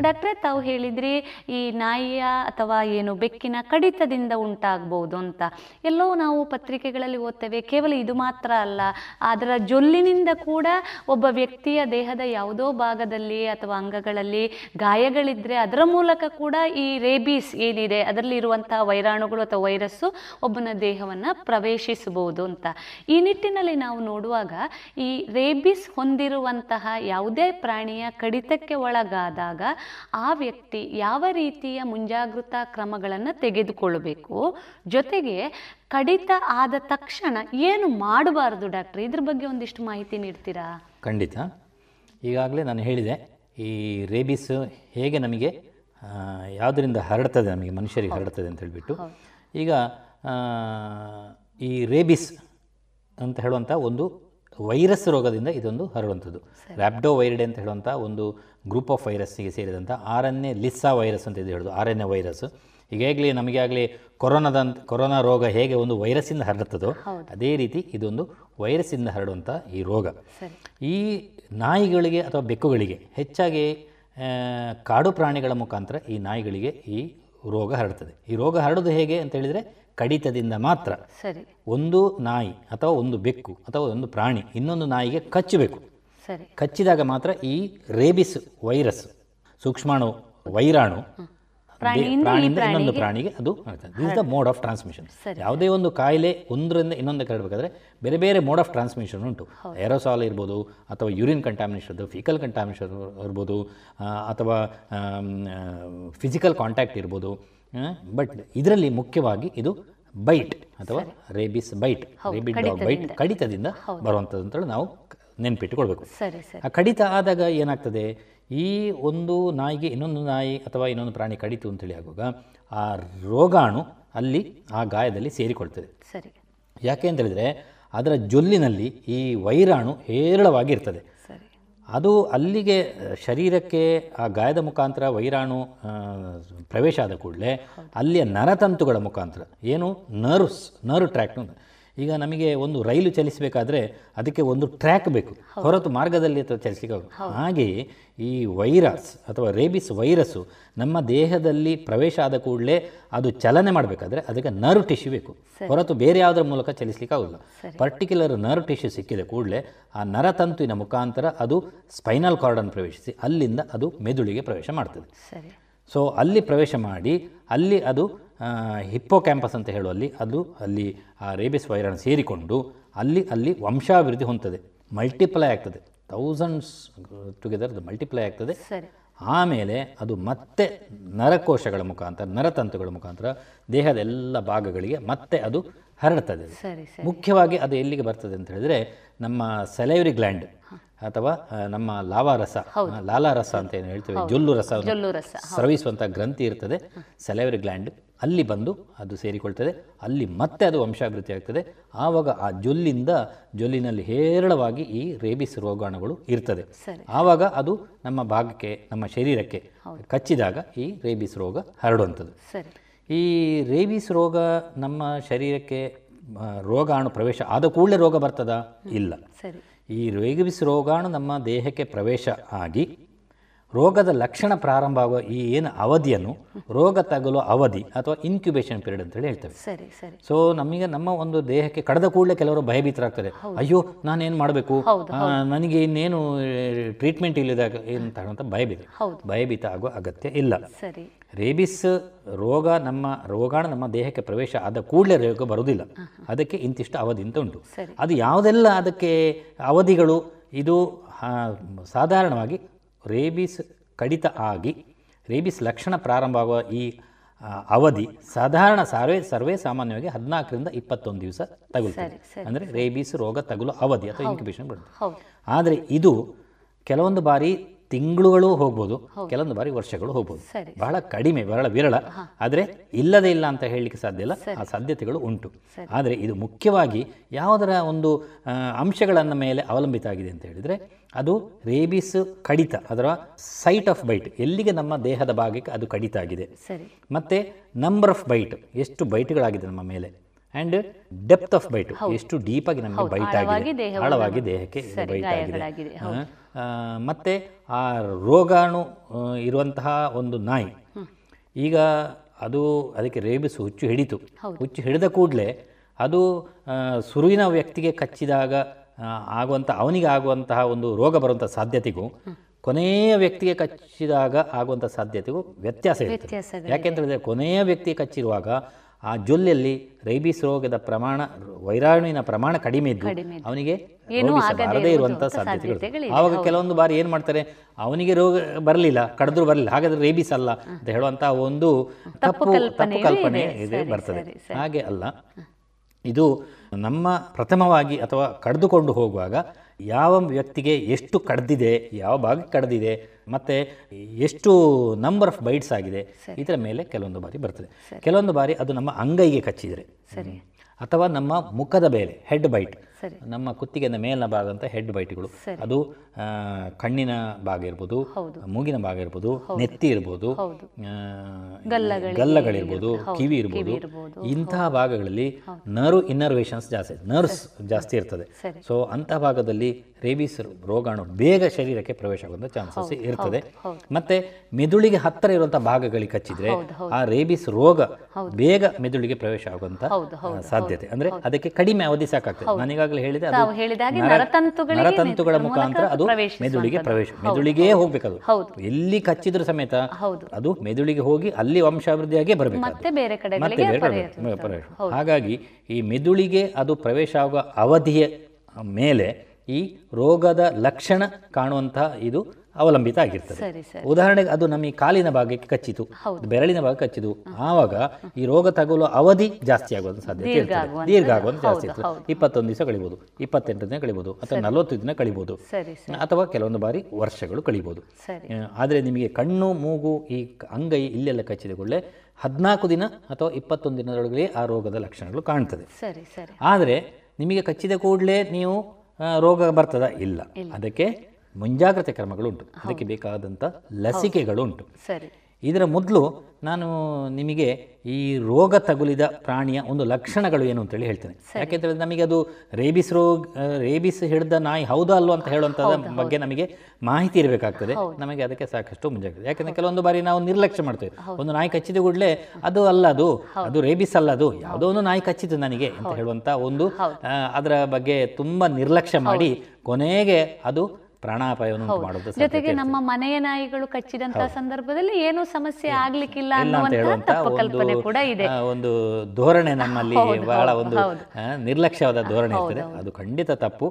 Speaker 14: ಡಾಕ್ಟ್ರೇ ತಾವು ಹೇಳಿದ್ರಿ ಈ ನಾಯಿಯ ಅಥವಾ ಏನು ಬೆಕ್ಕಿನ ಕಡಿತದಿಂದ ಉಂಟಾಗಬಹುದು ಅಂತ. ಎಲ್ಲೋ ನಾವು ಪತ್ರಿಕೆಗಳಲ್ಲಿ ಓದ್ತೇವೆ ಕೇವಲ ಇದು ಮಾತ್ರ ಅಲ್ಲ ಅದರ ಜೊಲ್ಲಿನಿಂದ ಕೂಡ ಒಬ್ಬ ವ್ಯಕ್ತಿಯ ದೇಹದ ಯಾವುದೋ ಭಾಗದಲ್ಲಿ ಅಥವಾ ಅಂಗಗಳಲ್ಲಿ ಗಾಯಗಳಿದ್ರೆ ಅದರ ಮೂಲಕ ಕೂಡ ಈ ರೇಬೀಸ್ ಏನಿದೆ ಅದರಲ್ಲಿ ಇರುವಂತಹ ವೈರಾಣುಗಳು ಅಥವಾ ವೈರಸ್ಸು ಒಬ್ಬನ ದೇಹವನ್ನು ಪ್ರವೇಶಿಸಬಹುದು. ಅಂತ. ಈ ನಿಟ್ಟಿನಲ್ಲಿ ನಾವು ನೋಡುವಾಗ ಈ ರೇಬಿಸ್ ಹೊಂದಿರುವಂತಹ ಯಾವುದೇ ಪ್ರಾಣಿಯ ಕಡಿತಕ್ಕೆ ಒಳಗಾದಾಗ ಆ ವ್ಯಕ್ತಿ ಯಾವ ರೀತಿಯ ಮುಂಜಾಗೃತಾ ಕ್ರಮಗಳನ್ನು ತೆಗೆದುಕೊಳ್ಳಬೇಕು ಜೊತೆಗೆ ಕಡಿತ ಆದ ತಕ್ಷಣ ಏನು ಮಾಡಬಾರದು ಡಾಕ್ಟ್ರ್? ಇದ್ರ ಬಗ್ಗೆ ಒಂದಿಷ್ಟು ಮಾಹಿತಿ ನೀಡ್ತೀರಾ?
Speaker 15: ಖಂಡಿತ. ಈಗಾಗಲೇ ನಾನು ಹೇಳಿದೆ ಈ ರೇಬಿಸ್ ಹೇಗೆ ನಮಗೆ ಯಾವುದರಿಂದ ಹರಡ್ತದೆ ನಮಗೆ ಮನುಷ್ಯರಿಗೆ ಹರಡ್ತದೆ ಅಂತ ಹೇಳಿಬಿಟ್ಟು. ಈಗ ಈ ರೇಬಿಸ್ ಅಂತ ಹೇಳುವಂಥ ಒಂದು ವೈರಸ್ ರೋಗದಿಂದ ಇದೊಂದು ಹರಡುವಂಥದ್ದು. ರ್ಯಾಪ್ಡೋ ವೈರಿಡೆ ಅಂತ ಹೇಳುವಂಥ ಒಂದು ಗ್ರೂಪ್ ಆಫ್ ವೈರಸ್ಸಿಗೆ ಸೇರಿದಂಥ R N A lyssa virus ಅಂತ ಇದು ಹೇಳೋದು ಆರ್ ಎನ್ ಎ ವೈರಸ್ ಈಗಾಗಲೇ ನಮಗೆ ಆಗಲಿ ಕೊರೋನಾದಂತ ಕೊರೋನಾ ರೋಗ ಹೇಗೆ ಒಂದು ವೈರಸ್ಸಿಂದ ಹರಡುತ್ತದೋ ಅದೇ ರೀತಿ ಇದೊಂದು ವೈರಸ್ಸಿಂದ ಹರಡುವಂಥ ಈ ರೋಗ. ಈ ನಾಯಿಗಳಿಗೆ ಅಥವಾ ಬೆಕ್ಕುಗಳಿಗೆ ಹೆಚ್ಚಾಗಿ ಕಾಡು ಪ್ರಾಣಿಗಳ ಮುಖಾಂತರ ಈ ನಾಯಿಗಳಿಗೆ ಈ ರೋಗ ಹರಡ್ತದೆ. ಈ ರೋಗ ಹರಡೋದು ಹೇಗೆ ಅಂತ ಹೇಳಿದರೆ ಕಡಿತದಿಂದ ಮಾತ್ರ
Speaker 14: ಸರಿ.
Speaker 15: ಒಂದು ನಾಯಿ ಅಥವಾ ಒಂದು ಬೆಕ್ಕು ಅಥವಾ ಒಂದು ಪ್ರಾಣಿ ಇನ್ನೊಂದು ನಾಯಿಗೆ ಕಚ್ಚಬೇಕು.
Speaker 14: ಸರಿ.
Speaker 15: ಕಚ್ಚಿದಾಗ ಮಾತ್ರ ಈ ರೇಬಿಸ್ ವೈರಸ್ ಸೂಕ್ಷ್ಮಾಣು ವೈರಾಣು
Speaker 14: ಪ್ರಾಣಿಯಿಂದ
Speaker 15: ಇನ್ನೊಂದು
Speaker 14: ಪ್ರಾಣಿಗೆ
Speaker 15: ಪ್ರಾಣಿಗೆ ಅದು this the mode of
Speaker 14: transmission
Speaker 15: ಯಾವುದೇ ಒಂದು ಕಾಯಿಲೆ ಒಂದರಿಂದ ಇನ್ನೊಂದಕ್ಕೆ ಹರಡಬೇಕಾದ್ರೆ ಬೇರೆ ಬೇರೆ ಮೋಡ್ ಆಫ್ ಟ್ರಾನ್ಸ್ಮಿಷನ್ ಉಂಟು. ಏರೋಸಾಲ್ ಇರ್ಬೋದು ಅಥವಾ ಯೂರಿನ್ ಕಂಟಾಮಿನೇಷನ್ ಫಿಕಲ್ ಕಂಟಾಮಿನೇಷನ್ ಇರ್ಬೋದು ಅಥವಾ ಫಿಸಿಕಲ್ ಕಾಂಟ್ಯಾಕ್ಟ್ ಇರ್ಬೋದು ಬಟ್ ಇದರಲ್ಲಿ ಮುಖ್ಯವಾಗಿ ಇದು ಬೈಟ್ ಅಥವಾ rabies
Speaker 14: bite
Speaker 15: rabid dog bite
Speaker 14: ಕಡಿತದಿಂದ.
Speaker 15: ಬರುವಂಥದ್ದು ಅಂತೇಳಿ ನಾವು ನೆನ್ಪಿಟ್ಟುಕೊಳ್ಬೇಕು.
Speaker 14: ಸರಿ ಸರಿ.
Speaker 15: ಆ ಕಡಿತ ಆದಾಗ ಏನಾಗ್ತದೆ? ಈ ಒಂದು ನಾಯಿಗೆ ಇನ್ನೊಂದು ನಾಯಿ ಅಥವಾ ಇನ್ನೊಂದು ಪ್ರಾಣಿ ಕಡಿತು ಅಂತೇಳಿ ಆಗುವಾಗ ಆ ರೋಗಾಣು ಅಲ್ಲಿ ಆ ಗಾಯದಲ್ಲಿ ಸೇರಿಕೊಳ್ತದೆ.
Speaker 14: ಸರಿ.
Speaker 15: ಯಾಕೆ ಅಂತ ಹೇಳಿದರೆ ಅದರ ಜೊಲ್ಲಿನಲ್ಲಿ ಈ ವೈರಾಣು ಹೇರಳವಾಗಿರ್ತದೆ. ಅದು ಅಲ್ಲಿಗೆ, ಶರೀರಕ್ಕೆ ಆ ಗಾಯದ ಮುಖಾಂತರ ವೈರಾಣು ಪ್ರವೇಶ ಆದ ಕೂಡಲೇ ಅಲ್ಲಿಯ ನರತಂತುಗಳ ಮುಖಾಂತರ. ಏನು? ನರ್ವ್ಸ್, ನರ್ವ್ ಟ್ರ್ಯಾಕ್ಟ್ ಈಗ ನಮಗೆ ಒಂದು ರೈಲು ಚಲಿಸಬೇಕಾದ್ರೆ ಅದಕ್ಕೆ ಒಂದು ಟ್ರ್ಯಾಕ್ ಬೇಕು. ಹೊರತು ಮಾರ್ಗದಲ್ಲಿ ಅಥವಾ ಚಲಿಸಲಿಕ್ಕೆ. ಹಾಗೆಯೇ ಈ ವೈರಸ್ ಅಥವಾ ರೇಬಿಸ್ ವೈರಸ್ಸು ನಮ್ಮ ದೇಹದಲ್ಲಿ ಪ್ರವೇಶ ಆದ ಕೂಡಲೇ ಅದು ಚಲನೆ ಮಾಡಬೇಕಾದ್ರೆ ಅದಕ್ಕೆ ನರ್ವ್ ಟಿಶ್ಯೂ ಬೇಕು. ಹೊರತು ಬೇರೆ ಯಾವುದರ ಮೂಲಕ ಚಲಿಸಲಿಕ್ಕೆ ಆಗೋಲ್ಲ ಪರ್ಟಿಕ್ಯುಲರ್ ನರ್ವ್ ಟಿಶ್ಯೂ ಸಿಕ್ಕಿದ ಕೂಡಲೇ ಆ ನರತಂತುವಿನ ಮುಖಾಂತರ ಅದು ಸ್ಪೈನಲ್ ಕಾರ್ಡನ್ನು ಪ್ರವೇಶಿಸಿ ಅಲ್ಲಿಂದ ಅದು ಮೆದುಳಿಗೆ ಪ್ರವೇಶ ಮಾಡ್ತದೆ. ಸೊ ಅಲ್ಲಿ ಪ್ರವೇಶ ಮಾಡಿ ಅಲ್ಲಿ ಅದು ಹಿಪ್ಪೋ ಕ್ಯಾಂಪಸ್ ಅಂತ ಹೇಳುವಲ್ಲಿ ಅದು ಅಲ್ಲಿ ಆ ರೇಬಿಸ್ ವೈರಾಣು ಸೇರಿಕೊಂಡು ಅಲ್ಲಿ ಅಲ್ಲಿ ವಂಶಾಭಿವೃದ್ಧಿ ಹೊಂದ್ತದೆ. ಮಲ್ಟಿಪ್ಲೈ ಆಗ್ತದೆ. ಥೌಸಂಡ್ಸ್ ಟುಗೆದರ್ ಮಲ್ಟಿಪ್ಲೈ ಆಗ್ತದೆ. ಆಮೇಲೆ ಅದು ಮತ್ತೆ ನರಕೋಶಗಳ ಮುಖಾಂತರ ನರತಂತುಗಳ ಮುಖಾಂತರ ದೇಹದ ಎಲ್ಲ ಭಾಗಗಳಿಗೆ ಮತ್ತೆ ಅದು ಹರಡ್ತದೆ. ಮುಖ್ಯವಾಗಿ ಅದು ಎಲ್ಲಿಗೆ ಬರ್ತದೆ ಅಂತ ಹೇಳಿದ್ರೆ ನಮ್ಮ ಸೆಲೈವರಿ ಗ್ಲ್ಯಾಂಡ್ ಅಥವಾ ನಮ್ಮ ಲಾವಾರಸ ಲಾಲಾರಸ ಅಂತ ಏನು ಹೇಳ್ತೇವೆ. ಜೊಲ್ಲು ರಸ. ಸ್ರವಿಸುವಂಥ ಗ್ರಂಥಿ ಇರ್ತದೆ. ಸೆಲೈವರಿ ಗ್ಲ್ಯಾಂಡ್ ಅಲ್ಲಿ ಬಂದು ಅದು ಸೇರಿಕೊಳ್ತದೆ ಅಲ್ಲಿ ಮತ್ತೆ ಅದು ವಂಶಾಭಿವೃದ್ಧಿ ಆಗ್ತದೆ. ಆವಾಗ ಆ ಜೊಲ್ಲಿಂದ ಜೊಲ್ಲಿನಲ್ಲಿ ಹೇರಳವಾಗಿ ಈ ರೇಬಿಸ್ ರೋಗಾಣುಗಳು ಇರ್ತದೆ. ಆವಾಗ ಅದು ನಮ್ಮ ಭಾಗಕ್ಕೆ ನಮ್ಮ ಶರೀರಕ್ಕೆ ಕಚ್ಚಿದಾಗ ಈ ರೇಬಿಸ್ ರೋಗ ಹರಡುವಂಥದ್ದು. ಈ ರೇಬಿಸ್ ರೋಗ ನಮ್ಮ ಶರೀರಕ್ಕೆ ರೋಗಾಣು ಪ್ರವೇಶ ಆದ ಕೂಡಲೇ ರೋಗ ಬರ್ತದಾ? ಇಲ್ಲ. ಈ ರೇಬಿಸ್ ರೋಗಾಣು ನಮ್ಮ ದೇಹಕ್ಕೆ ಪ್ರವೇಶ ಆಗಿ ರೋಗದ ಲಕ್ಷಣ ಪ್ರಾರಂಭ ಆಗುವ ಈ ಏನು ಅವಧಿಯನ್ನು ರೋಗ ತಗಲುವ ಅವಧಿ ಅಥವಾ ಇನ್ಕ್ಯುಬೇಷನ್ ಪೀರಿಯಡ್ ಅಂತ ಹೇಳಿ ಹೇಳ್ತೇವೆ.
Speaker 14: ಸರಿ ಸರಿ.
Speaker 15: ಸೊ ನಮಗೆ ನಮ್ಮ ಒಂದು ದೇಹಕ್ಕೆ ಕಡದ ಕೂಡಲೇ ಕೆಲವರು ಭಯಭೀತರಾಗ್ತಾರೆ. ಅಯ್ಯೋ ನಾನೇನು ಮಾಡಬೇಕು? ನನಗೆ ಇನ್ನೇನು ಟ್ರೀಟ್ಮೆಂಟ್ ಇಲ್ಲದಾಗ ಅಂತ ಹೇಳುವಂಥ ಭಯಭೀತ. ಭಯಭೀತ ಆಗುವ ಅಗತ್ಯ ಇಲ್ಲ.
Speaker 14: ಸರಿ.
Speaker 15: ರೇಬಿಸ್ ರೋಗ ನಮ್ಮ ರೋಗಾಣು ನಮ್ಮ ದೇಹಕ್ಕೆ ಪ್ರವೇಶ ಆದ ಕೂಡಲೇ ರೋಗ ಬರುವುದಿಲ್ಲ ಅದಕ್ಕೆ ಇಂತಿಷ್ಟು ಅವಧಿ ಅಂತ ಉಂಟು. ಅದು ಯಾವುದೆಲ್ಲ ಅದಕ್ಕೆ ಅವಧಿಗಳು? ಇದು ಸಾಧಾರಣವಾಗಿ ರೇಬಿಸ್ ಕಡಿತ ಆಗಿ ರೇಬಿಸ್ ಲಕ್ಷಣ ಪ್ರಾರಂಭ ಆಗುವ ಈ ಅವಧಿ ಸಾಧಾರಣ ಸರ್ವೇ ಸರ್ವೇ ಸಾಮಾನ್ಯವಾಗಿ ಹದಿನಾಲ್ಕರಿಂದ ಇಪ್ಪತ್ತೊಂದು ದಿವಸ ತಗುಲ್ತದೆ ಅಂದರೆ ರೇಬಿಸ್ ರೋಗ ತಗುಲು ಅವಧಿ ಅಥವಾ. ಇನ್ಕ್ಯುಬೇಷನ್ ಬರುತ್ತೆ ಆದರೆ ಇದು ಕೆಲವೊಂದು ಬಾರಿ ತಿಂಗಳುಗಳು ಹೋಗ್ಬೋದು ಕೆಲವೊಂದು ಬಾರಿ ವರ್ಷಗಳು ಹೋಗ್ಬೋದು. ಬಹಳ ಕಡಿಮೆ ಬಹಳ ವಿರಳ. ಆದರೆ ಇಲ್ಲದೇ ಇಲ್ಲ ಅಂತ ಹೇಳಲಿಕ್ಕೆ ಸಾಧ್ಯ ಇಲ್ಲ. ಆ ಸಾಧ್ಯತೆಗಳು ಉಂಟು. ಆದರೆ ಇದು ಮುಖ್ಯವಾಗಿ ಯಾವುದರ ಒಂದು ಅಂಶಗಳನ್ನು ಮೇಲೆ ಅವಲಂಬಿತ ಆಗಿದೆ ಅಂತ ಹೇಳಿದರೆ ಅದು ರೇಬಿಸ್ ಕಡಿತ ಅದರ ಸೈಟ್ ಆಫ್ ಬೈಟ್. ಎಲ್ಲಿಗೆ ನಮ್ಮ ದೇಹದ ಭಾಗಕ್ಕೆ ಅದು ಕಡಿತ ಆಗಿದೆ. ಮತ್ತು ನಂಬರ್ ಆಫ್ ಬೈಟ್. ಎಷ್ಟು ಬೈಟ್ಗಳಾಗಿದೆ ನಮ್ಮ ಮೇಲೆ? ಆ್ಯಂಡ್ ಡೆಪ್ತ್ ಆಫ್ ಬೈಟ್ ಎಷ್ಟು ಡೀಪ್ ಆಗಿ
Speaker 14: ನಮಗೆ
Speaker 15: ಬೈಟ್ ಆಗಿದೆ. ಆಳವಾಗಿ ದೇಹಕ್ಕೆ ಬೈಟ್ ಆಗಿದೆ. ಮತ್ತೆ ಆ ರೋಗಾಣು ಇರುವಂತಹ ಒಂದು ನಾಯಿ. ಈಗ ಅದು ಅದಕ್ಕೆ ರೇಬಿಸ್ ಹುಚ್ಚು ಹಿಡಿತು. ಹುಚ್ಚು ಹಿಡಿದ ಕೂಡಲೇ ಅದು ಸುರುವಿನ ವ್ಯಕ್ತಿಗೆ ಕಚ್ಚಿದಾಗ ಆಗುವಂಥ ಅವನಿಗೆ ಆಗುವಂತಹ ಒಂದು ರೋಗ ಬರುವಂಥ ಸಾಧ್ಯತೆಗೂ ಕೊನೆಯ ವ್ಯಕ್ತಿಗೆ ಕಚ್ಚಿದಾಗ ಆಗುವಂಥ ಸಾಧ್ಯತೆಗೂ ವ್ಯತ್ಯಾಸ
Speaker 14: ಇರುತ್ತೆ.
Speaker 15: ಯಾಕೆಂತ ಹೇಳಿದ್ರೆ ಕೊನೆಯ ವ್ಯಕ್ತಿಗೆ ಕಚ್ಚಿರುವಾಗ ಆ ಜೊಲ್ಲೆಯಲ್ಲಿ ರೈಬಿಸ್ ರೋಗದ ಪ್ರಮಾಣ ವೈರಾಣುವಿನ ಪ್ರಮಾಣ ಕಡಿಮೆ ಇದ್ದು ಅವನಿಗೆ ಬರದೇ ಇರುವಂತಹ
Speaker 14: ಇರುವಂಥ
Speaker 15: ಸಾಧ್ಯತೆಗಳು. ಆವಾಗ ಕೆಲವೊಂದು ಬಾರಿ ಏನು ಮಾಡ್ತಾರೆ ಅವನಿಗೆ ರೋಗ ಬರಲಿಲ್ಲ ಕಡಿದ್ರು ಬರಲಿಲ್ಲ ಹಾಗಾದ್ರೆ ರೇಬಿಸ್ ಅಲ್ಲ ಅಂತ ಹೇಳುವಂತಹ ಒಂದು ತಪ್ಪು ತಪ್ಪು ಕಲ್ಪನೆ
Speaker 14: ಇದೆ.
Speaker 15: ಬರ್ತದೆ. ಹಾಗೆ ಅಲ್ಲ ಇದು ನಮ್ಮ ಪ್ರಥಮವಾಗಿ ಅಥವಾ ಕಡಿದುಕೊಂಡು ಹೋಗುವಾಗ ಯಾವ ವ್ಯಕ್ತಿಗೆ ಎಷ್ಟು ಕಡ್ದಿದೆ ಯಾವ ಭಾಗಕ್ಕೆ ಕಡ್ದಿದೆ ಮತ್ತು ಎಷ್ಟು ನಂಬರ್ ಆಫ್ ಬೈಟ್ಸ್ ಆಗಿದೆ ಇದರ ಮೇಲೆ ಕೆಲವೊಂದು ಬಾರಿ ಬರ್ತದೆ. ಕೆಲವೊಂದು ಬಾರಿ ಅದು ನಮ್ಮ ಅಂಗೈಗೆ ಕಚ್ಚಿದರೆ
Speaker 14: ಸರಿ.
Speaker 15: ಅಥವಾ ನಮ್ಮ ಮುಖದ ಮೇಲೆ ಹೆಡ್ ಬೈಟ್. ನಮ್ಮ ಕುತ್ತಿಗೆನ ಮೇಲಿನ ಭಾಗ ಅಂತ ಹೆಡ್ ಬೈಟ್ಗಳು ಅದು ಆ, ಕಣ್ಣಿನ ಭಾಗ ಇರ್ಬೋದು ಮೂಗಿನ ಭಾಗ ಇರ್ಬೋದು ನೆತ್ತಿ ಇರ್ಬೋದು ಗಲ್ಲಗಳಿರ್ಬೋದು ಕಿವಿ ಇರ್ಬೋದು ಇಂತಹ ಭಾಗಗಳಲ್ಲಿ ನರ್ವ್ ಇನ್ನರ್ವೇಷನ್ಸ್ ಜಾಸ್ತಿ ನರ್ವ್ಸ್ ಜಾಸ್ತಿ ಇರ್ತದೆ. ಸೊ ಅಂತಹ ಭಾಗದಲ್ಲಿ ರೇಬಿಸ್ ರೋಗಾಣು ಬೇಗ ಶರೀರಕ್ಕೆ ಪ್ರವೇಶ ಆಗುವಂಥ ಚಾನ್ಸಸ್ ಇರ್ತದೆ. ಮತ್ತೆ ಮೆದುಳಿಗೆ ಹತ್ತಿರ ಇರುವಂತಹ ಭಾಗಗಳಿಗೆ ಕಚ್ಚಿದ್ರೆ. ಆ ರೇಬಿಸ್ ರೋಗ ಬೇಗ ಮೆದುಳಿಗೆ ಪ್ರವೇಶ ಆಗುವಂತ ಸಾಧ್ಯತೆ. ಅಂದ್ರೆ ಅದಕ್ಕೆ ಕಡಿಮೆ ಅವಧಿ ಸಾಕಾಗ್ತದೆ. ನನಿಗಾಗ್ಲೆ ಹೇಳಿದೆ ಅದು ನರತಂತುಗಳ ಮುಖಾಂತರ ಅದು ಮೆದುಳಿಗೆ ಪ್ರವೇಶ. ಮೆದುಳಿಗೆ
Speaker 14: ಹೋಗ್ಬೇಕು
Speaker 15: ಹೋಗ್ಬೇಕದು. ಎಲ್ಲಿ ಕಚ್ಚಿದ್ರು ಸಮೇತ ಅದು ಮೆದುಳಿಗೆ ಹೋಗಿ ಅಲ್ಲಿ ವಂಶಾಭಿವೃದ್ಧಿಯಾಗೇ ಬರಬೇಕು
Speaker 14: ಮತ್ತೆ ಬೇರೆ
Speaker 15: ಕಡೆ. ಹಾಗಾಗಿ ಈ ಮೆದುಳಿಗೆ ಅದು ಪ್ರವೇಶ ಆಗುವ ಅವಧಿಯ ಮೇಲೆ ಈ ರೋಗದ ಲಕ್ಷಣ ಕಾಣುವಂತಹ ಇದು ಅವಲಂಬಿತ ಆಗಿರ್ತದೆ. ಉದಾಹರಣೆಗೆ ಅದು ನಮ್ಮ ಈ ಕಾಲಿನ ಭಾಗಕ್ಕೆ ಕಚ್ಚಿತು. ಬೆರಳಿನ ಭಾಗ ಕಚ್ಚಿತು. ಆವಾಗ ಈ ರೋಗ ತಗುಲುವ ಅವಧಿ ಜಾಸ್ತಿ ಆಗುವಂತ ಸಾಧ್ಯತೆ ಇರ್ತದೆ. ದೀರ್ಘ ಆಗುವಂತ ಜಾಸ್ತಿ ಇರ್ತದೆ. ಇಪ್ಪತ್ತೊಂದು ದಿವಸ ಕಳಿಬಹುದು ಇಪ್ಪತ್ತೆಂಟು ದಿನ ಕಳಿಬಹುದು ಅಥವಾ. ನಲವತ್ತು ದಿನ
Speaker 14: ಕಳಿಬಹುದು.
Speaker 15: ಅಥವಾ ಕೆಲವೊಂದು ಬಾರಿ ವರ್ಷಗಳು ಕಳಿಬಹುದು. ಆದರೆ ನಿಮಗೆ ಕಣ್ಣು ಮೂಗು ಈ ಅಂಗೈ ಇಲ್ಲೆಲ್ಲ ಕಚ್ಚಿದ ಕೂಡಲೇ ಹದಿನಾಲ್ಕು ದಿನ ಅಥವಾ ಇಪ್ಪತ್ತೊಂದು ದಿನದೊಳಗೆ ಆ ರೋಗದ ಲಕ್ಷಣಗಳು ಕಾಣ್ತದೆ. ಆದರೆ ನಿಮಗೆ ಕಚ್ಚಿದ ಕೂಡಲೇ ನೀವು ರೋಗ ಬರ್ತದ? ಇಲ್ಲ. ಅದಕ್ಕೆ ಮುಂಜಾಗ್ರತೆ ಕ್ರಮಗಳು ಉಂಟು ಅದಕ್ಕೆ ಬೇಕಾದಂಥ ಲಸಿಕೆಗಳು ಉಂಟು
Speaker 14: ಸರಿ.
Speaker 15: ಇದರ ಮೊದಲು ನಾನು ನಿಮಗೆ ಈ ರೋಗ ತಗುಲಿದ ಪ್ರಾಣಿಯ ಒಂದು ಲಕ್ಷಣಗಳು ಏನು ಅಂತೇಳಿ ಹೇಳ್ತೇನೆ. ಯಾಕೆಂತೇಳಿದ್ರೆ ನಮಗೆ ಅದು ರೇಬಿಸ್ ರೋಗ ರೇಬಿಸ್ ಹಿಡಿದ ನಾಯಿ ಹೌದಾ ಅಲ್ವಾ ಅಂತ ಹೇಳುವಂಥದ್ದು ಬಗ್ಗೆ ನಮಗೆ ಮಾಹಿತಿ ಇರಬೇಕಾಗ್ತದೆ. ನಮಗೆ ಅದಕ್ಕೆ ಸಾಕಷ್ಟು ಮುಂಜಾಗ್ರತೆ. ಯಾಕಂದ್ರೆ ಕೆಲವೊಂದು ಬಾರಿ ನಾವು ನಿರ್ಲಕ್ಷ್ಯ ಮಾಡ್ತೇವೆ. ಒಂದು ನಾಯಿ ಕಚ್ಚಿದ ಕೂಡಲೇ ಅದು ಅಲ್ಲ ಅದು ಅದು ರೇಬಿಸ್ ಅಲ್ಲ ಅದು ಯಾವುದೋ ಒಂದು ನಾಯಿ ಕಚ್ಚಿತು ನನಗೆ ಅಂತ ಹೇಳುವಂಥ ಒಂದು ಅದರ ಬಗ್ಗೆ ತುಂಬ ನಿರ್ಲಕ್ಷ್ಯ ಮಾಡಿ ಕೊನೆಗೆ ಅದು ಪ್ರಾಣಾಪಾಯವನ್ನು ಮಾಡೋದು
Speaker 14: ಜೊತೆಗೆ ನಮ್ಮ ಮನೆಯ ನಾಯಿಗಳು ಕಚ್ಚಿದಂತಹ ಸಂದರ್ಭದಲ್ಲಿ ಏನೂ ಸಮಸ್ಯೆ ಆಗ್ಲಿಕ್ಕಿಲ್ಲ ಅನ್ನುವಂತ ಕಲ್ಪನೆ
Speaker 15: ಒಂದು
Speaker 14: ಕೂಡ ಇದೆ.
Speaker 15: ಒಂದು ಧೋರಣೆ ನಮ್ಮಲ್ಲಿ ಬಹಳ ಒಂದು. ನಿರ್ಲಕ್ಷ್ಯವಾದ ಧೋರಣೆ ಇರ್ತದೆ. ಅದು ಖಂಡಿತ ತಪ್ಪು.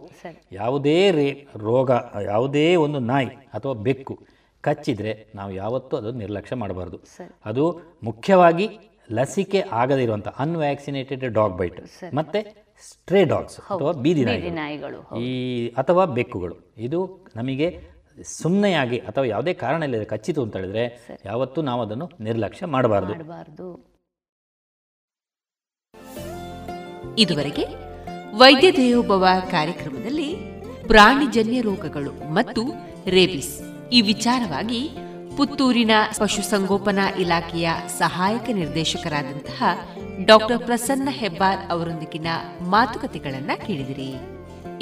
Speaker 15: ಯಾವುದೇ ರೇ ರೋಗ ಯಾವುದೇ ಒಂದು ನಾಯಿ ಅಥವಾ ಬೆಕ್ಕು ಕಚ್ಚಿದ್ರೆ ನಾವು ಯಾವತ್ತೂ ಅದನ್ನು ನಿರ್ಲಕ್ಷ್ಯ ಮಾಡಬಾರ್ದು. ಅದು ಮುಖ್ಯವಾಗಿ ಲಸಿಕೆ ಆಗದೇ ಇರುವಂಥ ಅನ್ವ್ಯಾಕ್ಸಿನೇಟೆಡ್ ಡಾಗ್ ಬೈಟ್ ಮತ್ತೆ ಸ್ಟ್ರೇ ಡಾಗ್ಸ್ ಅಥವಾ ಬೀದಿ ನಾಯಿಗಳು. ಈ ಅಥವಾ ಬೆಕ್ಕುಗಳು. ಇದು ನಮಗೆ ಸುಮ್ಮನೆಯಾಗಿ ಅಥವಾ ಯಾವುದೇ ಕಾರಣ ಇಲ್ಲದೆ ಕಚ್ಚಿತು ಅಂತ ಹೇಳಿದ್ರೆ ಯಾವತ್ತೂ ನಾವು ಅದನ್ನು ನಿರ್ಲಕ್ಷ್ಯ ಮಾಡಬಾರದು.
Speaker 14: ಮಾಡಬಾರ್ದು.
Speaker 1: ಇದುವರೆಗೆ ವೈದ್ಯ ದೇವೋಭವ ಕಾರ್ಯಕ್ರಮದಲ್ಲಿ ಪ್ರಾಣಿಜನ್ಯ ರೋಗಗಳು ಮತ್ತು ರೇಬಿಸ್ ಈ ವಿಚಾರವಾಗಿ ಪುತ್ತೂರಿನ ಪಶುಸಂಗೋಪನಾ ಇಲಾಖೆಯ ಸಹಾಯಕ ನಿರ್ದೇಶಕರಾದಂತಹ ಡಾಕ್ಟರ್ ಪ್ರಸನ್ನ ಹೆಬ್ಬಾರ್ ಅವರೊಂದಿಗಿನ ಮಾತುಕತೆಗಳನ್ನ ಕೇಳಿದಿರಿ.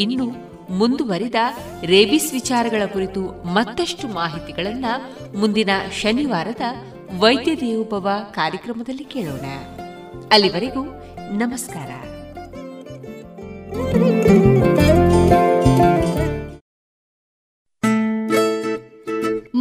Speaker 1: ಇನ್ನು ಮುಂದುವರಿದ ರೇಬಿಸ್ ವಿಚಾರಗಳ ಕುರಿತು ಮತ್ತಷ್ಟು ಮಾಹಿತಿಗಳನ್ನ ಮುಂದಿನ ಶನಿವಾರದ ವೈದ್ಯ ದೇವೋಭವ ಕಾರ್ಯಕ್ರಮದಲ್ಲಿ ಕೇಳೋಣ. ಅಲ್ಲಿವರೆಗೂ ನಮಸ್ಕಾರ.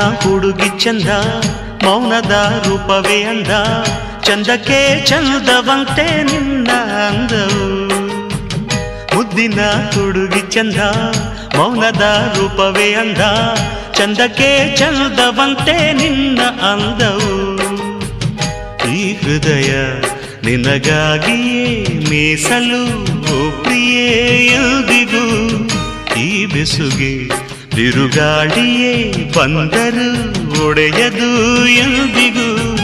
Speaker 16: ಹುಡುಗಿ ಚಂದ, ಮೌನದ ರೂಪವೇ ಅಂದ. ಚಂದಕ್ಕೆ ಚಂದವಂತೆ ನಿನ್ನ ಅಂದವು. ಮುದ್ದಿನ ಹುಡುಗಿ ಚಂದ, ಮೌನದ ರೂಪವೇ ಅಂದ. ಚಂದಕ್ಕೆ ಚಂದವಂತೆ ನಿನ್ನ ಅಂದವು. ಈ ಹೃದಯ ನಿನಗಾಗಿಯೇ ಮೀಸಲು ಪ್ರಿಯೇ ಎಂದಿಗೂ ಈ ಬೆಸುಗೆ ಬಿರುಗಾಳಿಯೇ ಬಂದರು ಒಡೆಯದು ಎಂದಿಗೂ.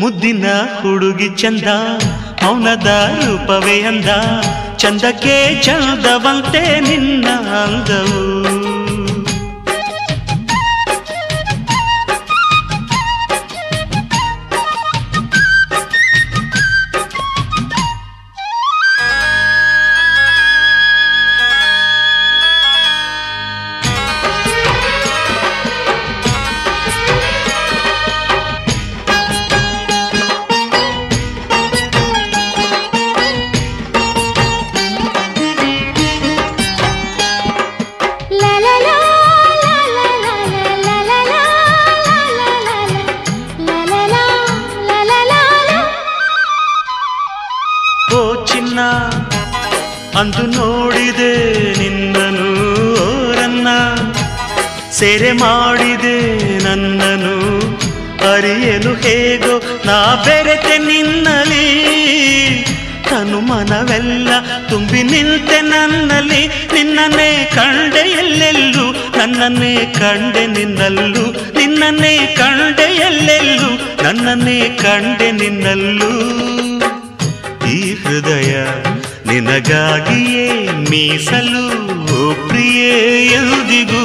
Speaker 16: ಮುದ್ದಿನ ಹುಡುಗಿ ಚಂದ ಮೌನದ ರೂಪವೇ ಅಂದ. ಚಂದಕ್ಕೆ ಚಂದವಂತೆ ನಿನ್ನ ಅಂದವು. ಓ ಪ್ರಿಯೇ ಎಂದಿಗೂ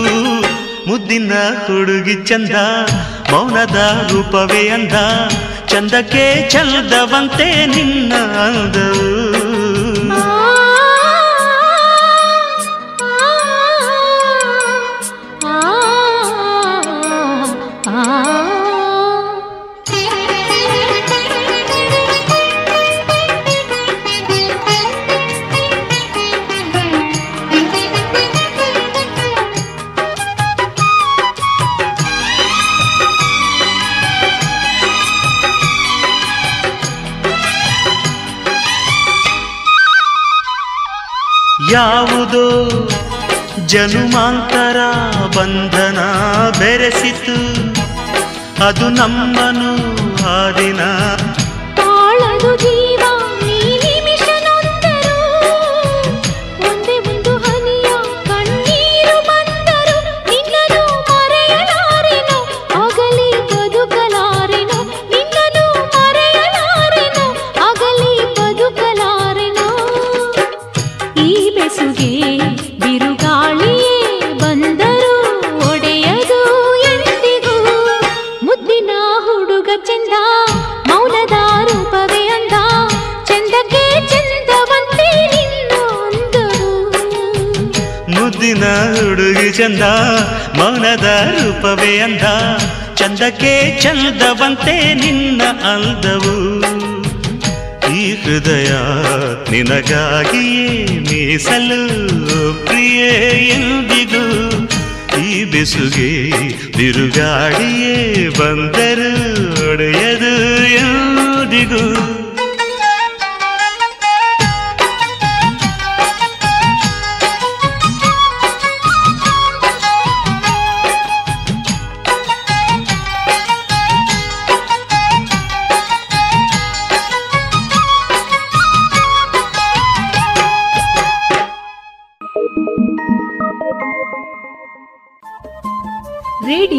Speaker 16: ಮುದ್ದಿನ ಹುಡುಗಿ ಚಂದ ಮೌನದ ರೂಪವೇ ಅಂದ. ಚಂದಕ್ಕೆ ಚಂದವಂತೆ ನಿನ್ನ ಅಂದವು ಜನುಮಾಂತರ ಬಂಧನ ಬೆರೆಸಿತು. ಅದು ನಮ್ಮನು ಆ
Speaker 12: ಚಂದ ಮೌನದ ರೂಪವೇ ಅಂದ, ಚಂದಕ್ಕೆ ಚಂದವಂತೆ ನಿನ್ನ
Speaker 16: ಅಂದವು. ಈ ಹೃದಯ ನಿನಗಾಗಿಯೇ ಮೀಸಲು ಪ್ರಿಯೆ ಎಂದಿಗೂ. ಈ ಬೆಸುಗೆ ಬಿರುಗಾಡಿಯೇ ಬಂದರು ಒಡೆಯದು ಎಂದಿಗೂ.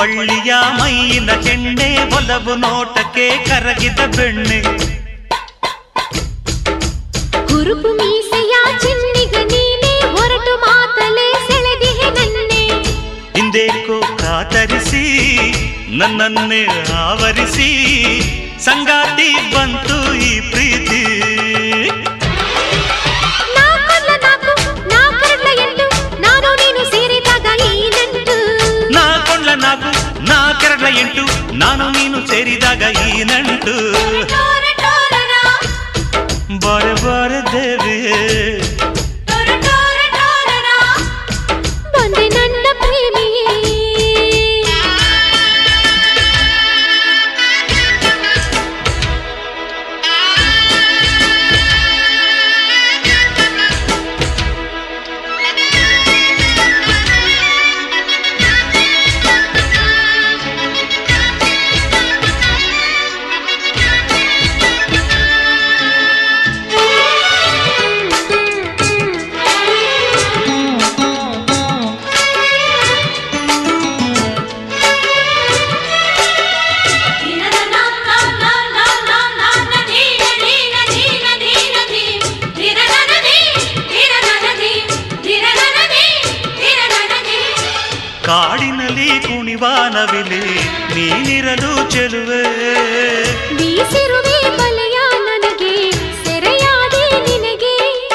Speaker 16: ಬಳ್ಳಿಯ ಮೈಯಿನ ಕೆಣ್ಣೆ ಒಲವು ನೋಟಕ್ಕೆ ಕರಗಿದ ಬೆಣ್ಣೆ.
Speaker 12: ಗುರುಪು ಮೀಸೆಯ ಚಿನ್ನಿಗ ನೀನೆ ಹೊರಟು ಮಾತಲೆ ಸೆಳೆದಿಹೆ ನನ್ನೆ.
Speaker 16: ಹಿಂದೇಕೋ ಕಾತರಿಸಿ ನನ್ನನ್ನೇ ಆವರಿಸಿ ಸಂಗಾತಿ ಬಂತು ಈ ಪ್ರೀತಿ ಕೊಂಡ್ಲ ನಾಲ್ಕು ನಾ ಕೆರಡ್ಲ ಎಂಟು ನಾನು ನೀನು ಸೇರಿದಾಗ ಈ ನಂಟು ಬಾರೆ ಬಾರೆ ದೇವಿಯೇ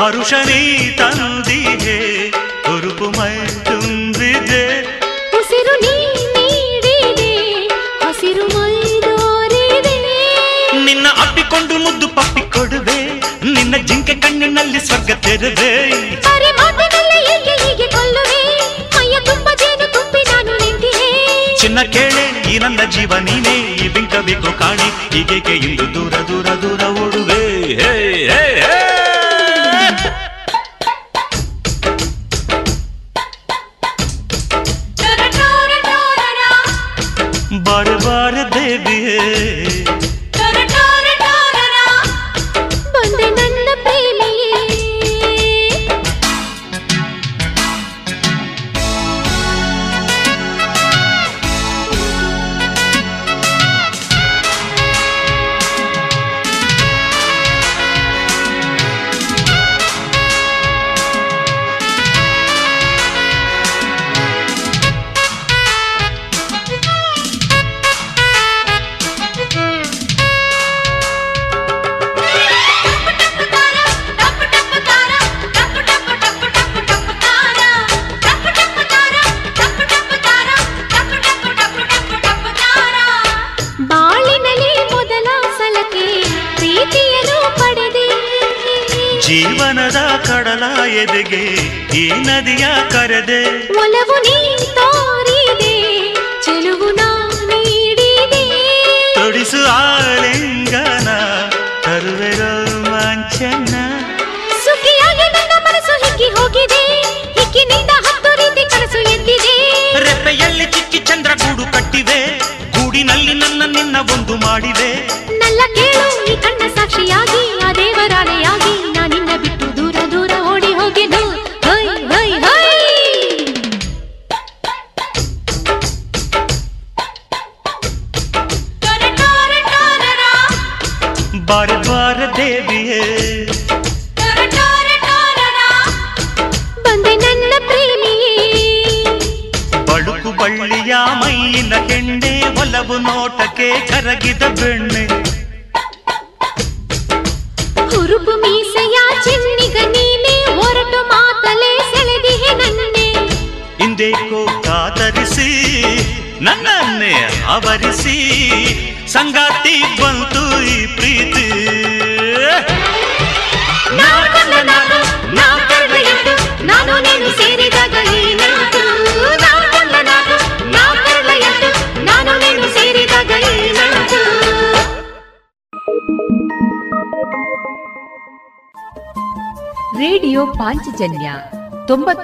Speaker 12: ನಿನಗೆ
Speaker 16: ಹರುಷನೇ ತಂದಿಗೆ ಹುರುಪು ಮೈ ತುಂಬಿದೆ
Speaker 12: ಉಸಿರು ನೀಡಿದೆ ಹಸಿರು ಮೈದೋರಿದೆ.
Speaker 16: ನಿನ್ನ ಅಪ್ಪಿಕೊಂಡು ಮುದ್ದು ಪಪ್ಪಿ ಕೊಡುವೆ ನಿನ್ನ ಜಿಂಕೆ ಕಣ್ಣಿನಲ್ಲಿ ಸ್ವರ್ಗ
Speaker 12: ನಿಂತಿಯೇ
Speaker 16: ಚಿನ್ನ ಕೇಳೆ ಈ ನನ್ನ ಜೀವ ನೀನೇ ಈ ಬಿಂಕಬೇಕು ಕಾಣಿ ಹೀಗೆ ಇಂದು ದೂರ ದೂರ ದೂರ ಓಡುವೆ. ಹೇ ಹೇ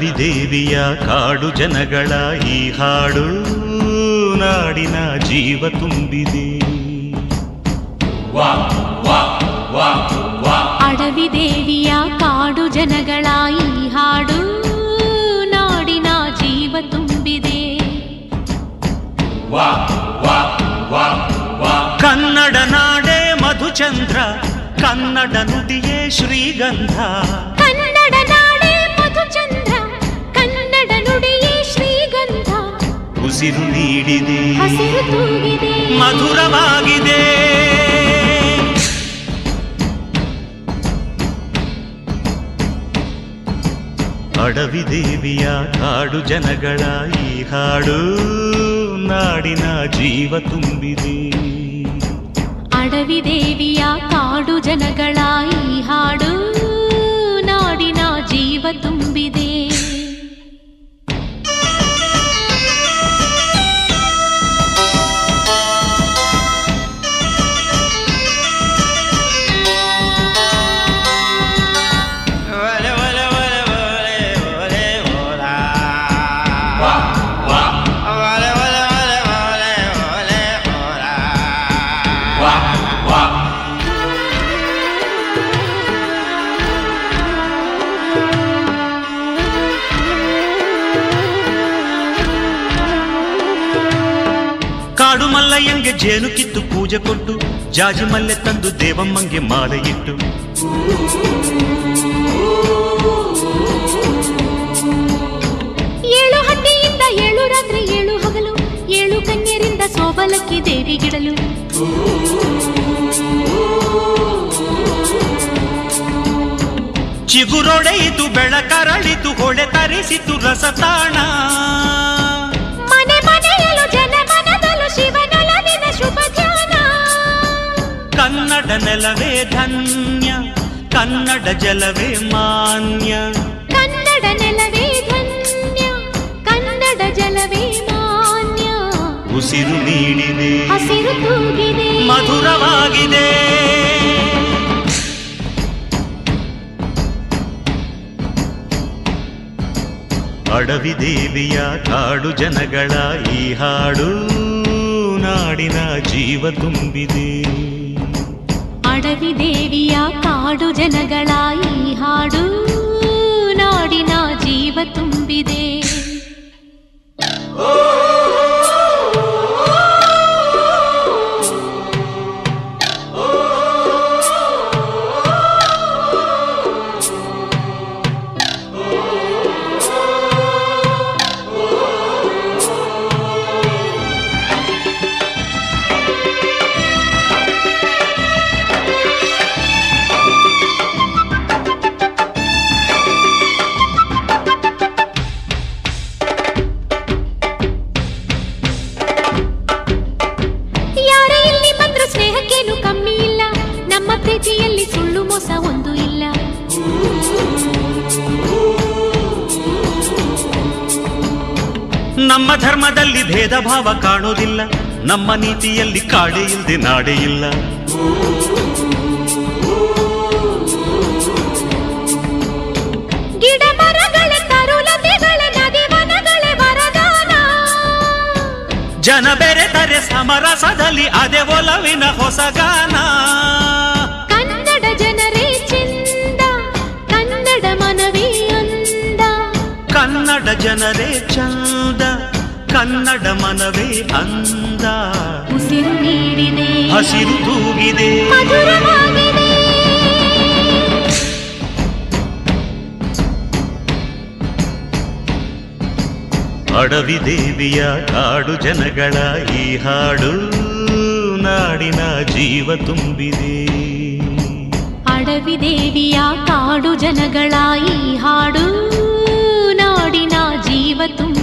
Speaker 16: ಅಡವಿ ದೇವಿಯ ಕಾಡು ಜನಗಳ ಈ ಹಾಡು ನಾಡಿನ ಜೀವ ತುಂಬಿದೆ.
Speaker 17: ಅಡವಿ ದೇವಿಯ ಕಾಡು ಜನಗಳ ಈ ಹಾಡು ನಾಡಿನ ಜೀವ ತುಂಬಿದೆ.
Speaker 16: ಕನ್ನಡ ನಾಡೆ ಮಧುಚಂದ್ರ ಕನ್ನಡ ನುಡಿಯೇ ಶ್ರೀಗಂಧ. ನೀಡಿದೆ.
Speaker 17: ಹಸಿರು ತೂಗಿದೆ
Speaker 16: ಮಧುರವಾಗಿದೆ. ಅಡವಿ ದೇವಿಯ ಕಾಡು ಜನಗಳ ಈ ಹಾಡು ನಾಡಿನ ಜೀವ ತುಂಬಿದೆ.
Speaker 17: ಅಡವಿ ದೇವಿಯ ಕಾಡು ಜನಗಳ ಈ ಹಾಡು ನಾಡಿನ ಜೀವ ತುಂಬಿದೆ.
Speaker 16: ಜಾಜಿ ಮಲ್ಲೆ ತಂದು ದೇವಮ್ಮಂಗೆ ಮಾಲೆ ಇಟ್ಟು
Speaker 17: ಏಳು ಹಟ್ಟಿಯಿಂದ ಏಳು ರಾತ್ರಿ ಏಳು ಹಗಲು ಏಳು ಕನ್ಯರಿಂದ ಸೋಬಲಕ್ಕಿ ದೇವಿಗಿಡಲು.
Speaker 16: ಚಿಗುರೊಡೆಯಿತು ಬೆಳಕರಳಿತು ಹೊಳೆ ತರಿಸಿತು ರಸತಾಣ. ಕನ್ನಡ ನೆಲವೇ ಧನ್ಯ ಕನ್ನಡ ಜಲವೇ ಮಾನ್ಯ.
Speaker 17: ಕನ್ನಡ ನೆಲವೇ ಧನ್ಯ ಕನ್ನಡ ಜಲವೇ ಮಾನ್ಯ.
Speaker 16: ಉಸಿರು ನೀಡಿದೆ
Speaker 17: ಹಸಿರು ತೂಗಿದೆ.
Speaker 16: ಮಧುರವಾಗಿದೆ. ಅಡವಿ ದೇವಿಯ ಕಾಡು ಜನಗಳ ಈ ಹಾಡು ನಾಡಿನ ಜೀವ ತುಂಬಿದೆ.
Speaker 17: ದೇವಿಯ ಕಾಡು ಜನಗಳ ಈ ಹಾಡು ನಾಡಿನ ಜೀವ ತುಂಬಿದೆ.
Speaker 16: ಧರ್ಮದಲ್ಲಿ ಭೇದ ಭಾವ ಕಾಣೋದಿಲ್ಲ ನಮ್ಮ ನೀತಿಯಲ್ಲಿ ಕಾಡೆ ಇಲ್ಲದೆ ನಾಡೆ ಇಲ್ಲ. ಜನ ಬೆರೆತರೆ ಸಮರಸದಲ್ಲಿ ಅದೇ ಒಲವಿನ ಹೊಸಗಾನ
Speaker 17: ಕನ್ನಡ ಜನರೇ ಚಂದ ಕನ್ನಡ ಮನವಿಯಂದ ಅಂದ.
Speaker 16: ಕನ್ನಡ ಜನರೇ ಚಂದ. ಕನ್ನಡ ಮನವೇ ಅಂದ
Speaker 17: ಉಸಿರು ನೀಡಿದೆ
Speaker 16: ಹಸಿರು ತೂಗಿದೆ
Speaker 17: ಮಧುರವಾಗಿದೆ
Speaker 16: ಅಡವಿ ದೇವಿಯ ಕಾಡು ಜನಗಳ ಈ ಹಾಡು ನಾಡಿನ ಜೀವ ತುಂಬಿದೆ
Speaker 17: ಅಡವಿ ದೇವಿಯ ಕಾಡು ಜನಗಳ ಈ ಹಾಡು ನಾಡಿನ ಜೀವ ತುಂಬಿದೆ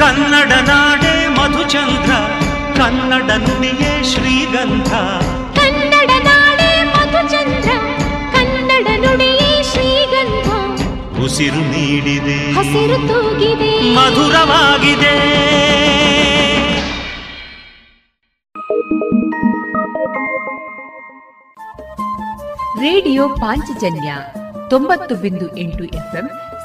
Speaker 16: ಕನ್ನಡ ನಾಡೇ ಮಧುಚಂದ್ರ ಕನ್ನಡ ನುಡಿಯೇ ಶ್ರೀಗಂಧ.
Speaker 17: ಕನ್ನಡ ನಾಡೇ ಮಧುಚಂದ್ರ ಕನ್ನಡ ನುಡಿಯೇ ಶ್ರೀಗಂಧ.
Speaker 16: ಉಸಿರು ನೀಡಿದೆ
Speaker 17: ಹಸಿರು ತೂಗಿದೆ.
Speaker 16: ಮಧುರವಾಗಿದೆ.
Speaker 18: ರೇಡಿಯೋ ಪಾಂಚಜನ್ಯ ತೊಂಬತ್ತು ಬಿಂದು ಎಂಟು ಎಫ್ಎಂ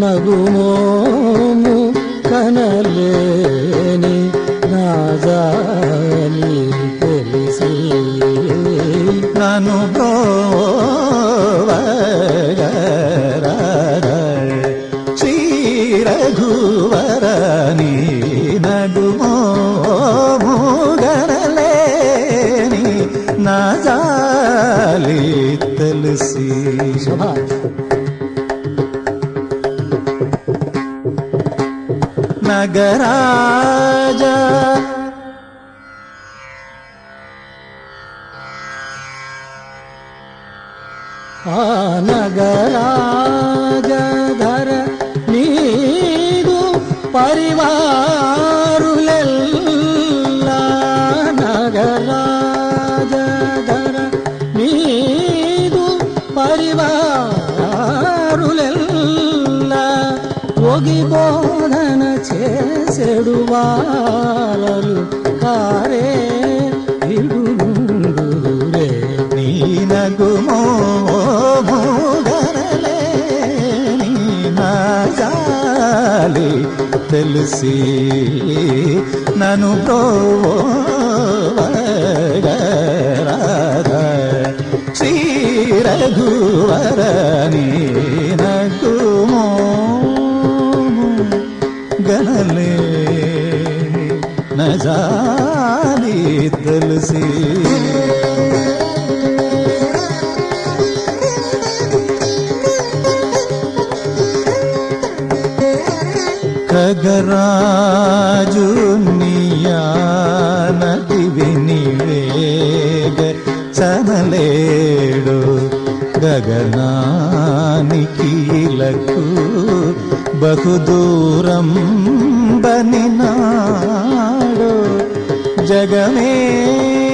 Speaker 19: నగుమోము కనలే ನಗರಾಜ
Speaker 18: కాలలు కారే తిరుగుండురే నీ నగుమో భూగరలే తెలిసి. నను ప్రోగరాధ శ్రీ రఘువరణీ తెలిసి. కగరాజు నియానటి వినివేగ చనలేడు గగనానికి లకు బహుదూరం బనినా जग में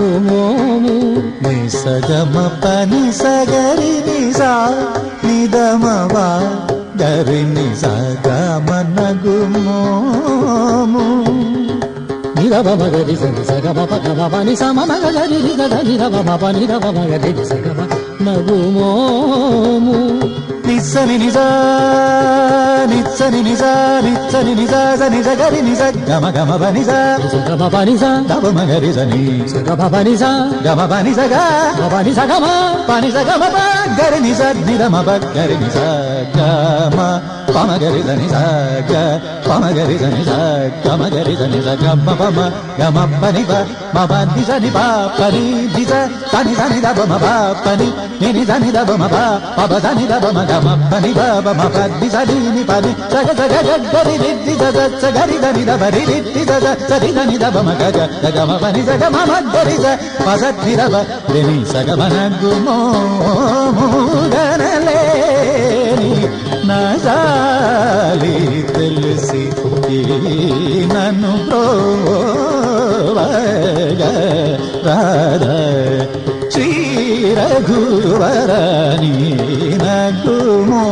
Speaker 18: సగమనగు మోము నిసగమ పని సగరి నిసా నిదమవా గరి సగమనగు మోము నిరవ మగరి సగమ పగమ పని సమ మగరి నిద నిరవ మప నిరవ మగరి సగమ నగు నిస్సని నిజ నిచ్చని నిజ నిచ్చని నిజ నిజ గరి నిజ గమ గమ బని గమ బని గమ మగరి సని గమ బని గమ బని సగ బని సగమ పని సగమ ప గరి నిజ నిరమ గరి నిజ గమ. పమగరి దని సగ పమగరి దని సగ గమగరి దని సగ మమ గమపని మమని సని పాపని దిస సని సని దబ మ పాపని నిని సని దబ మ పా పబ సని దబ మ గమపని బబ మ పద్ది సని ని పని సగ సగ గరి రిద్ది సగ సగరి దని దబ రి రిద్ది సగ సరి దని దబ మ గగ గగ మ పని సగ మమ గరి స పసత్తి దబ రిని సగ మన గుమో నా తెలిసి ఈ నన్ను రాధ. శ్రీ రఘువరని నగుమో.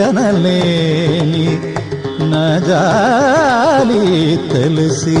Speaker 18: గనలేని నజాలి తెలిసి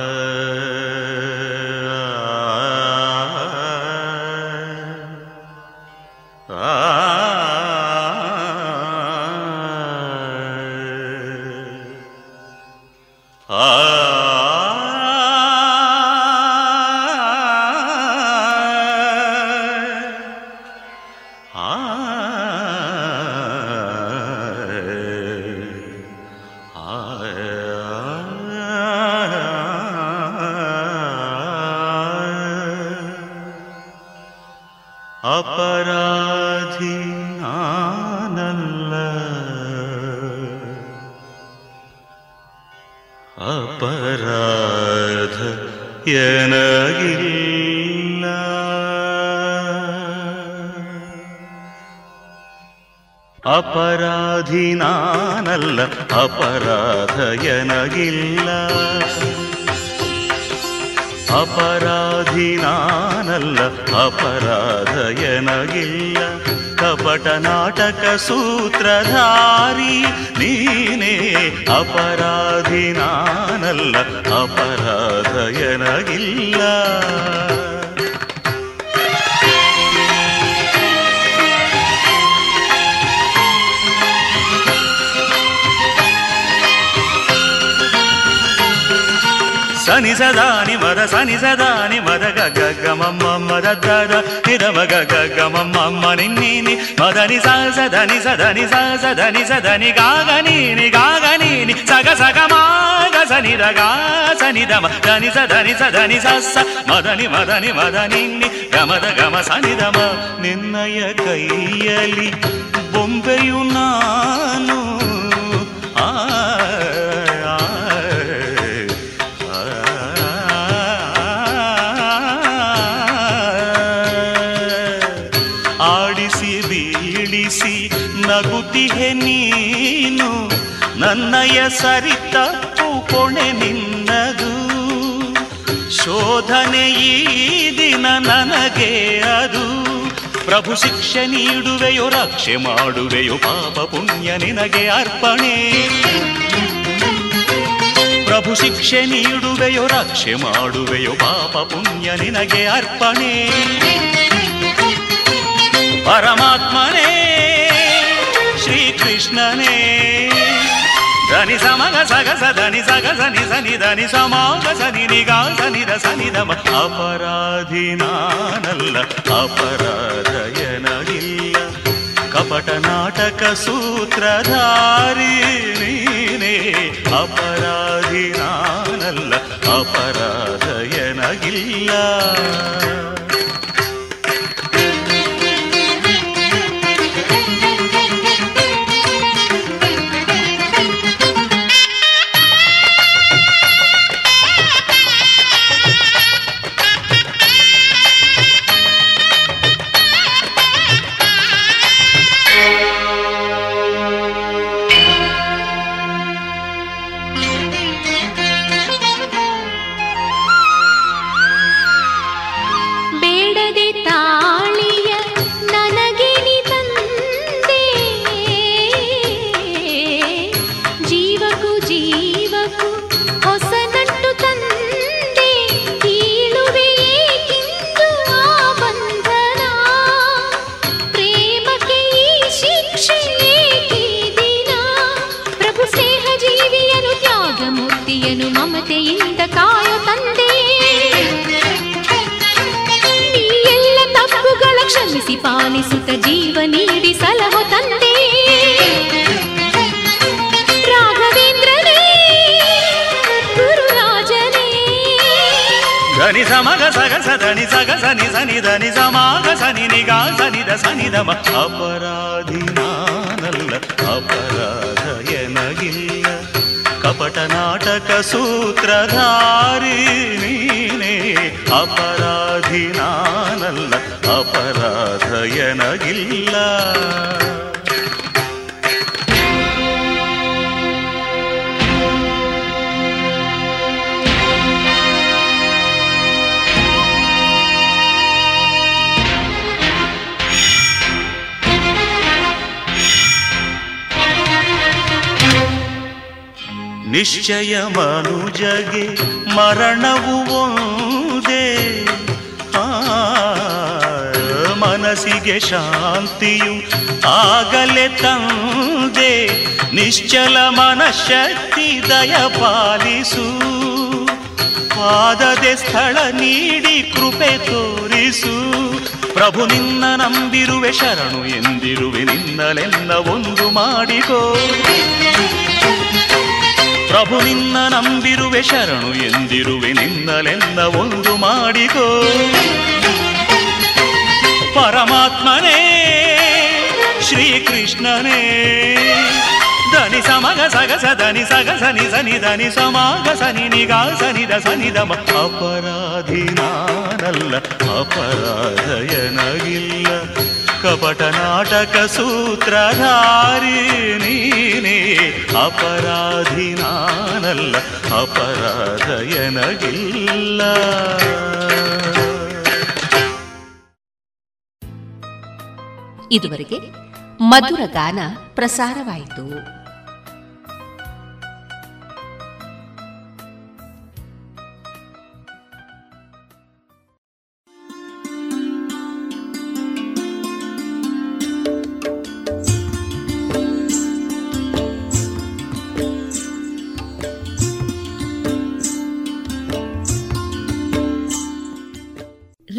Speaker 16: ಸನಿ ಸದಾನಿ ಮದ ಸನಿ ಸದಾನಿ ಮದ ಗಗ ಗಮಮ್ಮ ಮದ ದದ ನಿರಮ ಗಗ ಗಮಮ್ಮ ನಿನ್ನಿ ಮದನಿ ಸ ಸದನಿ ಸದನಿ ಸ ಸದನಿ ಸದನಿ ಗಾಗ ನೀನಿ ಗಾಗ ನೀನಿ ಸಗ ಸಗ ಮಾಗ ಸನಿ ರಗ ಸನಿ ದಮ ಧನಿ ಸದನಿ ಸದನಿ ಸ ಸ ಮದನಿ ಮದನಿ ಮದ ನಿನ್ನಿ ಗಮದ ಗಮ ಸನಿ ದಮ ನಿನ್ನಯ ಕೈಯಲಿ ಬೊಂಬೆಯು ನಾನು ನಗುತ್ತಿಹೆ ನೀನು ನನ್ನಯ ಸರಿ ತಪ್ಪು ಕೊಣೆ ನಿನ್ನದು. ಶೋಧನೆ ಈ ದಿನ ನನಗೆ ಅದು. ಪ್ರಭು ಶಿಕ್ಷೆ ನೀಡುವೆಯೋ, ರಕ್ಷೆ ಮಾಡುವೆಯೋ, ಪಾಪ ಪುಣ್ಯ ನಿನಗೆ ಅರ್ಪಣೆ. ಪ್ರಭು ಶಿಕ್ಷೆ ನೀಡುವೆಯೋ, ರಕ್ಷೆ ಮಾಡುವೆಯೋ, ಪಾಪ ಪುಣ್ಯ ನಿನಗೆ ಅರ್ಪಣೆ. ಪರಮಾತ್ಮನೇ ಶ್ರೀಕೃಷ್ಣನೇ ಧನಿ ಸಮಗ ಸಗ ಸದನಿ ಸಗ ಸನಿ ಸನಿ ಧನಿ ಸಮಾಗ ಸನಿ ನಿಗಾ ಸನಿ ದ ಸನಿ ದಮ ಅಪರಾಧಿ ನಾನಲ್ಲ ಅಪರಾಧ ಎನಗಿಲ್ಲ ಕಪಟ ನಾಟಕ ಸೂತ್ರಧಾರಿ
Speaker 17: ಮೂರ್ತಿಯನು ಮಮತೆಯಿಂದ ಕಾಯೋ ತಂದೆ ನೀ ಎಲ್ಲ ತಪ್ಪುಗಳ ಕ್ಷಮಿಸಿ ಪಾಲಿಸುತ್ತ ಜೀವ ನೀಡಿ ಸಲಹೋ ತಂದೆ ರಾಘವೇಂದ್ರನೇ ಗುರುರಾಜನೇ
Speaker 16: ಧನಿ ಸಮಗ ಸಗ ಸದನಿ ಸಗ ಸನಿ ಸನಿ ಧನಿ ಸಮಾಗ ಸನಿ ನಿಗಾ ಸನಿ ದ ಸನಿ ದಮ ಅಪರಾಧಿ ನಾನಲ್ಲ ಅಪರಾಧ ಎನಗಿಲ್ಲ ಕಪಟ ನಾಟಕ ಸೂತ್ರಧಾರಿ ನೀನೇ ಅಪರಾಧಿ ನಾನಲ್ಲ ಅಪರಾಧ ನಿಶ್ಚಯ ಮನುಜಗೆ ಮರಣವು ಒಂದೇ ಮನಸ್ಸಿಗೆ ಶಾಂತಿಯು ಆಗಲೇ ತಂದೆ. ನಿಶ್ಚಲ ಮನಶಕ್ತಿ ದಯ ಪಾಲಿಸು. ಪಾದದೆ ಸ್ಥಳ ನೀಡಿ ಕೃಪೆ ತೋರಿಸು. ಪ್ರಭು ನಿನ್ನ ನಂಬಿರುವೆ, ಶರಣು ಎಂದಿರುವೆ, ನಿನ್ನಲೆಲ್ಲ ಒಂದು ಮಾಡಿಕೋ. ಪ್ರಭು ನಿನ್ನ ನಂಬಿರುವೆ, ಶರಣು ಎಂದಿರುವೆ, ನಿನ್ನಲೆಲ್ಲ ಒಂದು ಮಾಡಿಕೋ. ಪರಮಾತ್ಮನೇ, ಶ್ರೀಕೃಷ್ಣನೇ, ಧನಿ ಸಮಗ ಸಗಸ, ಧನಿ ಸಗ ಸನಿ ಸನಿ ಧನಿ ಸಮಾಗ, ಸನಿ ನಿಗಾ, ಸನಿ ದ ಸನಿ ದಮ ಅಪರಾಧಿ ನಾನಲ್ಲ ಅಪರಾಧ ಎನಗಿಲ್ಲ ಕಪ ಕಪಟ ನಾಟಕ ಸೂತ್ರಧಾರಿ ನೀನೇ. ಅಪರಾಧಿ ನಾನಲ್ಲ ಅಪರಾಧ ಎನಗಿಲ್ಲ
Speaker 1: ಇದುವರೆಗೆ ಮಧುರ ಗಾನ ಪ್ರಸಾರವಾಯಿತು.